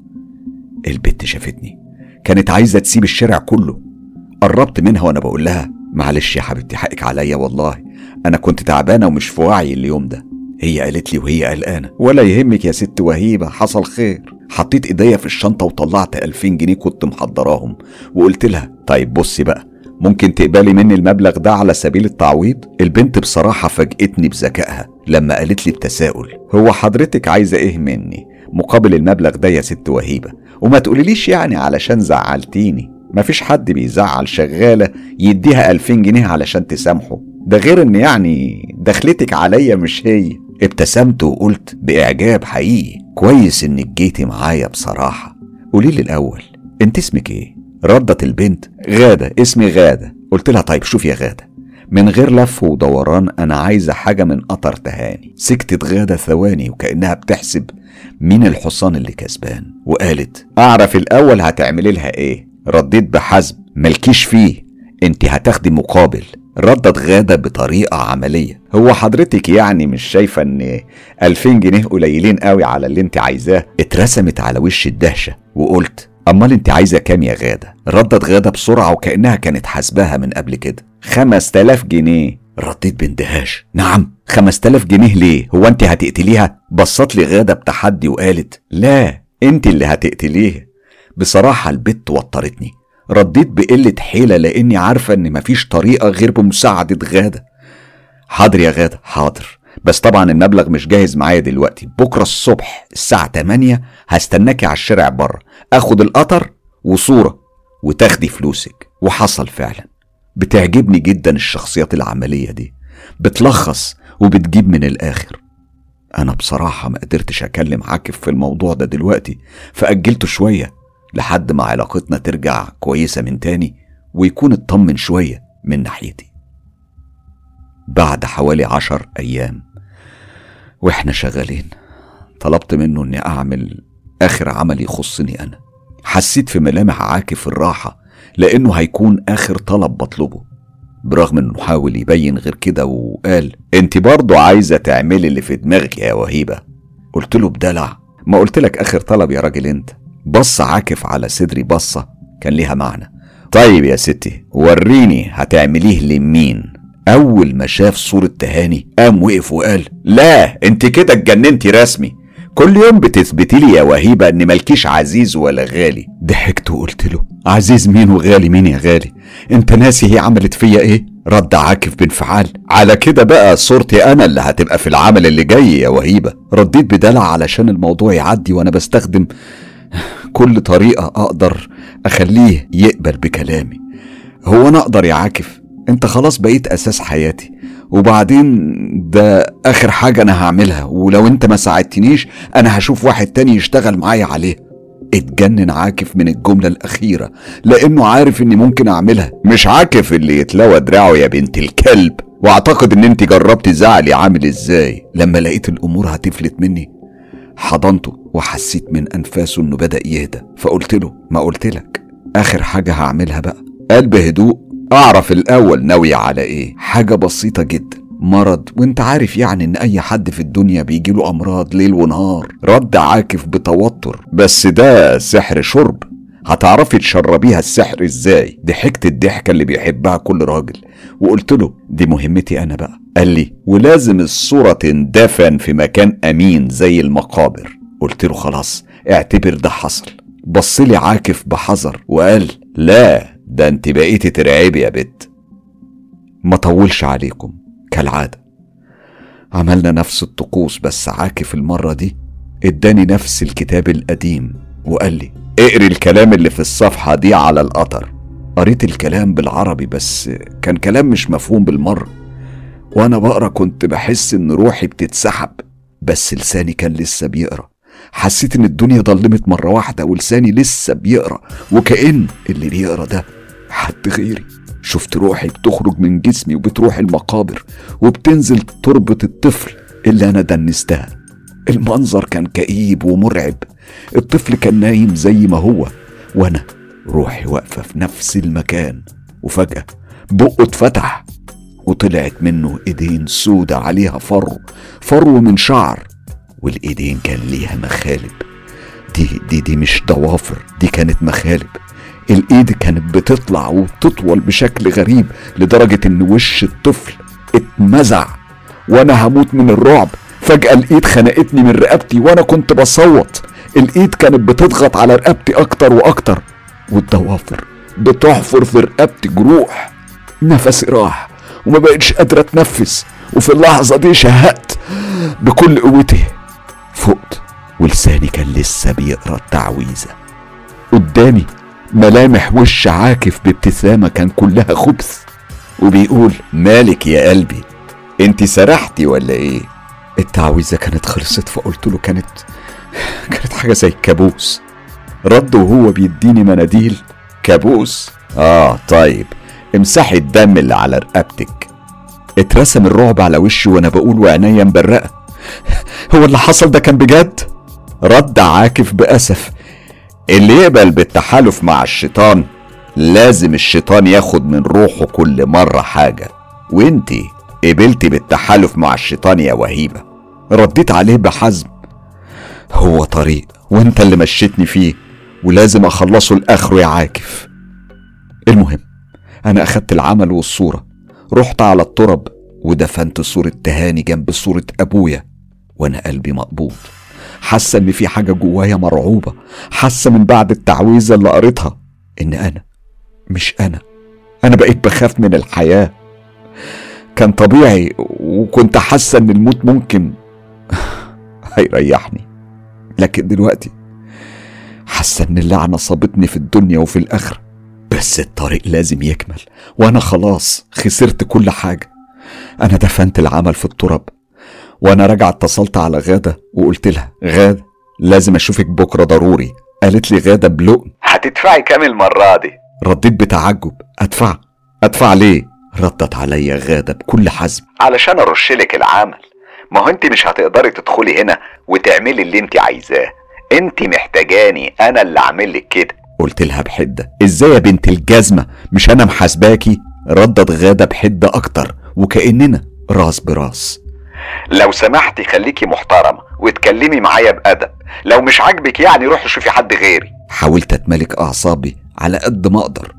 البت شافتني. كانت عايزة تسيب الشارع كله. قربت منها وأنا بقول لها معلش يا حبيبتي حقك عليا والله. أنا كنت تعبانة ومش في وعي اليوم ده. هي قالت لي وهي قلقانة. ولا يهمك يا ست وهيبة حصل خير. حطيت إيديا في الشنطة وطلعت ألفين جنيه كنت محضراهم. وقلت لها طيب بصي بقى ممكن تقبلي مني المبلغ ده على سبيل التعويض؟ البنت بصراحة فاجأتني بذكائها لما قالت لي بتساؤل. هو حضرتك عايزة إيه مني؟ مقابل المبلغ ده يا ست وهيبة. وما تقوليليش يعني علشان زعلتيني. مفيش حد بيزعل شغالة يديها ألفين جنيه علشان تسامحه. ده غير إن يعني دخلتك عليا مش هي. ابتسمت وقلت بإعجاب حقيقي. كويس انك جيتي معايا بصراحة. قوليلي الأول أنت اسمك إيه؟ ردت البنت. غادة اسمي غادة. قلت لها طيب شوف يا غادة. من غير لف ودوران أنا عايزة حاجة من قطر تهاني. سكتت غادة ثواني وكأنها بتحسب مين الحصان اللي كسبان. وقالت أعرف الأول هتعملي لها إيه؟ رديت بحزم ملكيش فيه. أنت هتاخدي مقابل. ردت غادة بطريقة عملية. هو حضرتك يعني مش شايفة إن ألفين جنيه قليلين قوي على اللي أنت عايزاه؟ اترسمت على وش الدهشة وقلت أمال أنت عايزة كام يا غادة؟ ردت غادة بسرعة وكأنها كانت حاسباها من قبل كده. خمس تلاف جنيه. رديت باندهاش نعم. خمس تلاف جنيه ليه؟ هو أنت هتقتليها؟ بصت لي غادة بتحدي وقالت لا أنت اللي هتقتليها بصراحة البت وترتني. رديت بقلة حيلة لأني عارفة إن مفيش طريقة غير بمساعدة غادة. حاضر يا غادة حاضر. بس طبعا المبلغ مش جاهز معايا دلوقتي. بكرة الصبح الساعة 8 هستناكي على الشارع بره. آخد القطر وصورة وتاخدي فلوسك. وحصل فعلا. بتعجبني جدا الشخصيات العملية دي. بتلخص وبتجيب من الآخر. أنا بصراحة ما قدرتش أكلم عاكف في الموضوع ده دلوقتي فأجلته شوية. لحد ما علاقتنا ترجع كويسة من تاني ويكون اطمن شوية من ناحيتي. بعد حوالي عشر أيام وإحنا شغالين طلبت منه إني أعمل آخر عمل يخصني أنا. حسيت في ملامح عاكف الراحة لأنه هيكون آخر طلب بطلبه. برغم إنه حاول يبين غير كده وقال أنت برضه عايزة تعملي اللي في دماغك يا وهيبة. قلت له بدلع. ما قلت لك آخر طلب يا راجل أنت. بص عاكف على صدري بصة كان ليها معنى. طيب يا ستي وريني هتعمليه لمين؟ أول ما شاف صورة تهاني قام وقف وقال لا انت كده اتجننتي رسمي. كل يوم بتثبتي لي يا وهيبة ان مالكيش عزيز ولا غالي. ضحكت وقلت له عزيز مين وغالي؟ مين يا غالي؟ انت ناسي هي عملت فيا إيه؟ رد عاكف بانفعال. على كده بقى صورتي أنا اللي هتبقى في العمل اللي جاي يا وهيبة. رديت بدلع علشان الموضوع يعدي وأنا بستخدم كل طريقة أقدر أخليه يقبل بكلامي. هو أنا أقدر يا عاكف؟ أنت خلاص بقيت أساس حياتي. وبعدين ده آخر حاجة أنا هعملها. ولو أنت ما ساعدتنيش أنا هشوف واحد تاني يشتغل معايا عليه. اتجنن عاكف من الجملة الأخيرة لأنه عارف إني ممكن أعملها. مش عاكف اللي يتلوى دراعه يا بنت الكلب. وأعتقد إن أنت جربت زعلي عامل إزاي؟ لما لقيت الأمور هتفلت مني حضنته وحسيت من أنفاسه إنه بدأ يهدى فقلت له ما قلت لك آخر حاجة هعملها بقى. قلب هدوء أعرف الأول ناوي على إيه. حاجة بسيطة جدا مرض وأنت عارف يعني إن أي حد في الدنيا بيجيله أمراض ليل ونهار رد عاكف بتوتر بس ده سحر شرب. هتعرفي تشربيها السحر إزاي؟ ضحكت الضحكة اللي بيحبها كل راجل. وقلت له دي مهمتي أنا بقى. قال لي ولازم الصورة تندفن في مكان أمين زي المقابر. قلت له خلاص اعتبر ده حصل. بص لي عاكف بحذر وقال لا ده انت بقيتي ترعبي يا بت. ما طولش عليكم كالعادة. عملنا نفس الطقوس بس عاكف المرة دي اداني نفس الكتاب القديم وقال لي اقري الكلام اللي في الصفحة دي على القطر قريت الكلام بالعربي بس كان كلام مش مفهوم بالمرة. وأنا بقرأ كنت بحس إن روحي بتتسحب بس لساني كان لسه بيقرأ. حسيت إن الدنيا ضلمت مرة واحدة ولساني لسه بيقرأ وكأن اللي بيقرأ ده حد غيري. شفت روحي بتخرج من جسمي وبتروح المقابر وبتنزل تربة الطفل اللي أنا دنستها. المنظر كان كئيب ومرعب. الطفل كان نايم زي ما هو. وأنا روحي واقفة في نفس المكان. وفجأة بقه اتفتح وطلعت منه إيدين سودة عليها فرو. فرو من شعر. والإيدين كان ليها مخالب. دي دي دي مش ضوافر دي كانت مخالب. الإيد كانت بتطلع وتطول بشكل غريب لدرجة إن وش الطفل اتمزع. وأنا هموت من الرعب. فجأة الإيد خنقتني من رقبتي وأنا كنت بصوت. الإيد كانت بتضغط على رقبتي أكتر وأكتر. والضوافر بتحفر في رقبتي جروح. نفسي راح وما بقتش قادرة أتنفس. وفي اللحظة دي شهقت بكل قوتي. فقت ولساني كان لسه بيقرأ التعويذة. قدامي ملامح وش عاكف بابتسامة كان كلها خبث. وبيقول مالك يا قلبي؟ انت سرحتي ولا إيه؟ التعويذة كانت خلصت فقلت له كانت كانت حاجة زي الكابوس رد وهو بيديني مناديل. كابوس؟ آه طيب. امسحي الدم اللي على رقبتك. اترسم الرعب على وشي وأنا بقول وعينيا مبرقة. هو اللي حصل ده كان بجد؟ رد عاكف بأسف. اللي يقبل بالتحالف مع الشيطان. لازم الشيطان ياخد من روحه كل مرة حاجة. وإنتي قبلتي بالتحالف مع الشيطان يا وهيبة. رديت عليه بحزم. هو طريق وانت اللي مشيتني فيه ولازم أخلصه لآخره يا عاكف. المهم أنا أخدت العمل والصورة. رحت على الترب ودفنت صورة تهاني جنب صورة أبويا وأنا قلبي مقبوض. حاسة إن في حاجة جوايا مرعوبة. حاسة من بعد التعويذة اللي قريتها إن أنا مش أنا. أنا بقيت بخاف من الحياة. كان طبيعي وكنت حاسة إن الموت ممكن هيريحني. لكن دلوقتي حاسة إن اللعنة صابتني في الدنيا وفي الآخرة. بس الطريق لازم يكمل وأنا خلاص خسرت كل حاجة. أنا دفنت العمل في التراب وأنا راجع اتصلت على غادة وقلت لها غادة لازم أشوفك بكرة ضروري. قالت لي غادة بلقم. هتدفعي كام المرة دي؟ رديت بتعجب. أدفع. أدفع ليه؟ ردت عليا غادة بكل حزم. علشان ارشلك العمل. ما هو انت مش هتقدري تدخلي هنا وتعملي اللي انت عايزاه. انت محتاجاني أنا اللي اعمل لك كده. قلت لها بحدة إزاي يا بنت الجزمة؟ مش أنا محاسباكي؟ ردت غادة بحدة أكتر وكأننا راس براس. لو سمحتي خليكي محترمة واتكلمي معايا بأدب. لو مش عاجبك يعني روحي شوفي حد غيري. حاولت اتملك اعصابي على قد ما أقدر.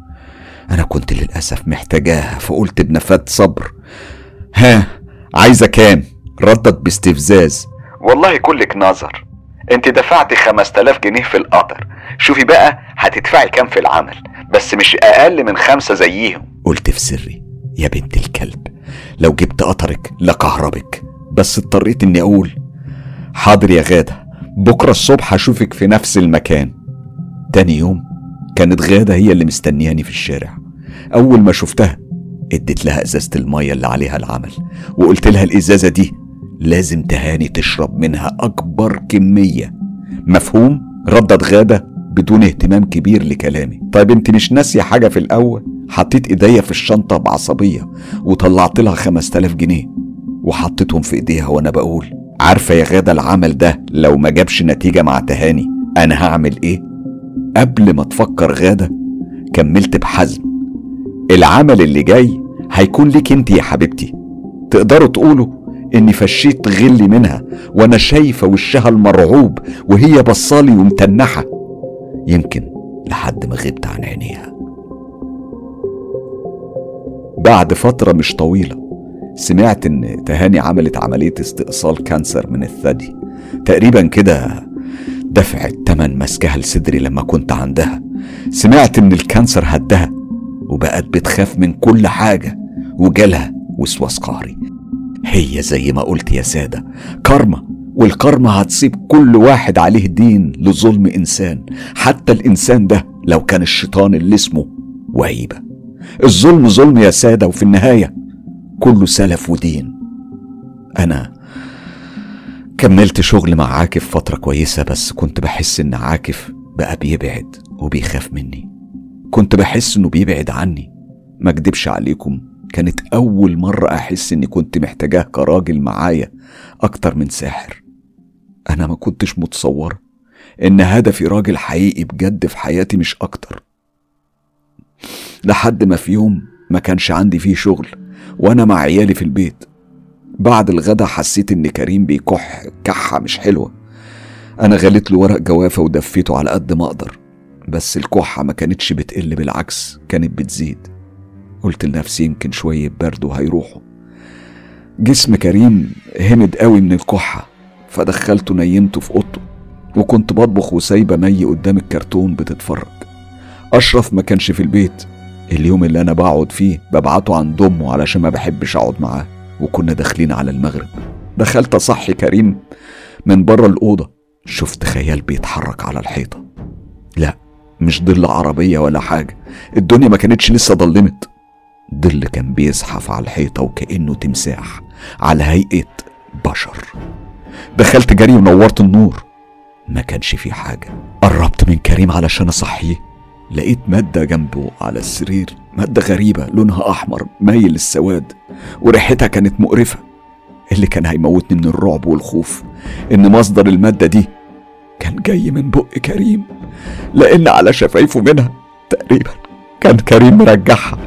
أنا كنت للأسف محتاجاها فقلت بنفاد صبر. ها عايزة كام؟ ردت باستفزاز. والله كلك نظر. انت دفعتي 5000 جنيه في القطر. شوفي بقى هتدفعي كام في العمل بس مش أقل من خمسة زيهم. قلت في سري يا بنت الكلب لو جبت قطرك لكهربك بس اضطريت إني أقول حاضر يا غادة بكرة الصبح هشوفك في نفس المكان. تاني يوم كانت غادة هي اللي مستنياني في الشارع. أول ما شفتها اديت لها إزازة المية اللي عليها العمل وقلت لها الإزازة دي لازم تهاني تشرب منها أكبر كمية. مفهوم؟ ردت غادة بدون اهتمام كبير لكلامي. طيب انت مش ناسية حاجة في الأول؟ حطيت إيديا في الشنطة بعصبية وطلعت لها خمس تلاف جنيه وحطيتهم في إيديها وأنا بقول عارفة يا غادة العمل ده لو ما جابش نتيجة مع تهاني أنا هعمل إيه؟ قبل ما تفكر غادة كملت بحزم. العمل اللي جاي هيكون ليك انت يا حبيبتي. تقدروا تقولوا إني فشيت غلي منها وأنا شايفة وشها المرعوب وهي بصالي ومتنحة. يمكن لحد ما غبت عن عينيها. بعد فترة مش طويلة سمعت إن تهاني عملت عملية استئصال cancer من الثدي. تقريبا كده دفعت تمن مسكها لصدري لما كنت عندها. سمعت إن ال cancer هدها وبقت بتخاف من كل حاجة وجالها وسواس قهري. هي زي ما قلت يا سادة كارما والكارما هتصيب كل واحد عليه دين لظلم إنسان. حتى الإنسان ده لو كان الشيطان اللي اسمه وهيبة. الظلم ظلم يا سادة وفي النهاية كله سلف ودين. أنا كملت شغل مع عاكف فترة كويسة بس كنت بحس إن عاكف بقى بيبعد وبيخاف مني. كنت بحس إنه بيبعد عني. ما أكدبش عليكم كانت أول مرة أحس إني كنت محتاجاه كراجل معايا أكتر من ساحر. أنا ما كنتش متصورة إن هدفي راجل حقيقي بجد في حياتي مش أكتر. لحد ما في يوم ما كانش عندي فيه شغل وأنا مع عيالي في البيت. بعد الغدا حسيت إن كريم بيكح كحة مش حلوة. أنا غليت له ورق جوافة ودفيته على قد ما أقدر بس الكحة ما كانتش بتقل بالعكس كانت بتزيد. قلت لنفسي يمكن شوية برد وهيروحوا. جسم كريم همد قوي من الكحة فدخلته نيمته في أوضته وكنت بطبخ وسايبة مي قدام الكرتون بتتفرج. أشرف ما كانش في البيت. اليوم اللي أنا بقعد فيه ببعته عند أمه علشان ما بحبش أقعد معاه وكنا داخلين على المغرب. دخلت أصحي كريم من بره الأوضة. شفت خيال بيتحرك على الحيطة. لا مش ظل عربية ولا حاجة. الدنيا ما كانتش لسه ضلمت ظل كان بيزحف على الحيطة وكأنه تمساح على هيئة بشر. دخلت جري ونورت النور. ما كانش في حاجة. قربت من كريم علشان أصحيه. لقيت مادة جنبه على السرير. مادة غريبة لونها أحمر مايل للسواد. وريحتها كانت مقرفة. اللي كان هيموتني من الرعب والخوف؟ إن مصدر المادة دي كان جاي من بق كريم. لأن على شفايفه منها تقريبا كان كريم مرجعها.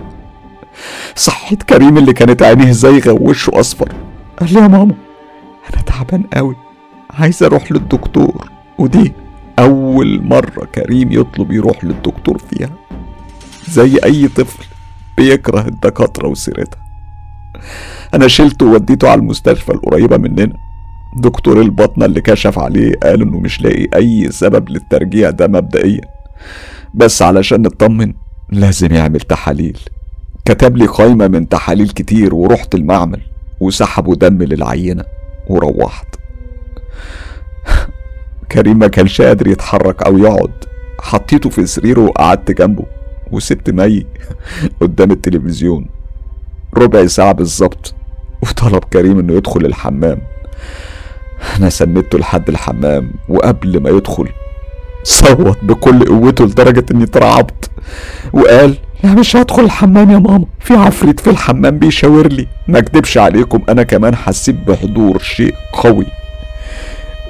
صحيت كريم اللي كانت عينيه زيغة ووشه أصفر. قال لي يا ماما أنا تعبان قوي عايز أروح للدكتور. ودي أول مرة كريم يطلب يروح للدكتور فيها. زي أي طفل بيكره الدكاترة وسيرتها. أنا شلته ووديته على المستشفى القريبة مننا. دكتور البطنة اللي كشف عليه قال إنه مش لاقي أي سبب للترجيع ده مبدئيا. بس علشان نطمن لازم يعمل تحاليل. كتب لي قايمة من تحاليل كتير ورحت المعمل وسحبوا دم للعينة وروحت. كريم ما كانش قادر يتحرك أو يقعد. حطيته في سريره وقعدت جنبه وسبت مي قدام التلفزيون. ربع ساعة بالظبط وطلب كريم إنه يدخل الحمام. أنا سندته لحد الحمام وقبل ما يدخل صوت بكل قوته لدرجة إني اترعبت. وقال لا مش هدخل الحمام يا ماما. في عفريت في الحمام بيشاور لي. ما اكدبش عليكم أنا كمان حسيت بحضور شيء قوي.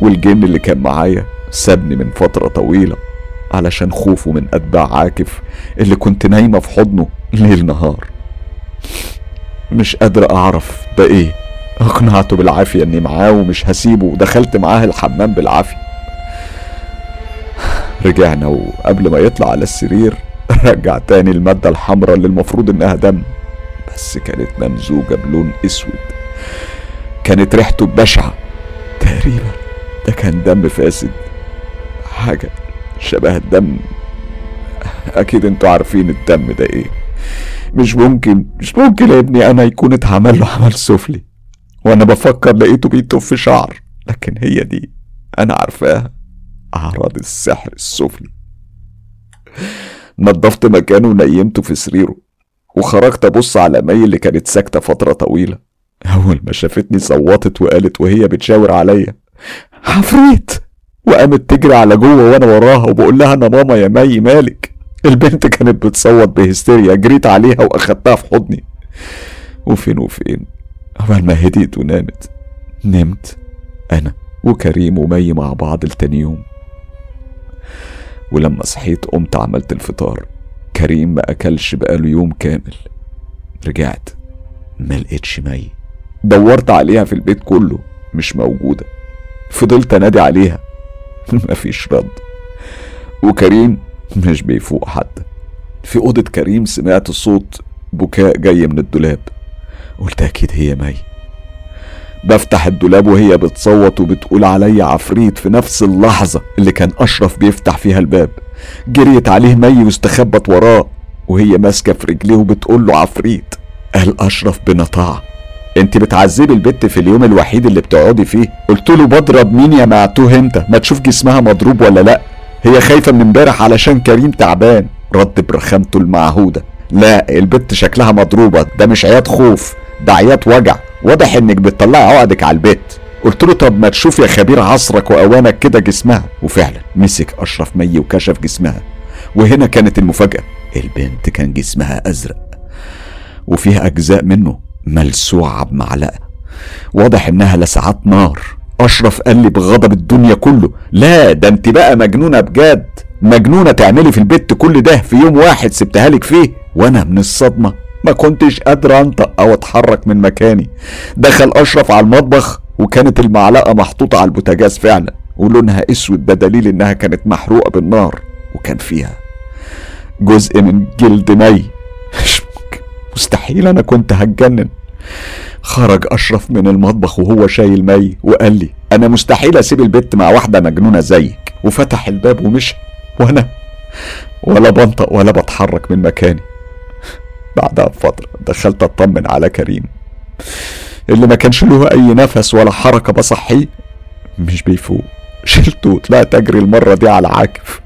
والجن اللي كان معايا سابني من فترة طويلة علشان خوفه من أتباع عاكف اللي كنت نايمة في حضنه ليل نهار. مش قادر أعرف ده إيه. أقنعته بالعافية إني معاه ومش هسيبه. ودخلت معاه الحمام بالعافية. رجعنا وقبل ما يطلع على السرير رجع تاني المادة الحمراء اللي المفروض إنها دم. بس كانت ممزوجة بلون أسود. كانت ريحته بشعة. تقريبا ده كان دم فاسد. حاجة شبه الدم. أكيد أنتوا عارفين الدم ده إيه. مش ممكن مش ممكن يا ابني أنا يكون اتعمل له عمل سفلي. وأنا بفكر لقيته بيتف شعر. لكن هي دي أنا عارفاها. أعراض السحر السفلي. نظفت مكانه ونيمته في سريره وخرجت أبص على مي اللي كانت ساكتة فترة طويلة. أول ما شافتني صوتت وقالت وهي بتشاور عليا عفريت! وقامت تجري على جوه وأنا وراها وبقول لها أنا ماما يا مي مالك؟ البنت كانت بتصوت بهستيريا جريت عليها وأخدتها في حضني. وفين وفين؟ عمال ما هديت ونامت نمت أنا وكريم ومي مع بعض لتاني يوم. ولما صحيت قمت عملت الفطار. كريم ما أكلش بقاله يوم كامل. رجعت ما لقيتش مي. دورت عليها في البيت كله مش موجودة. فضلت أنادي عليها مفيش رد. وكريم مش بيفوق حتى في أوضة كريم سمعت صوت بكاء جاي من الدولاب. قلت أكيد هي مي. بفتح الدولاب وهي بتصوت وبتقول عليا عفريت في نفس اللحظة اللي كان أشرف بيفتح فيها الباب. جريت عليه مي واستخبت وراه وهي ماسكة في رجليه وبتقول له عفريت. قال أشرف بنطاع. أنت بتعذبي البت في اليوم الوحيد اللي بتقعدي فيه. قلت له بضرب مين يا معتوه أنت؟ ما تشوف جسمها مضروب ولا لأ؟ هي خايفة من امبارح علشان كريم تعبان. رد برخامته المعهودة. لا البت شكلها مضروبة. ده مش عياط خوف ده عياط وجع. واضح إنك بتطلعي عقدك على البت قلت له طب ما تشوف يا خبير عصرك وأوانك كده جسمها. وفعلا مسك أشرف مي وكشف جسمها. وهنا كانت المفاجأة. البنت كان جسمها أزرق. وفيها أجزاء منه ملسوعة بمعلقة. واضح إنها لسعات نار. أشرف قال لي بغضب الدنيا كله. لا ده أنت بقى مجنونة بجد. مجنونة تعملي في البيت كل ده في يوم واحد سبتها لك فيه. وأنا من الصدمة. ما كنتش قادر انطق أو اتحرك من مكاني. دخل اشرف على المطبخ وكانت المعلقة محطوطة على البوتاجاز فعلا ولونها اسود ده دليل انها كانت محروقة بالنار وكان فيها جزء من جلد مي. مش مستحيل أنا كنت هتجنن. خرج اشرف من المطبخ وهو شايل مي وقال لي أنا مستحيل أسيب البت مع واحدة مجنونة زيك. وفتح الباب ومشي. وأنا ولا بنطق ولا بتحرك من مكاني. بعدها بفترة. دخلت أطمن على كريم. اللي ما كانش له أي نفس ولا حركة بصحيه مش بيفوق. شلته وطلعت أجري المرة دي على عاكف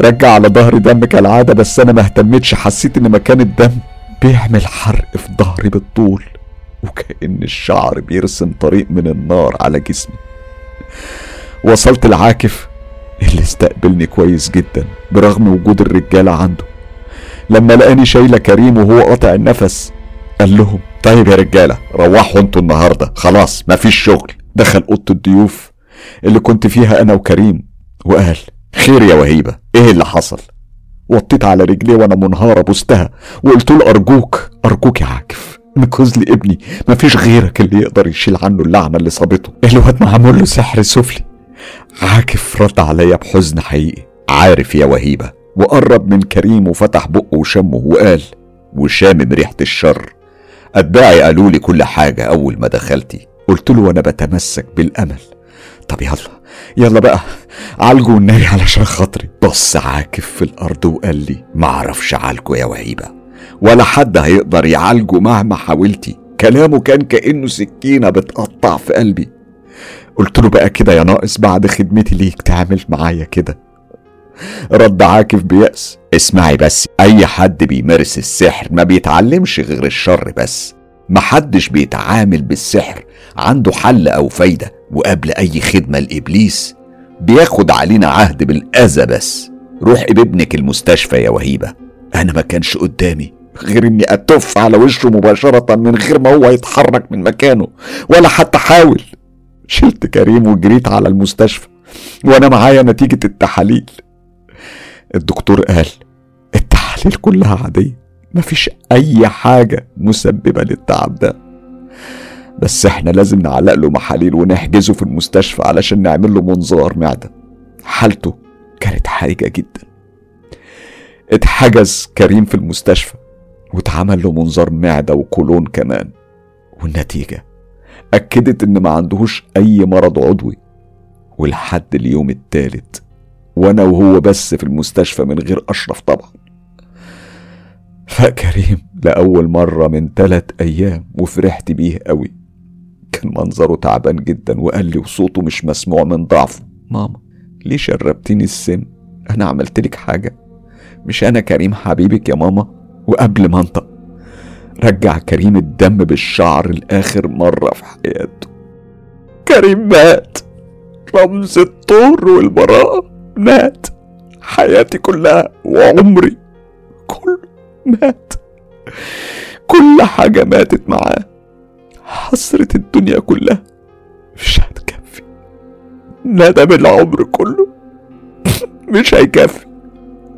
رجع على ظهري دم كالعادة بس أنا ما اهتمتش. حسيت إن مكان الدم بيعمل حرق في ظهري بالطول وكأن الشعر بيرسم طريق من النار على جسمي. وصلت العاكف اللي استقبلني كويس جدا برغم وجود الرجالة عنده. لما لقاني شايلة كريم وهو قاطع النفس قال لهم طيب يا رجالة روحوا أنتوا النهاردة خلاص مفيش شغل. دخل أوضة الضيوف اللي كنت فيها أنا وكريم وقال خير يا وهيبة إيه اللي حصل؟ وطيت على رجليه وأنا منهارة بوستها وقلت له أرجوك أرجوك يا عاكف انقذ لي ابني مفيش غيرك اللي يقدر يشيل عنه اللعنة اللي صابته. الواد معمول له سحر سفلي. عاكف رد عليا بحزن حقيقي عارف يا وهيبة وقرب من كريم وفتح بقه وشمه وقال وشامم ريحة الشر. أتباعي قالوا لي كل حاجة أول ما دخلتي. قلت له وأنا بتمسك بالأمل. طب يلا يلا بقى عالجوا والنبي علشان خاطري. بص عاكف في الأرض وقال لي معرفش عالجه يا وهيبة ولا حد هيقدر يعالجه مهما حاولتي. كلامه كان كأنه سكينة بتقطع في قلبي. قلت له بقى كده يا ناقص بعد خدمتي ليك تعمل معايا كده. رد عاكف بيأس. اسمعي بس أي حد بيمارس السحر ما بيتعلمش غير الشر بس. محدش بيتعامل بالسحر عنده حل أو فايدة. وقبل أي خدمة لإبليس بياخد علينا عهد بالأذى بس. روحي بابنك المستشفى يا وهيبة. أنا ما كانش قدامي غير إني أتف على وشه مباشرة من غير ما هو يتحرك من مكانه. ولا حتى حاول. شلت كريم وجريت على المستشفى وأنا معايا نتيجة التحاليل. الدكتور قال التحاليل كلها عادية مفيش أي حاجة مسببة للتعب ده. بس إحنا لازم نعلق له محاليل ونحجزه في المستشفى علشان نعمل له منظار معدة. حالته كانت حرجة جدا. اتحجز كريم في المستشفى واتعمل له منظار معدة وكولون كمان. والنتيجة؟ أكدت إن ما عندهوش أي مرض عضوي. ولحد اليوم التالت وأنا وهو بس في المستشفى من غير أشرف طبعا. فكريم لأول مرة من تلات أيام وفرحت بيه قوي. كان منظره تعبان جدا وقال لي وصوته مش مسموع من ضعفه. ماما ليه شربتني السم؟ أنا عملت لك حاجة. مش أنا كريم حبيبك يا ماما؟ وقبل ما انطق رجع كريم الدم بالشعر لآخر مرة في حياته. كريم مات. رمز الطور والبراءة. مات. حياتي كلها وعمري كله مات. كل حاجة ماتت معاه. حسرة الدنيا كلها. مش هتكفي. ندم العمر كله. مش هيكفي.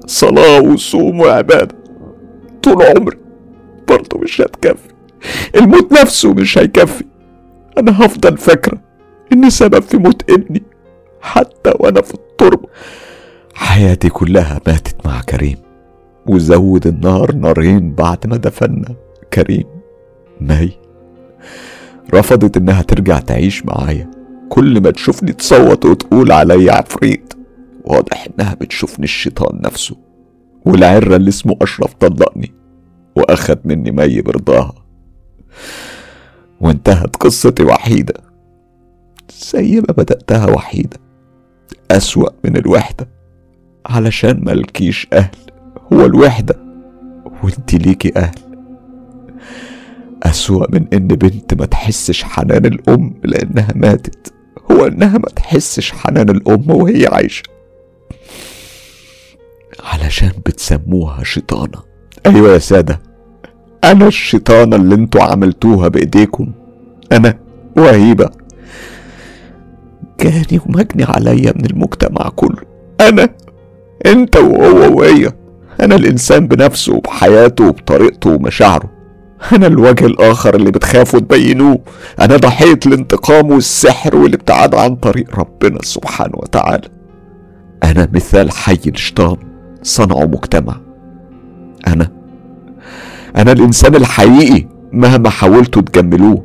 صلاة وصوم وعبادة. طول عمري برضه مش هتكفي. الموت نفسه مش هيكفي. أنا هفضل فاكرة إني سبب في موت ابني. حتى وأنا في التربة حياتي كلها ماتت مع كريم. وزود النار نارين بعد ما دفنا. كريم مي. رفضت إنها ترجع تعيش معايا. كل ما تشوفني تصوت وتقول عليا عفريت. واضح إنها بتشوفني الشيطان نفسه. والعرة اللي اسمه أشرف طلقني. وأخد مني مي برضاها. وانتهت قصتي وحيدة. زي ما بدأتها وحيدة. أسوأ من الوحدة. علشان ملكيش أهل هو الوحدة وانت ليكي أهل. أسوأ من إن بنت ما تحسش حنان الأم لأنها ماتت. هو إنها ما تحسش حنان الأم وهي عايشة. علشان بتسموها شيطانة. أيوة يا سادة. أنا الشيطانة اللي أنتوا عملتوها بإيديكم. أنا. وهيبة. جاني ومجني عليا من المجتمع كله. أنا أنت وهو وهي. أنا الإنسان بنفسه وبحياته وبطريقته ومشاعره. أنا الوجه الآخر اللي بتخافوا تبينوه. أنا ضحية الانتقام والسحر والابتعاد عن طريق ربنا سبحانه وتعالى. أنا مثال حي الشيطان صنعه مجتمع. أنا أنا الإنسان الحقيقي مهما حاولتوا تجملوه.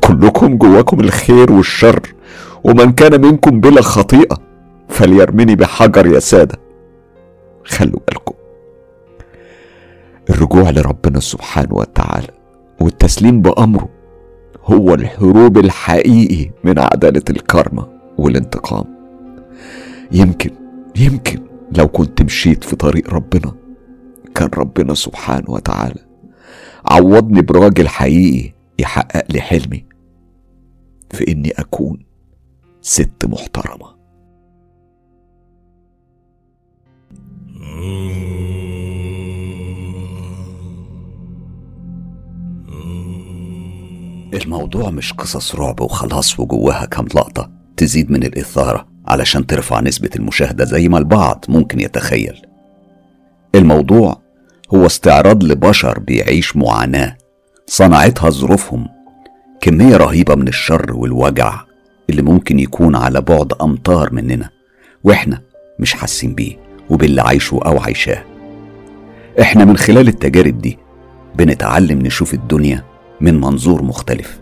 كلكم جواكم الخير والشر. ومن كان منكم بلا خطيئة فليرمني بحجر يا سادة. خلوا بالكم. الرجوع لربنا سبحانه وتعالى والتسليم بأمره هو الهروب الحقيقي من عدالة الكارما والانتقام. يمكن يمكن لو كنت مشيت في طريق ربنا كان ربنا سبحانه وتعالى عوضني براجل حقيقي يحقق لي حلمي في إني أكون ست محترمة. الموضوع مش قصص رعب وخلاص وجواها كام لقطة تزيد من الإثارة علشان ترفع نسبة المشاهدة زي ما البعض ممكن يتخيل. الموضوع هو استعراض لبشر بيعيش معاناة صنعتها ظروفهم. كمية رهيبة من الشر والوجع اللي ممكن يكون على بعد أمتار مننا وإحنا مش حاسين بيه وباللي عايشه أو عايشاه. إحنا من خلال التجارب دي بنتعلم نشوف الدنيا من منظور مختلف.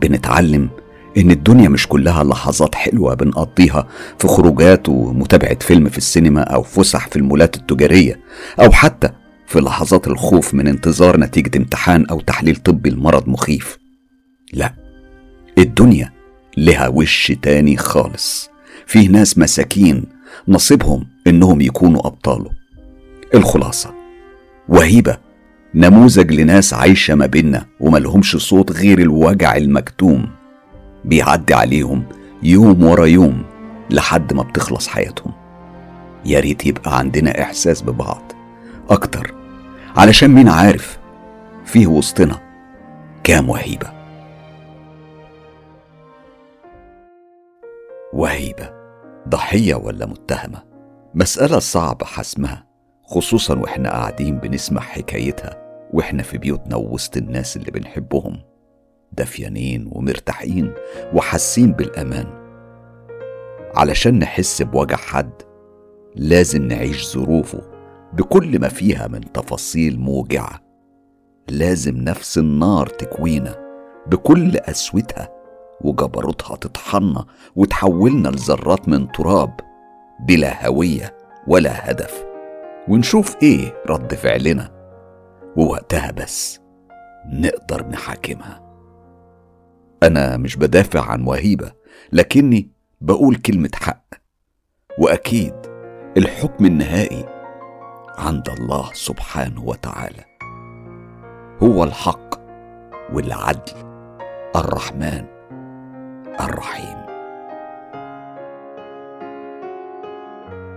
بنتعلم إن الدنيا مش كلها لحظات حلوة بنقضيها في خروجات ومتابعة فيلم في السينما أو فسح في المولات التجارية أو حتى في لحظات الخوف من انتظار نتيجة امتحان أو تحليل طبي لمرض مخيف. لا الدنيا لها وش تاني خالص. فيه ناس مساكين نصيبهم إنهم يكونوا أبطاله. الخلاصة. وهيبة. نموذج لناس عايشة ما بينا وملهمش صوت غير الوجع المكتوم. بيعدي عليهم يوم ورا يوم لحد ما بتخلص حياتهم. يا ريت يبقى عندنا إحساس ببعض. أكتر. علشان مين عارف؟ فيه وسطنا. كام وهيبة. وهيبة. ضحية ولا متهمة؟ مسألة صعب حسمها خصوصا وإحنا قاعدين بنسمع حكايتها وإحنا في بيوتنا ووسط الناس اللي بنحبهم. دافيانين ومرتاحين وحاسين بالأمان. علشان نحس بوجع حد لازم نعيش ظروفه بكل ما فيها من تفاصيل موجعة. لازم نفس النار تكوينا بكل قسوتها وجبروتها تطحنا وتحولنا لذرات من تراب بلا هوية ولا هدف. ونشوف إيه رد فعلنا. ووقتها بس نقدر نحاكمها. أنا مش بدافع عن وهيبة لكني بقول كلمة حق. وأكيد الحكم النهائي عند الله سبحانه وتعالى. هو الحق والعدل الرحمن. الرحيم.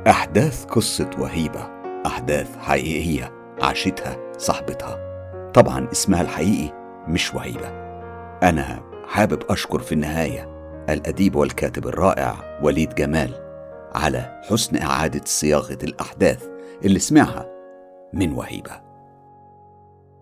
أحداث قصة وهيبة أحداث حقيقية عاشتها صاحبتها. طبعا اسمها الحقيقي مش وهيبة. أنا حابب أشكر في النهاية الأديب والكاتب الرائع وليد جمال على حسن إعادة صياغة الأحداث اللي سمعها من وهيبة.